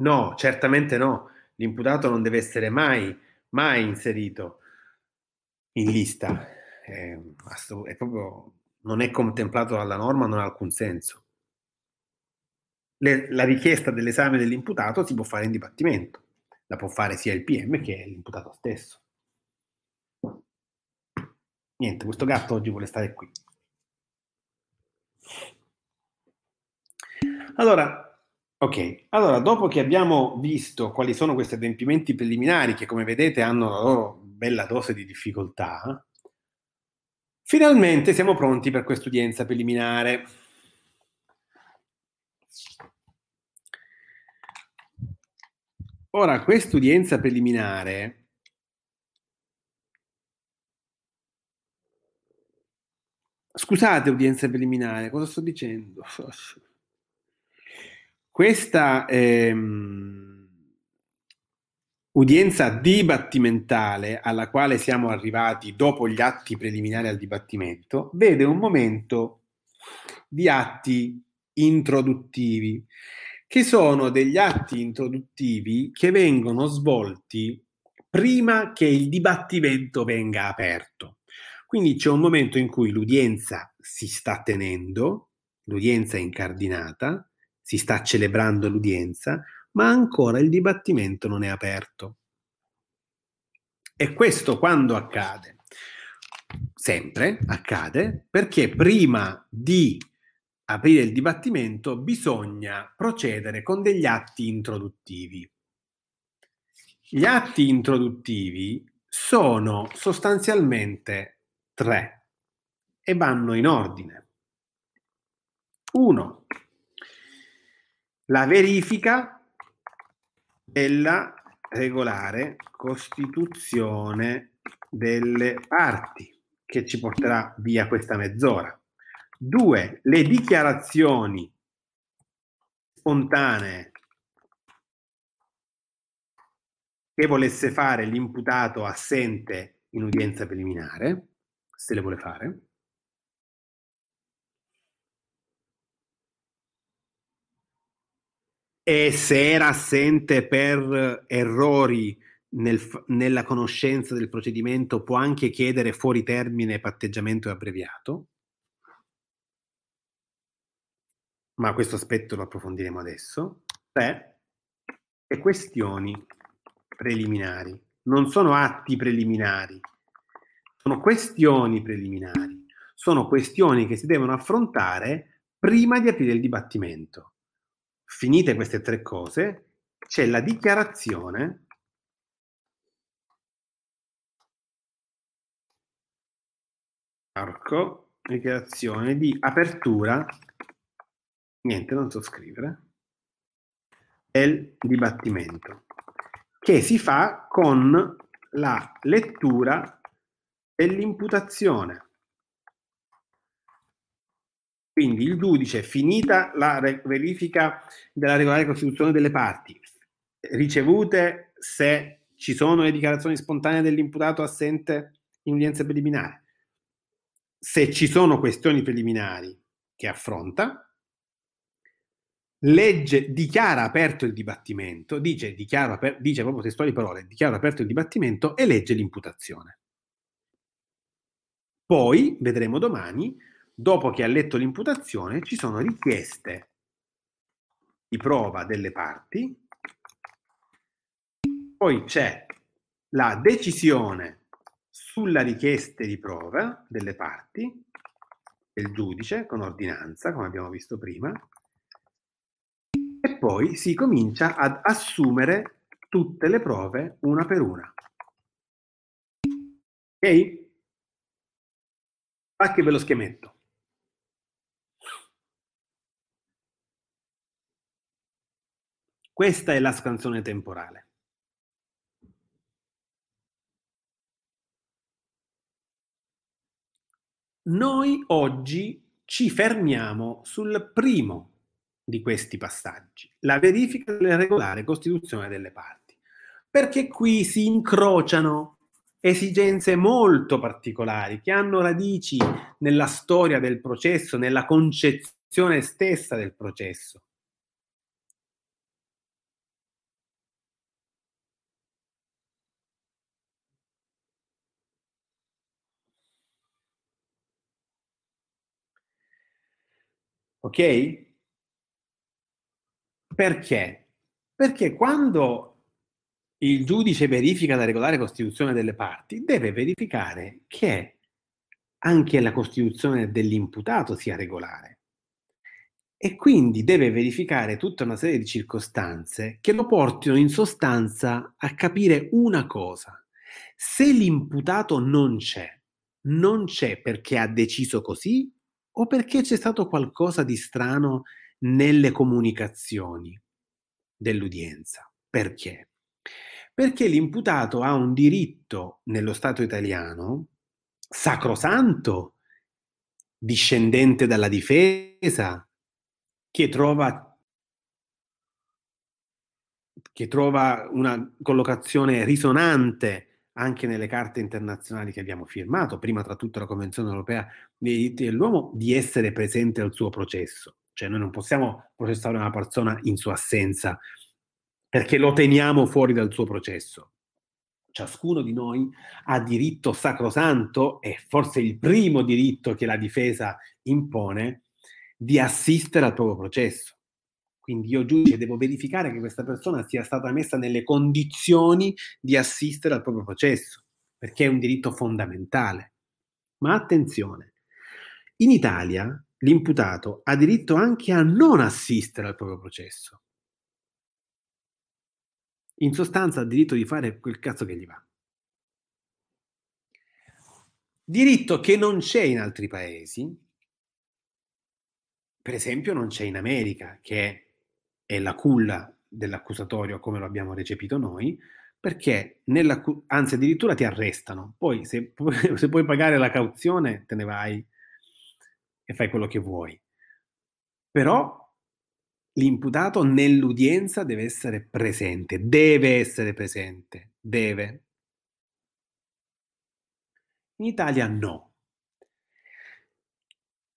No, certamente no. L'imputato non deve essere mai, mai inserito in lista. È, è proprio, non è contemplato dalla norma, non ha alcun senso. Le, la richiesta dell'esame dell'imputato si può fare in dibattimento. La può fare sia il PM che l'imputato stesso. Niente, questo gatto oggi vuole stare qui. Allora, ok, allora dopo che abbiamo visto quali sono questi adempimenti preliminari che come vedete hanno la loro bella dose di difficoltà, finalmente siamo pronti per quest'udienza preliminare. Ora, quest'udienza preliminare Scusate, udienza preliminare, cosa sto dicendo? Questa ehm, udienza dibattimentale alla quale siamo arrivati dopo gli atti preliminari al dibattimento vede un momento di atti introduttivi, che sono degli atti introduttivi che vengono svolti prima che il dibattimento venga aperto. Quindi c'è un momento in cui l'udienza si sta tenendo, l'udienza è incardinata, si sta celebrando l'udienza, ma ancora il dibattimento non è aperto. E questo quando accade? Sempre accade perché prima di aprire il dibattimento bisogna procedere con degli atti introduttivi. Gli atti introduttivi sono sostanzialmente tre e vanno in ordine. Uno, la verifica della regolare costituzione delle parti che ci porterà via questa mezz'ora. Due, le dichiarazioni spontanee che volesse fare l'imputato assente in udienza preliminare se le vuole fare. E se era assente per errori nel, nella conoscenza del procedimento, può anche chiedere fuori termine patteggiamento abbreviato. Ma questo aspetto lo approfondiremo adesso. Tre, le questioni preliminari. Non sono atti preliminari, sono questioni preliminari, sono questioni che si devono affrontare prima di aprire il dibattimento. Finite queste tre cose, c'è la dichiarazione arco, dichiarazione di apertura, niente, non so scrivere, del dibattimento, che si fa con la lettura dell'imputazione. Quindi il giudice, finita la verifica della regolare costituzione delle parti, ricevute se ci sono le dichiarazioni spontanee dell'imputato assente in udienza preliminare, se ci sono questioni preliminari che affronta, legge, dichiara aperto il dibattimento, dice, dichiaro, dice proprio testuali parole, dichiaro aperto il dibattimento e legge l'imputazione. Poi, vedremo domani, dopo che ha letto l'imputazione, ci sono richieste di prova delle parti, poi c'è la decisione sulla richiesta di prova delle parti del giudice con ordinanza, come abbiamo visto prima, e poi si comincia ad assumere tutte le prove una per una. Ok? Anche ve lo schemetto. Questa è la scansione temporale. Noi oggi ci fermiamo sul primo di questi passaggi, la verifica della regolare costituzione delle parti, perché qui si incrociano esigenze molto particolari che hanno radici nella storia del processo, nella concezione stessa del processo. Ok? Perché? Perché quando il giudice verifica la regolare costituzione delle parti, deve verificare che anche la costituzione dell'imputato sia regolare. E quindi deve verificare tutta una serie di circostanze che lo portino in sostanza a capire una cosa. Se l'imputato non c'è, non c'è perché ha deciso così o perché c'è stato qualcosa di strano nelle comunicazioni dell'udienza. Perché? Perché l'imputato ha un diritto nello Stato italiano sacrosanto, discendente dalla difesa, che trova, che trova una collocazione risonante anche nelle carte internazionali che abbiamo firmato, prima tra tutte la Convenzione europea dei diritti dell'uomo, di essere presente al suo processo. Cioè noi non possiamo processare una persona in sua assenza perché lo teniamo fuori dal suo processo. Ciascuno di noi ha diritto sacrosanto, e forse il primo diritto che la difesa impone, di assistere al proprio processo. Quindi io giudice devo verificare che questa persona sia stata messa nelle condizioni di assistere al proprio processo, perché è un diritto fondamentale. Ma attenzione, in Italia l'imputato ha diritto anche a non assistere al proprio processo. In sostanza ha diritto di fare quel cazzo che gli va. Diritto che non c'è in altri paesi, per esempio non c'è in America, che è la culla dell'accusatorio come lo abbiamo recepito noi, perché anzi addirittura ti arrestano, poi se, (laughs) se puoi pagare la cauzione te ne vai e fai quello che vuoi. Però l'imputato nell'udienza deve essere presente, deve essere presente, deve. In Italia no.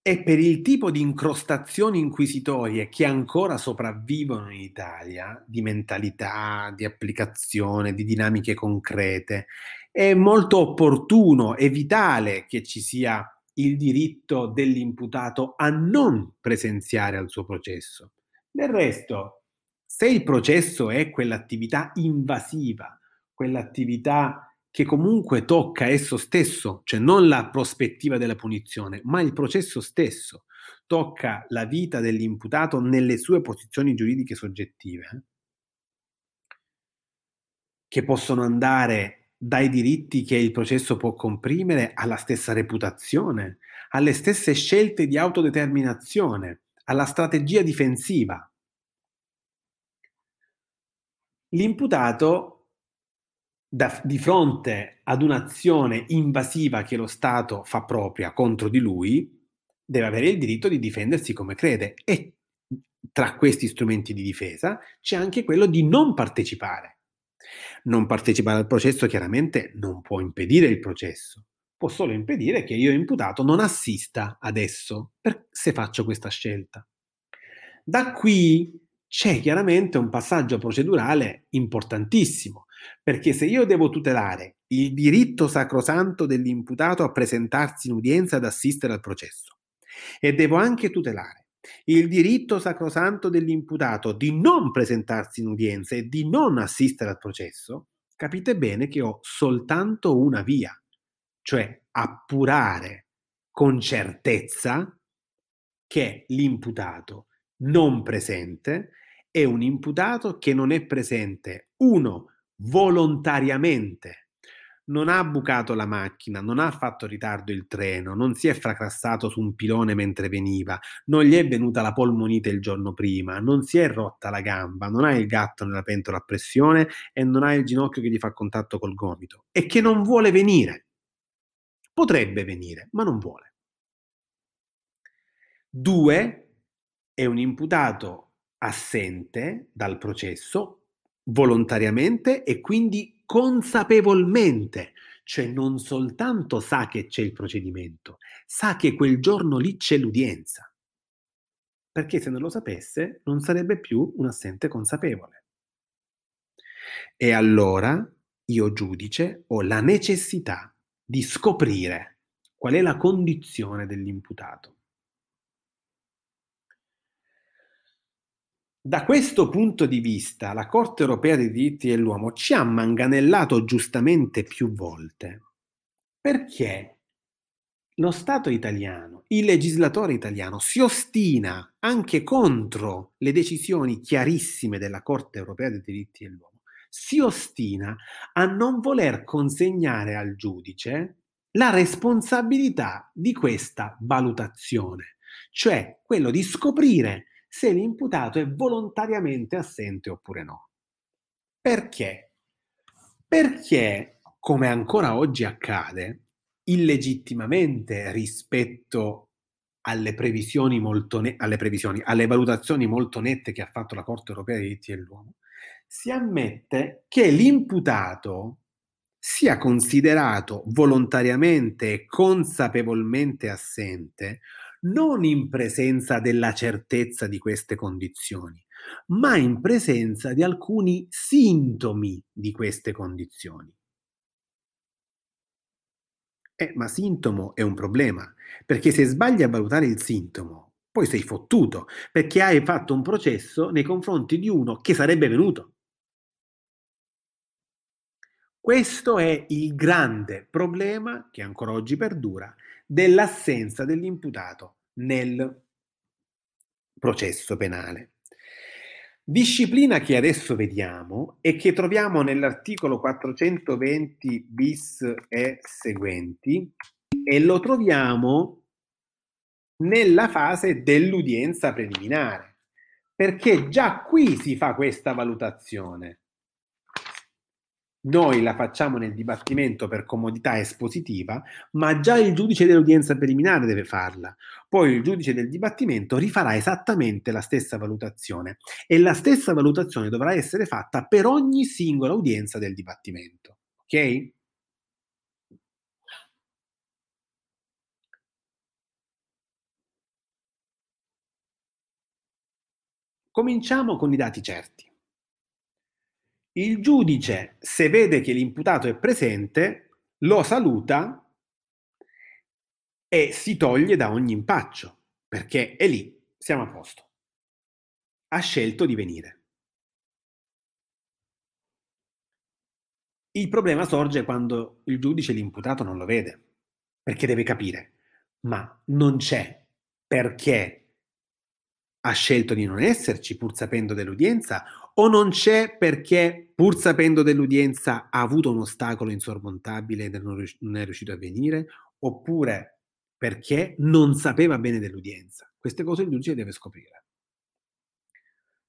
E per il tipo di incrostazioni inquisitorie che ancora sopravvivono in Italia, di mentalità, di applicazione, di dinamiche concrete, è molto opportuno e vitale che ci sia il diritto dell'imputato a non presenziare al suo processo. Del resto, se il processo è quell'attività invasiva, quell'attività che comunque tocca esso stesso, cioè non la prospettiva della punizione, ma il processo stesso, tocca la vita dell'imputato nelle sue posizioni giuridiche soggettive, che possono andare dai diritti che il processo può comprimere alla stessa reputazione, alle stesse scelte di autodeterminazione, alla strategia difensiva. L'imputato da, di fronte ad un'azione invasiva che lo Stato fa propria contro di lui, deve avere il diritto di difendersi come crede e tra questi strumenti di difesa c'è anche quello di non partecipare. Non partecipare al processo chiaramente non può impedire il processo, può solo impedire che io imputato non assista adesso per, se faccio questa scelta. Da qui c'è chiaramente un passaggio procedurale importantissimo, perché se io devo tutelare il diritto sacrosanto dell'imputato a presentarsi in udienza ad assistere al processo e devo anche tutelare il diritto sacrosanto dell'imputato di non presentarsi in udienza e di non assistere al processo, capite bene che ho soltanto una via, cioè appurare con certezza che l'imputato non presente è un imputato che non è presente, uno, volontariamente, non ha bucato la macchina, non ha fatto ritardo il treno, non si è fracassato su un pilone mentre veniva, non gli è venuta la polmonite il giorno prima, non si è rotta la gamba, non ha il gatto nella pentola a pressione e non ha il ginocchio che gli fa contatto col gomito e che non vuole venire. Potrebbe venire, ma non vuole. Due, è un imputato assente dal processo volontariamente e quindi consapevolmente, cioè non soltanto sa che c'è il procedimento, sa che quel giorno lì c'è l'udienza. Perché se non lo sapesse non sarebbe più un assente consapevole. E allora io giudice ho la necessità di scoprire qual è la condizione dell'imputato. Da questo punto di vista, la Corte europea dei diritti dell'uomo ci ha manganellato giustamente più volte. Perché lo Stato italiano, il legislatore italiano si ostina anche contro le decisioni chiarissime della Corte europea dei diritti dell'uomo, si ostina a non voler consegnare al giudice la responsabilità di questa valutazione, cioè quello di scoprire se l'imputato è volontariamente assente oppure no. Perché? Perché, come ancora oggi accade, illegittimamente rispetto alle previsioni ne- alle previsioni, alle valutazioni molto nette che ha fatto la Corte europea dei diritti dell'uomo, si ammette che l'imputato sia considerato volontariamente e consapevolmente assente non in presenza della certezza di queste condizioni, ma in presenza di alcuni sintomi di queste condizioni. Eh, ma sintomo è un problema, perché se sbagli a valutare il sintomo, poi sei fottuto, perché hai fatto un processo nei confronti di uno che sarebbe venuto. Questo è il grande problema che ancora oggi perdura dell'assenza dell'imputato nel processo penale. Disciplina che adesso vediamo e che troviamo nell'articolo 420 bis e seguenti e lo troviamo nella fase dell'udienza preliminare, perché già qui si fa questa valutazione. Noi la facciamo nel dibattimento per comodità espositiva, ma già il giudice dell'udienza preliminare deve farla. Poi il giudice del dibattimento rifarà esattamente la stessa valutazione e la stessa valutazione dovrà essere fatta per ogni singola udienza del dibattimento. Ok? Cominciamo con i dati certi. Il giudice, se vede che l'imputato è presente, lo saluta e si toglie da ogni impaccio, perché è lì, siamo a posto. Ha scelto di venire. Il problema sorge quando il giudice l'imputato non lo vede, perché deve capire, ma non c'è perché ha scelto di non esserci pur sapendo dell'udienza o non c'è perché pur sapendo dell'udienza ha avuto un ostacolo insormontabile e non è riuscito a venire oppure perché non sapeva bene dell'udienza. Queste cose il giudice deve scoprire.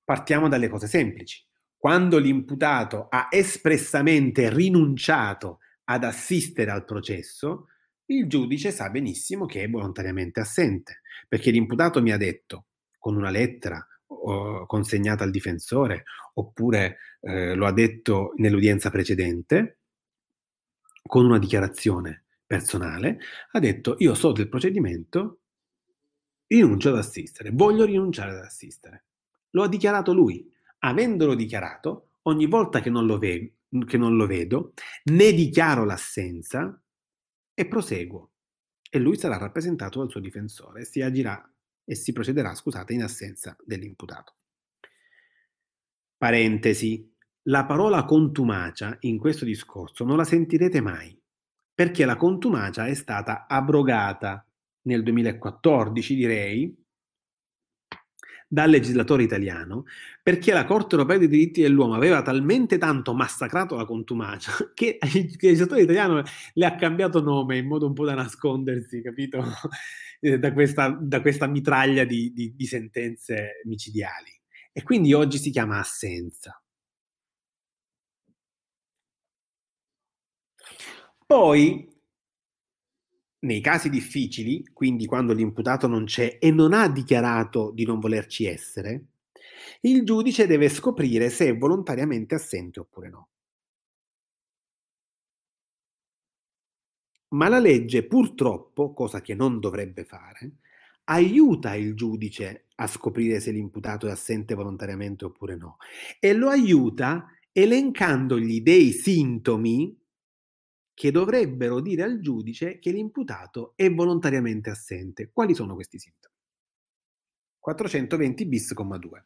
Partiamo dalle cose semplici. Quando l'imputato ha espressamente rinunciato ad assistere al processo, il giudice sa benissimo che è volontariamente assente, perché l'imputato mi ha detto con una lettera o, consegnata al difensore, oppure eh, lo ha detto nell'udienza precedente, con una dichiarazione personale, ha detto io so del procedimento, rinuncio ad assistere, voglio rinunciare ad assistere. Lo ha dichiarato lui. Avendolo dichiarato, ogni volta che non lo, ve- che non lo vedo, ne dichiaro l'assenza e proseguo. E lui sarà rappresentato dal suo difensore e si agirà e si procederà, scusate, in assenza dell'imputato. Parentesi. La parola contumacia in questo discorso non la sentirete mai, perché la contumacia è stata abrogata nel 2014, direi, dal legislatore italiano, perché la Corte europea dei diritti dell'uomo aveva talmente tanto massacrato la contumacia (laughs) che il legislatore italiano le ha cambiato nome in modo un po' da nascondersi, capito? (laughs) Eh, da, questa, da, questa, mitraglia di, di, di sentenze micidiali. E quindi oggi si chiama assenza. Poi, nei casi difficili, quindi quando l'imputato non c'è e non ha dichiarato di non volerci essere, il giudice deve scoprire se è volontariamente assente oppure no. Ma la legge purtroppo, cosa che non dovrebbe fare, aiuta il giudice a scoprire se l'imputato è assente volontariamente oppure no e lo aiuta elencandogli dei sintomi che dovrebbero dire al giudice che l'imputato è volontariamente assente. Quali sono questi sintomi? 420 bis, 2.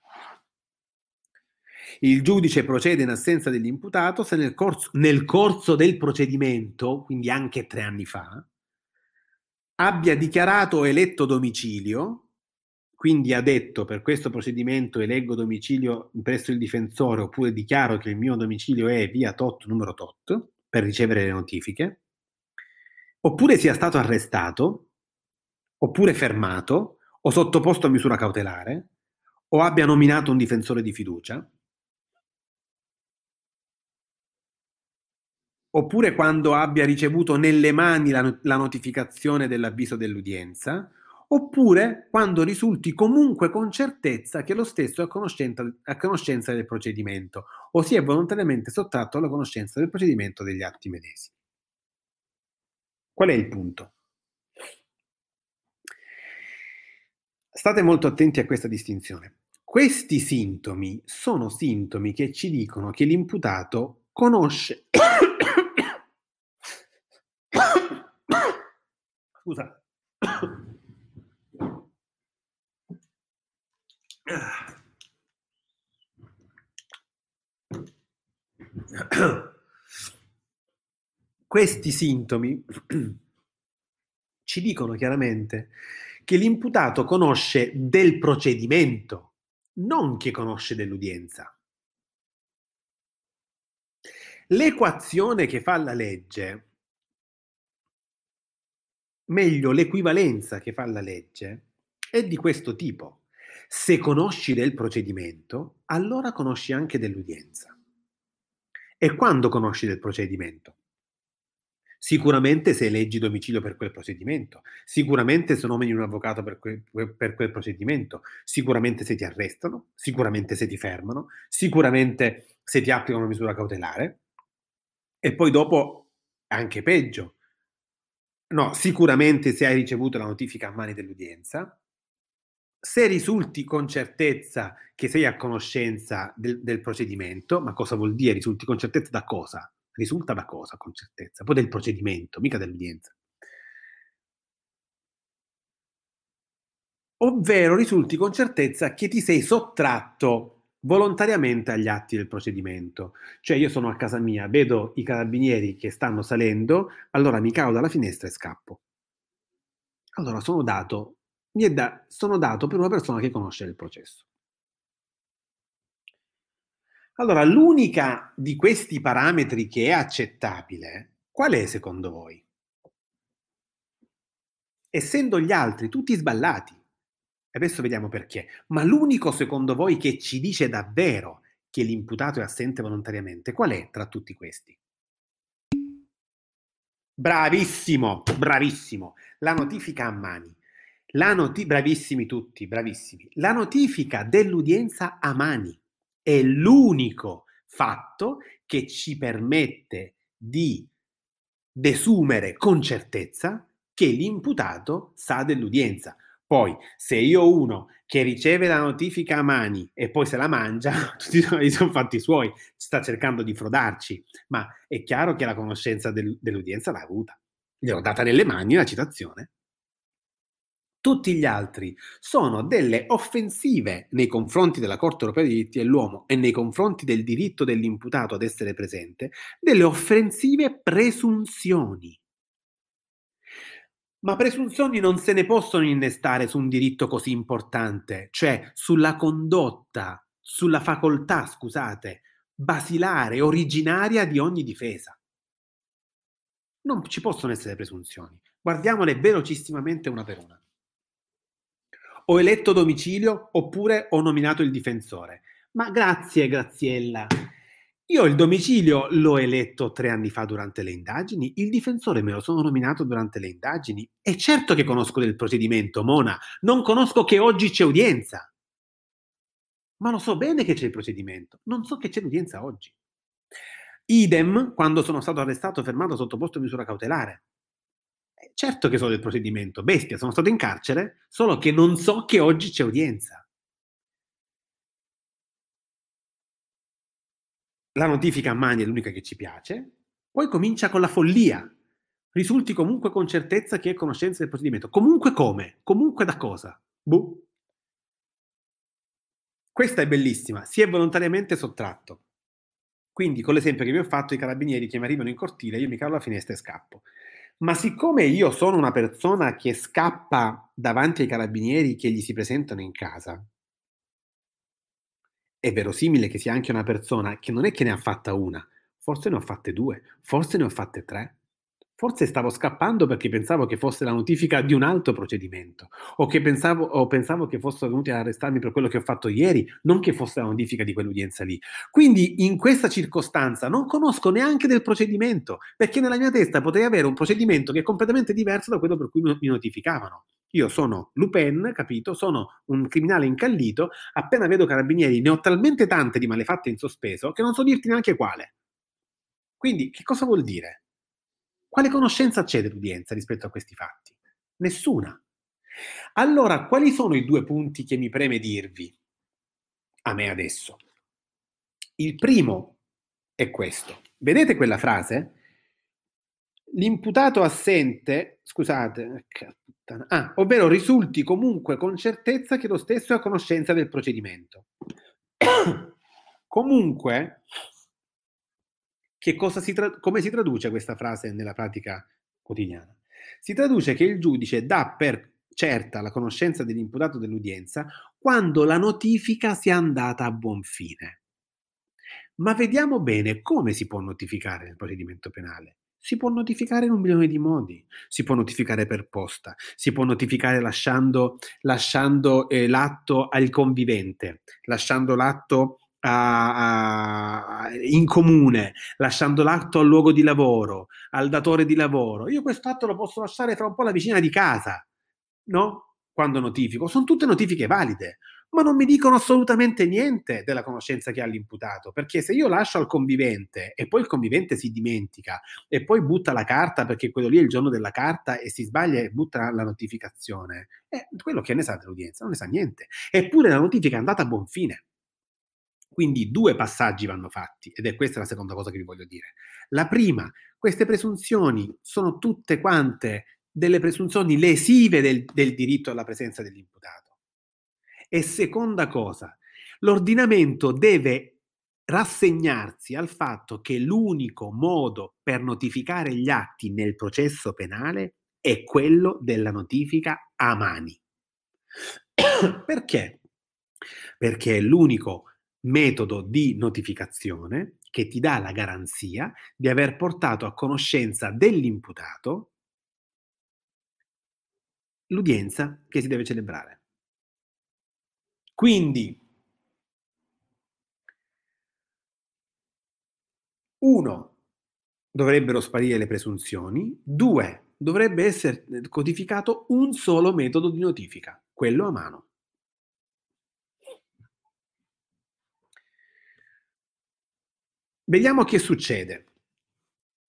Il giudice procede in assenza dell'imputato se nel corso, nel corso del procedimento, quindi anche tre anni fa, abbia dichiarato eletto domicilio, quindi ha detto per questo procedimento eleggo domicilio presso il difensore oppure dichiaro che il mio domicilio è via tot numero tot per ricevere le notifiche, oppure sia stato arrestato, oppure fermato o sottoposto a misura cautelare, o abbia nominato un difensore di fiducia, oppure quando abbia ricevuto nelle mani la, la notificazione dell'avviso dell'udienza, oppure quando risulti comunque con certezza che lo stesso è a conoscenza, a conoscenza del procedimento o si è volontariamente sottratto alla conoscenza del procedimento degli atti medesimi. Qual è il punto? State molto attenti a questa distinzione. Questi sintomi sono sintomi che ci dicono che l'imputato conosce... (coughs) Scusa. Questi sintomi ci dicono chiaramente che l'imputato conosce del procedimento, non che conosce dell'udienza. L'equazione che fa la legge, meglio l'equivalenza che fa la legge, è di questo tipo. Se conosci del procedimento, allora conosci anche dell'udienza. E quando conosci del procedimento? Sicuramente se leggi domicilio per quel procedimento, sicuramente se nomini un avvocato per, que- per quel procedimento, sicuramente se ti arrestano, sicuramente se ti fermano, sicuramente se ti applicano una misura cautelare e poi dopo anche peggio. No, sicuramente se hai ricevuto la notifica a mani dell'udienza, se risulti con certezza che sei a conoscenza del, del procedimento, ma cosa vuol dire risulti con certezza da cosa? Risulta da cosa con certezza? Poi del procedimento, mica dell'udienza. Ovvero risulti con certezza che ti sei sottratto volontariamente agli atti del procedimento. Cioè io sono a casa mia, vedo i carabinieri che stanno salendo, allora mi cavo dalla finestra e scappo. Allora sono dato, da, sono dato per una persona che conosce il processo. Allora, l'unica di questi parametri che è accettabile, qual è secondo voi? Essendo gli altri tutti sballati, adesso vediamo perché, ma l'unico secondo voi che ci dice davvero che l'imputato è assente volontariamente, qual è tra tutti questi? Bravissimo, bravissimo, la notifica a mani. La noti- bravissimi tutti, bravissimi. La notifica dell'udienza a mani è l'unico fatto che ci permette di desumere con certezza che l'imputato sa dell'udienza. Poi, se io ho uno che riceve la notifica a mani e poi se la mangia, (laughs) tutti i sono fatti suoi, sta cercando di frodarci, ma è chiaro che la conoscenza del, dell'udienza l'ha avuta. Gli ho data nelle mani la citazione tutti gli altri sono delle offensive nei confronti della Corte europea dei diritti dell'uomo e nei confronti del diritto dell'imputato ad essere presente, delle offensive presunzioni. Ma presunzioni non se ne possono innestare su un diritto così importante, cioè sulla condotta, sulla facoltà, scusate, basilare, originaria di ogni difesa. Non ci possono essere presunzioni. Guardiamole velocissimamente una per una ho eletto domicilio oppure ho nominato il difensore. Ma grazie, Graziella. Io il domicilio l'ho eletto tre anni fa durante le indagini, il difensore me lo sono nominato durante le indagini. E certo che conosco del procedimento, Mona, non conosco che oggi c'è udienza. Ma lo so bene che c'è il procedimento, non so che c'è l'udienza oggi. Idem quando sono stato arrestato, fermato, sottoposto a misura cautelare. Certo che so del procedimento, bestia, sono stato in carcere, solo che non so che oggi c'è udienza. La notifica a mani è l'unica che ci piace, poi comincia con la follia. Risulti comunque con certezza che è conoscenza del procedimento. Comunque come? Comunque da cosa? Boh. questa è bellissima, si è volontariamente sottratto. Quindi, con l'esempio che vi ho fatto, i carabinieri che mi arrivano in cortile, io mi cavo la finestra e scappo. Ma siccome io sono una persona che scappa davanti ai carabinieri che gli si presentano in casa, è verosimile che sia anche una persona che non è che ne ha fatta una, forse ne ho fatte due, forse ne ho fatte tre. Forse stavo scappando perché pensavo che fosse la notifica di un altro procedimento o che pensavo, o pensavo che fossero venuti ad arrestarmi per quello che ho fatto ieri, non che fosse la notifica di quell'udienza lì. Quindi in questa circostanza non conosco neanche del procedimento, perché nella mia testa potrei avere un procedimento che è completamente diverso da quello per cui mi notificavano. Io sono Lupin, capito? Sono un criminale incallito, appena vedo carabinieri ne ho talmente tante di malefatte in sospeso che non so dirti neanche quale. Quindi che cosa vuol dire? Quale conoscenza c'è dell'udienza rispetto a questi fatti? Nessuna. Allora, quali sono i due punti che mi preme dirvi a me adesso? Il primo è questo. Vedete quella frase? L'imputato assente, scusate, ah, ovvero risulti comunque con certezza che lo stesso è a conoscenza del procedimento. (coughs) comunque, si tra- come si traduce questa frase nella pratica quotidiana? Si traduce che il giudice dà per certa la conoscenza dell'imputato dell'udienza quando la notifica sia andata a buon fine. Ma vediamo bene come si può notificare nel procedimento penale. Si può notificare in un milione di modi. Si può notificare per posta, si può notificare lasciando, lasciando eh, l'atto al convivente, lasciando l'atto a, a, in comune, lasciando l'atto al luogo di lavoro, al datore di lavoro. Io questo atto lo posso lasciare fra un po' alla vicina di casa, no? Quando notifico. Sono tutte notifiche valide, ma non mi dicono assolutamente niente della conoscenza che ha l'imputato, perché se io lascio al convivente e poi il convivente si dimentica e poi butta la carta perché quello lì è il giorno della carta e si sbaglia e butta la notificazione, eh, quello che ne sa dell'udienza non ne sa niente. Eppure la notifica è andata a buon fine. Quindi due passaggi vanno fatti ed è questa la seconda cosa che vi voglio dire. La prima, queste presunzioni sono tutte quante delle presunzioni lesive del, del diritto alla presenza dell'imputato. E seconda cosa, l'ordinamento deve rassegnarsi al fatto che l'unico modo per notificare gli atti nel processo penale è quello della notifica a mani. (coughs) Perché? Perché è l'unico metodo di notificazione che ti dà la garanzia di aver portato a conoscenza dell'imputato l'udienza che si deve celebrare. Quindi, uno, dovrebbero sparire le presunzioni, due, dovrebbe essere codificato un solo metodo di notifica, quello a mano. Vediamo che succede.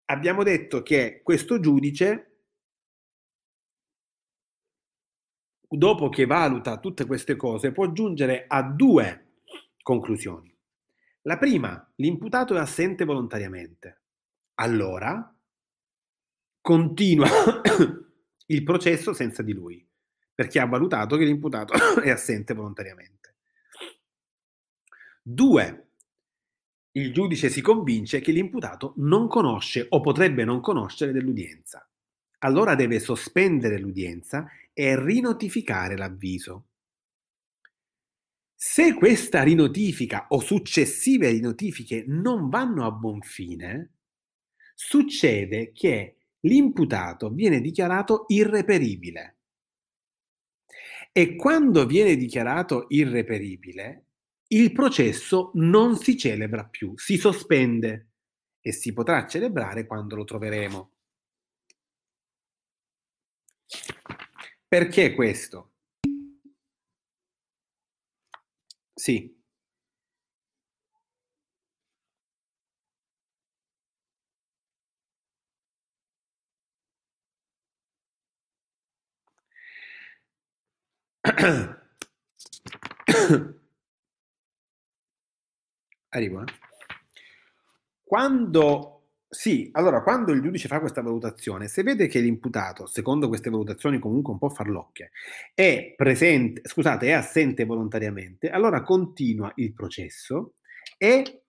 Abbiamo detto che questo giudice, dopo che valuta tutte queste cose, può giungere a due conclusioni. La prima, l'imputato è assente volontariamente. Allora, continua (coughs) il processo senza di lui, perché ha valutato che l'imputato (coughs) è assente volontariamente. Due, il giudice si convince che l'imputato non conosce o potrebbe non conoscere dell'udienza. Allora deve sospendere l'udienza e rinotificare l'avviso. Se questa rinotifica o successive rinotifiche non vanno a buon fine, succede che l'imputato viene dichiarato irreperibile. E quando viene dichiarato irreperibile, il processo non si celebra più, si sospende e si potrà celebrare quando lo troveremo. Perché questo? Sì. (coughs) Arrivo, eh? Quando Sì, allora quando il giudice fa questa valutazione, se vede che l'imputato, secondo queste valutazioni comunque un po' farlocche, è presente, scusate, è assente volontariamente, allora continua il processo e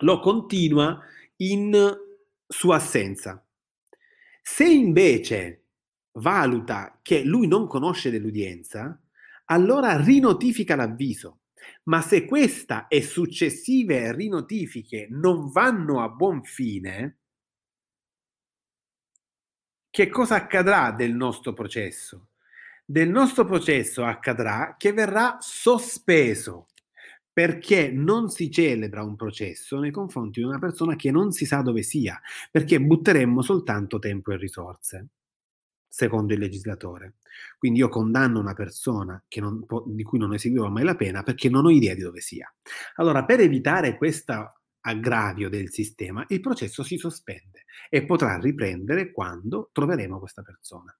lo continua in sua assenza. Se invece valuta che lui non conosce dell'udienza, allora rinotifica l'avviso. Ma se questa e successive rinotifiche non vanno a buon fine, che cosa accadrà del nostro processo? Del nostro processo accadrà che verrà sospeso perché non si celebra un processo nei confronti di una persona che non si sa dove sia, perché butteremmo soltanto tempo e risorse, secondo il legislatore. Quindi io condanno una persona non, di cui non eseguivo mai la pena perché non ho idea di dove sia. Allora, per evitare questo aggravio del sistema, il processo si sospende e potrà riprendere quando troveremo questa persona.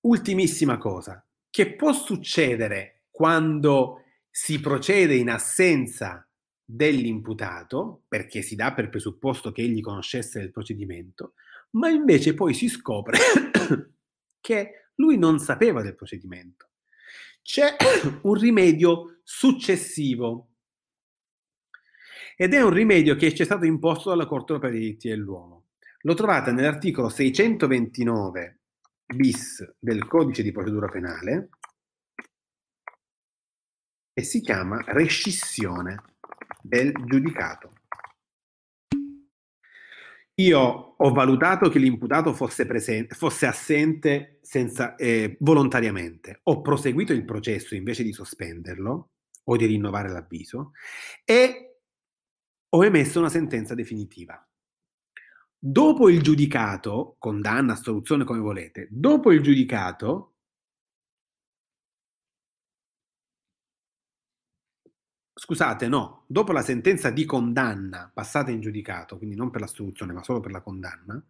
Ultimissima cosa, che può succedere quando si procede in assenza dell'imputato, perché si dà per presupposto che egli conoscesse del procedimento, ma invece poi si scopre (coughs) che lui non sapeva del procedimento. C'è (coughs) un rimedio successivo ed è un rimedio che ci è stato imposto dalla Corte europea dei diritti dell'uomo. Lo trovate nell'articolo 629 bis del codice di procedura penale e si chiama rescissione del giudicato. Io ho valutato che l'imputato fosse, presente, fosse assente senza, eh, volontariamente, ho proseguito il processo invece di sospenderlo o di rinnovare l'avviso e ho emesso una sentenza definitiva. Dopo il giudicato, condanna, assoluzione come volete, dopo il giudicato Scusate, no, dopo la sentenza di condanna passata in giudicato, quindi non per l'assoluzione ma solo per la condanna,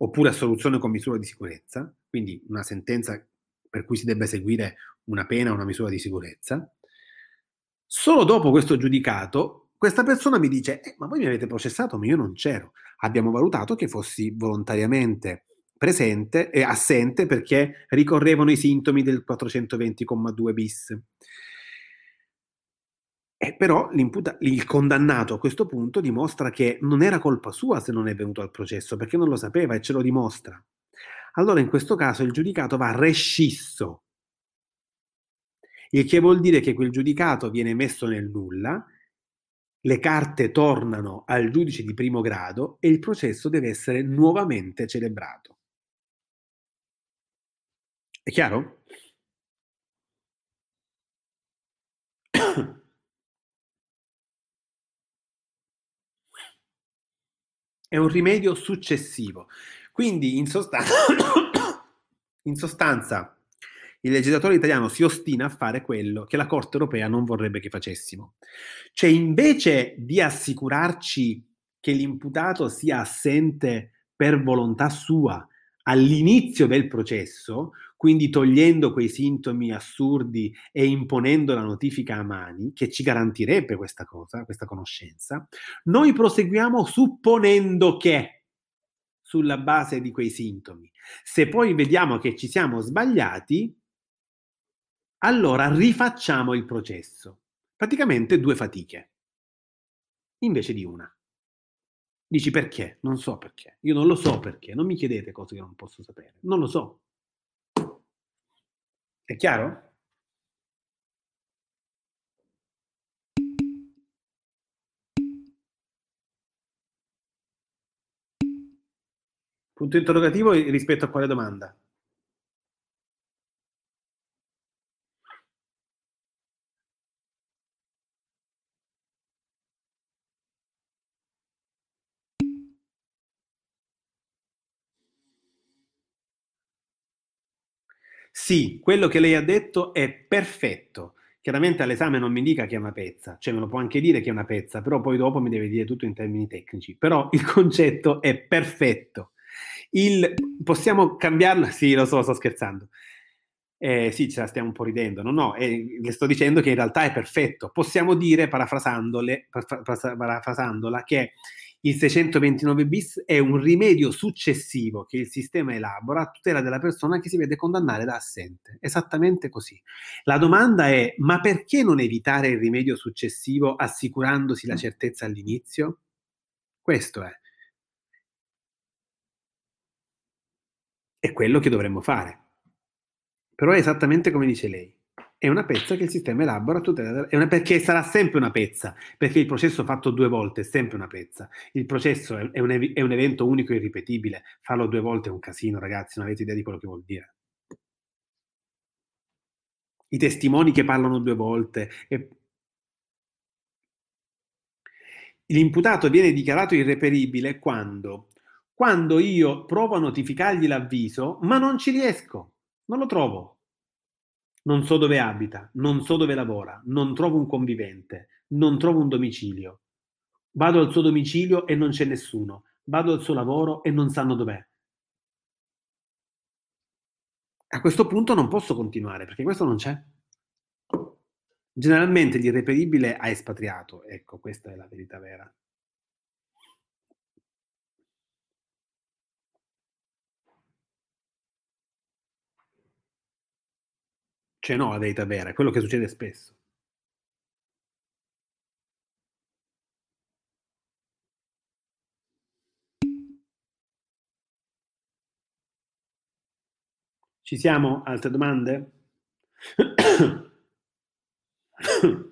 oppure assoluzione con misura di sicurezza, quindi una sentenza per cui si debba eseguire una pena o una misura di sicurezza, solo dopo questo giudicato questa persona mi dice, eh, ma voi mi avete processato, ma io non c'ero. Abbiamo valutato che fossi volontariamente presente e assente perché ricorrevano i sintomi del 420,2 bis. Eh, però il condannato a questo punto dimostra che non era colpa sua se non è venuto al processo, perché non lo sapeva e ce lo dimostra. Allora in questo caso il giudicato va rescisso, il che vuol dire che quel giudicato viene messo nel nulla, le carte tornano al giudice di primo grado e il processo deve essere nuovamente celebrato. È chiaro? È un rimedio successivo. Quindi in sostanza, (coughs) in sostanza il legislatore italiano si ostina a fare quello che la Corte europea non vorrebbe che facessimo. Cioè invece di assicurarci che l'imputato sia assente per volontà sua all'inizio del processo, quindi togliendo quei sintomi assurdi e imponendo la notifica a mani, che ci garantirebbe questa cosa, questa conoscenza, noi proseguiamo supponendo che sulla base di quei sintomi. Se poi vediamo che ci siamo sbagliati, allora rifacciamo il processo. Praticamente due fatiche, invece di una. Dici perché? Non so perché. Io non lo so perché. Non mi chiedete cose che non posso sapere. Non lo so. È chiaro? Punto interrogativo rispetto a quale domanda? Sì, quello che lei ha detto è perfetto. Chiaramente all'esame non mi dica che è una pezza, cioè me lo può anche dire che è una pezza, però poi dopo mi deve dire tutto in termini tecnici. Però il concetto è perfetto. Il, possiamo cambiarlo? Sì, lo so, sto scherzando. Eh, sì, ce la stiamo un po' ridendo. No, no, eh, le sto dicendo che in realtà è perfetto. Possiamo dire, parafrasandola, che il 629 bis è un rimedio successivo che il sistema elabora a tutela della persona che si vede condannare da assente. Esattamente così. La domanda è, ma perché non evitare il rimedio successivo assicurandosi la certezza all'inizio? Questo è. È quello che dovremmo fare. Però è esattamente come dice lei. È una pezza che il sistema elabora tutela, una, perché sarà sempre una pezza, perché il processo fatto due volte è sempre una pezza. Il processo è, è, un, è un, evento unico e irripetibile. Farlo due volte è un casino, ragazzi, non avete idea di quello che vuol dire. I testimoni che parlano due volte. E... L'imputato viene dichiarato irreperibile quando? Quando io provo a notificargli l'avviso, ma non ci riesco. Non lo trovo. Non so dove abita, non so dove lavora, non trovo un convivente, non trovo un domicilio. Vado al suo domicilio e non c'è nessuno. Vado al suo lavoro e non sanno dov'è. A questo punto non posso continuare perché questo non c'è. Generalmente l'irreperibile ha espatriato, ecco, questa è la verità vera. Cioè no, la verità vera, è quello che succede spesso. Ci siamo? Altre domande? (coughs)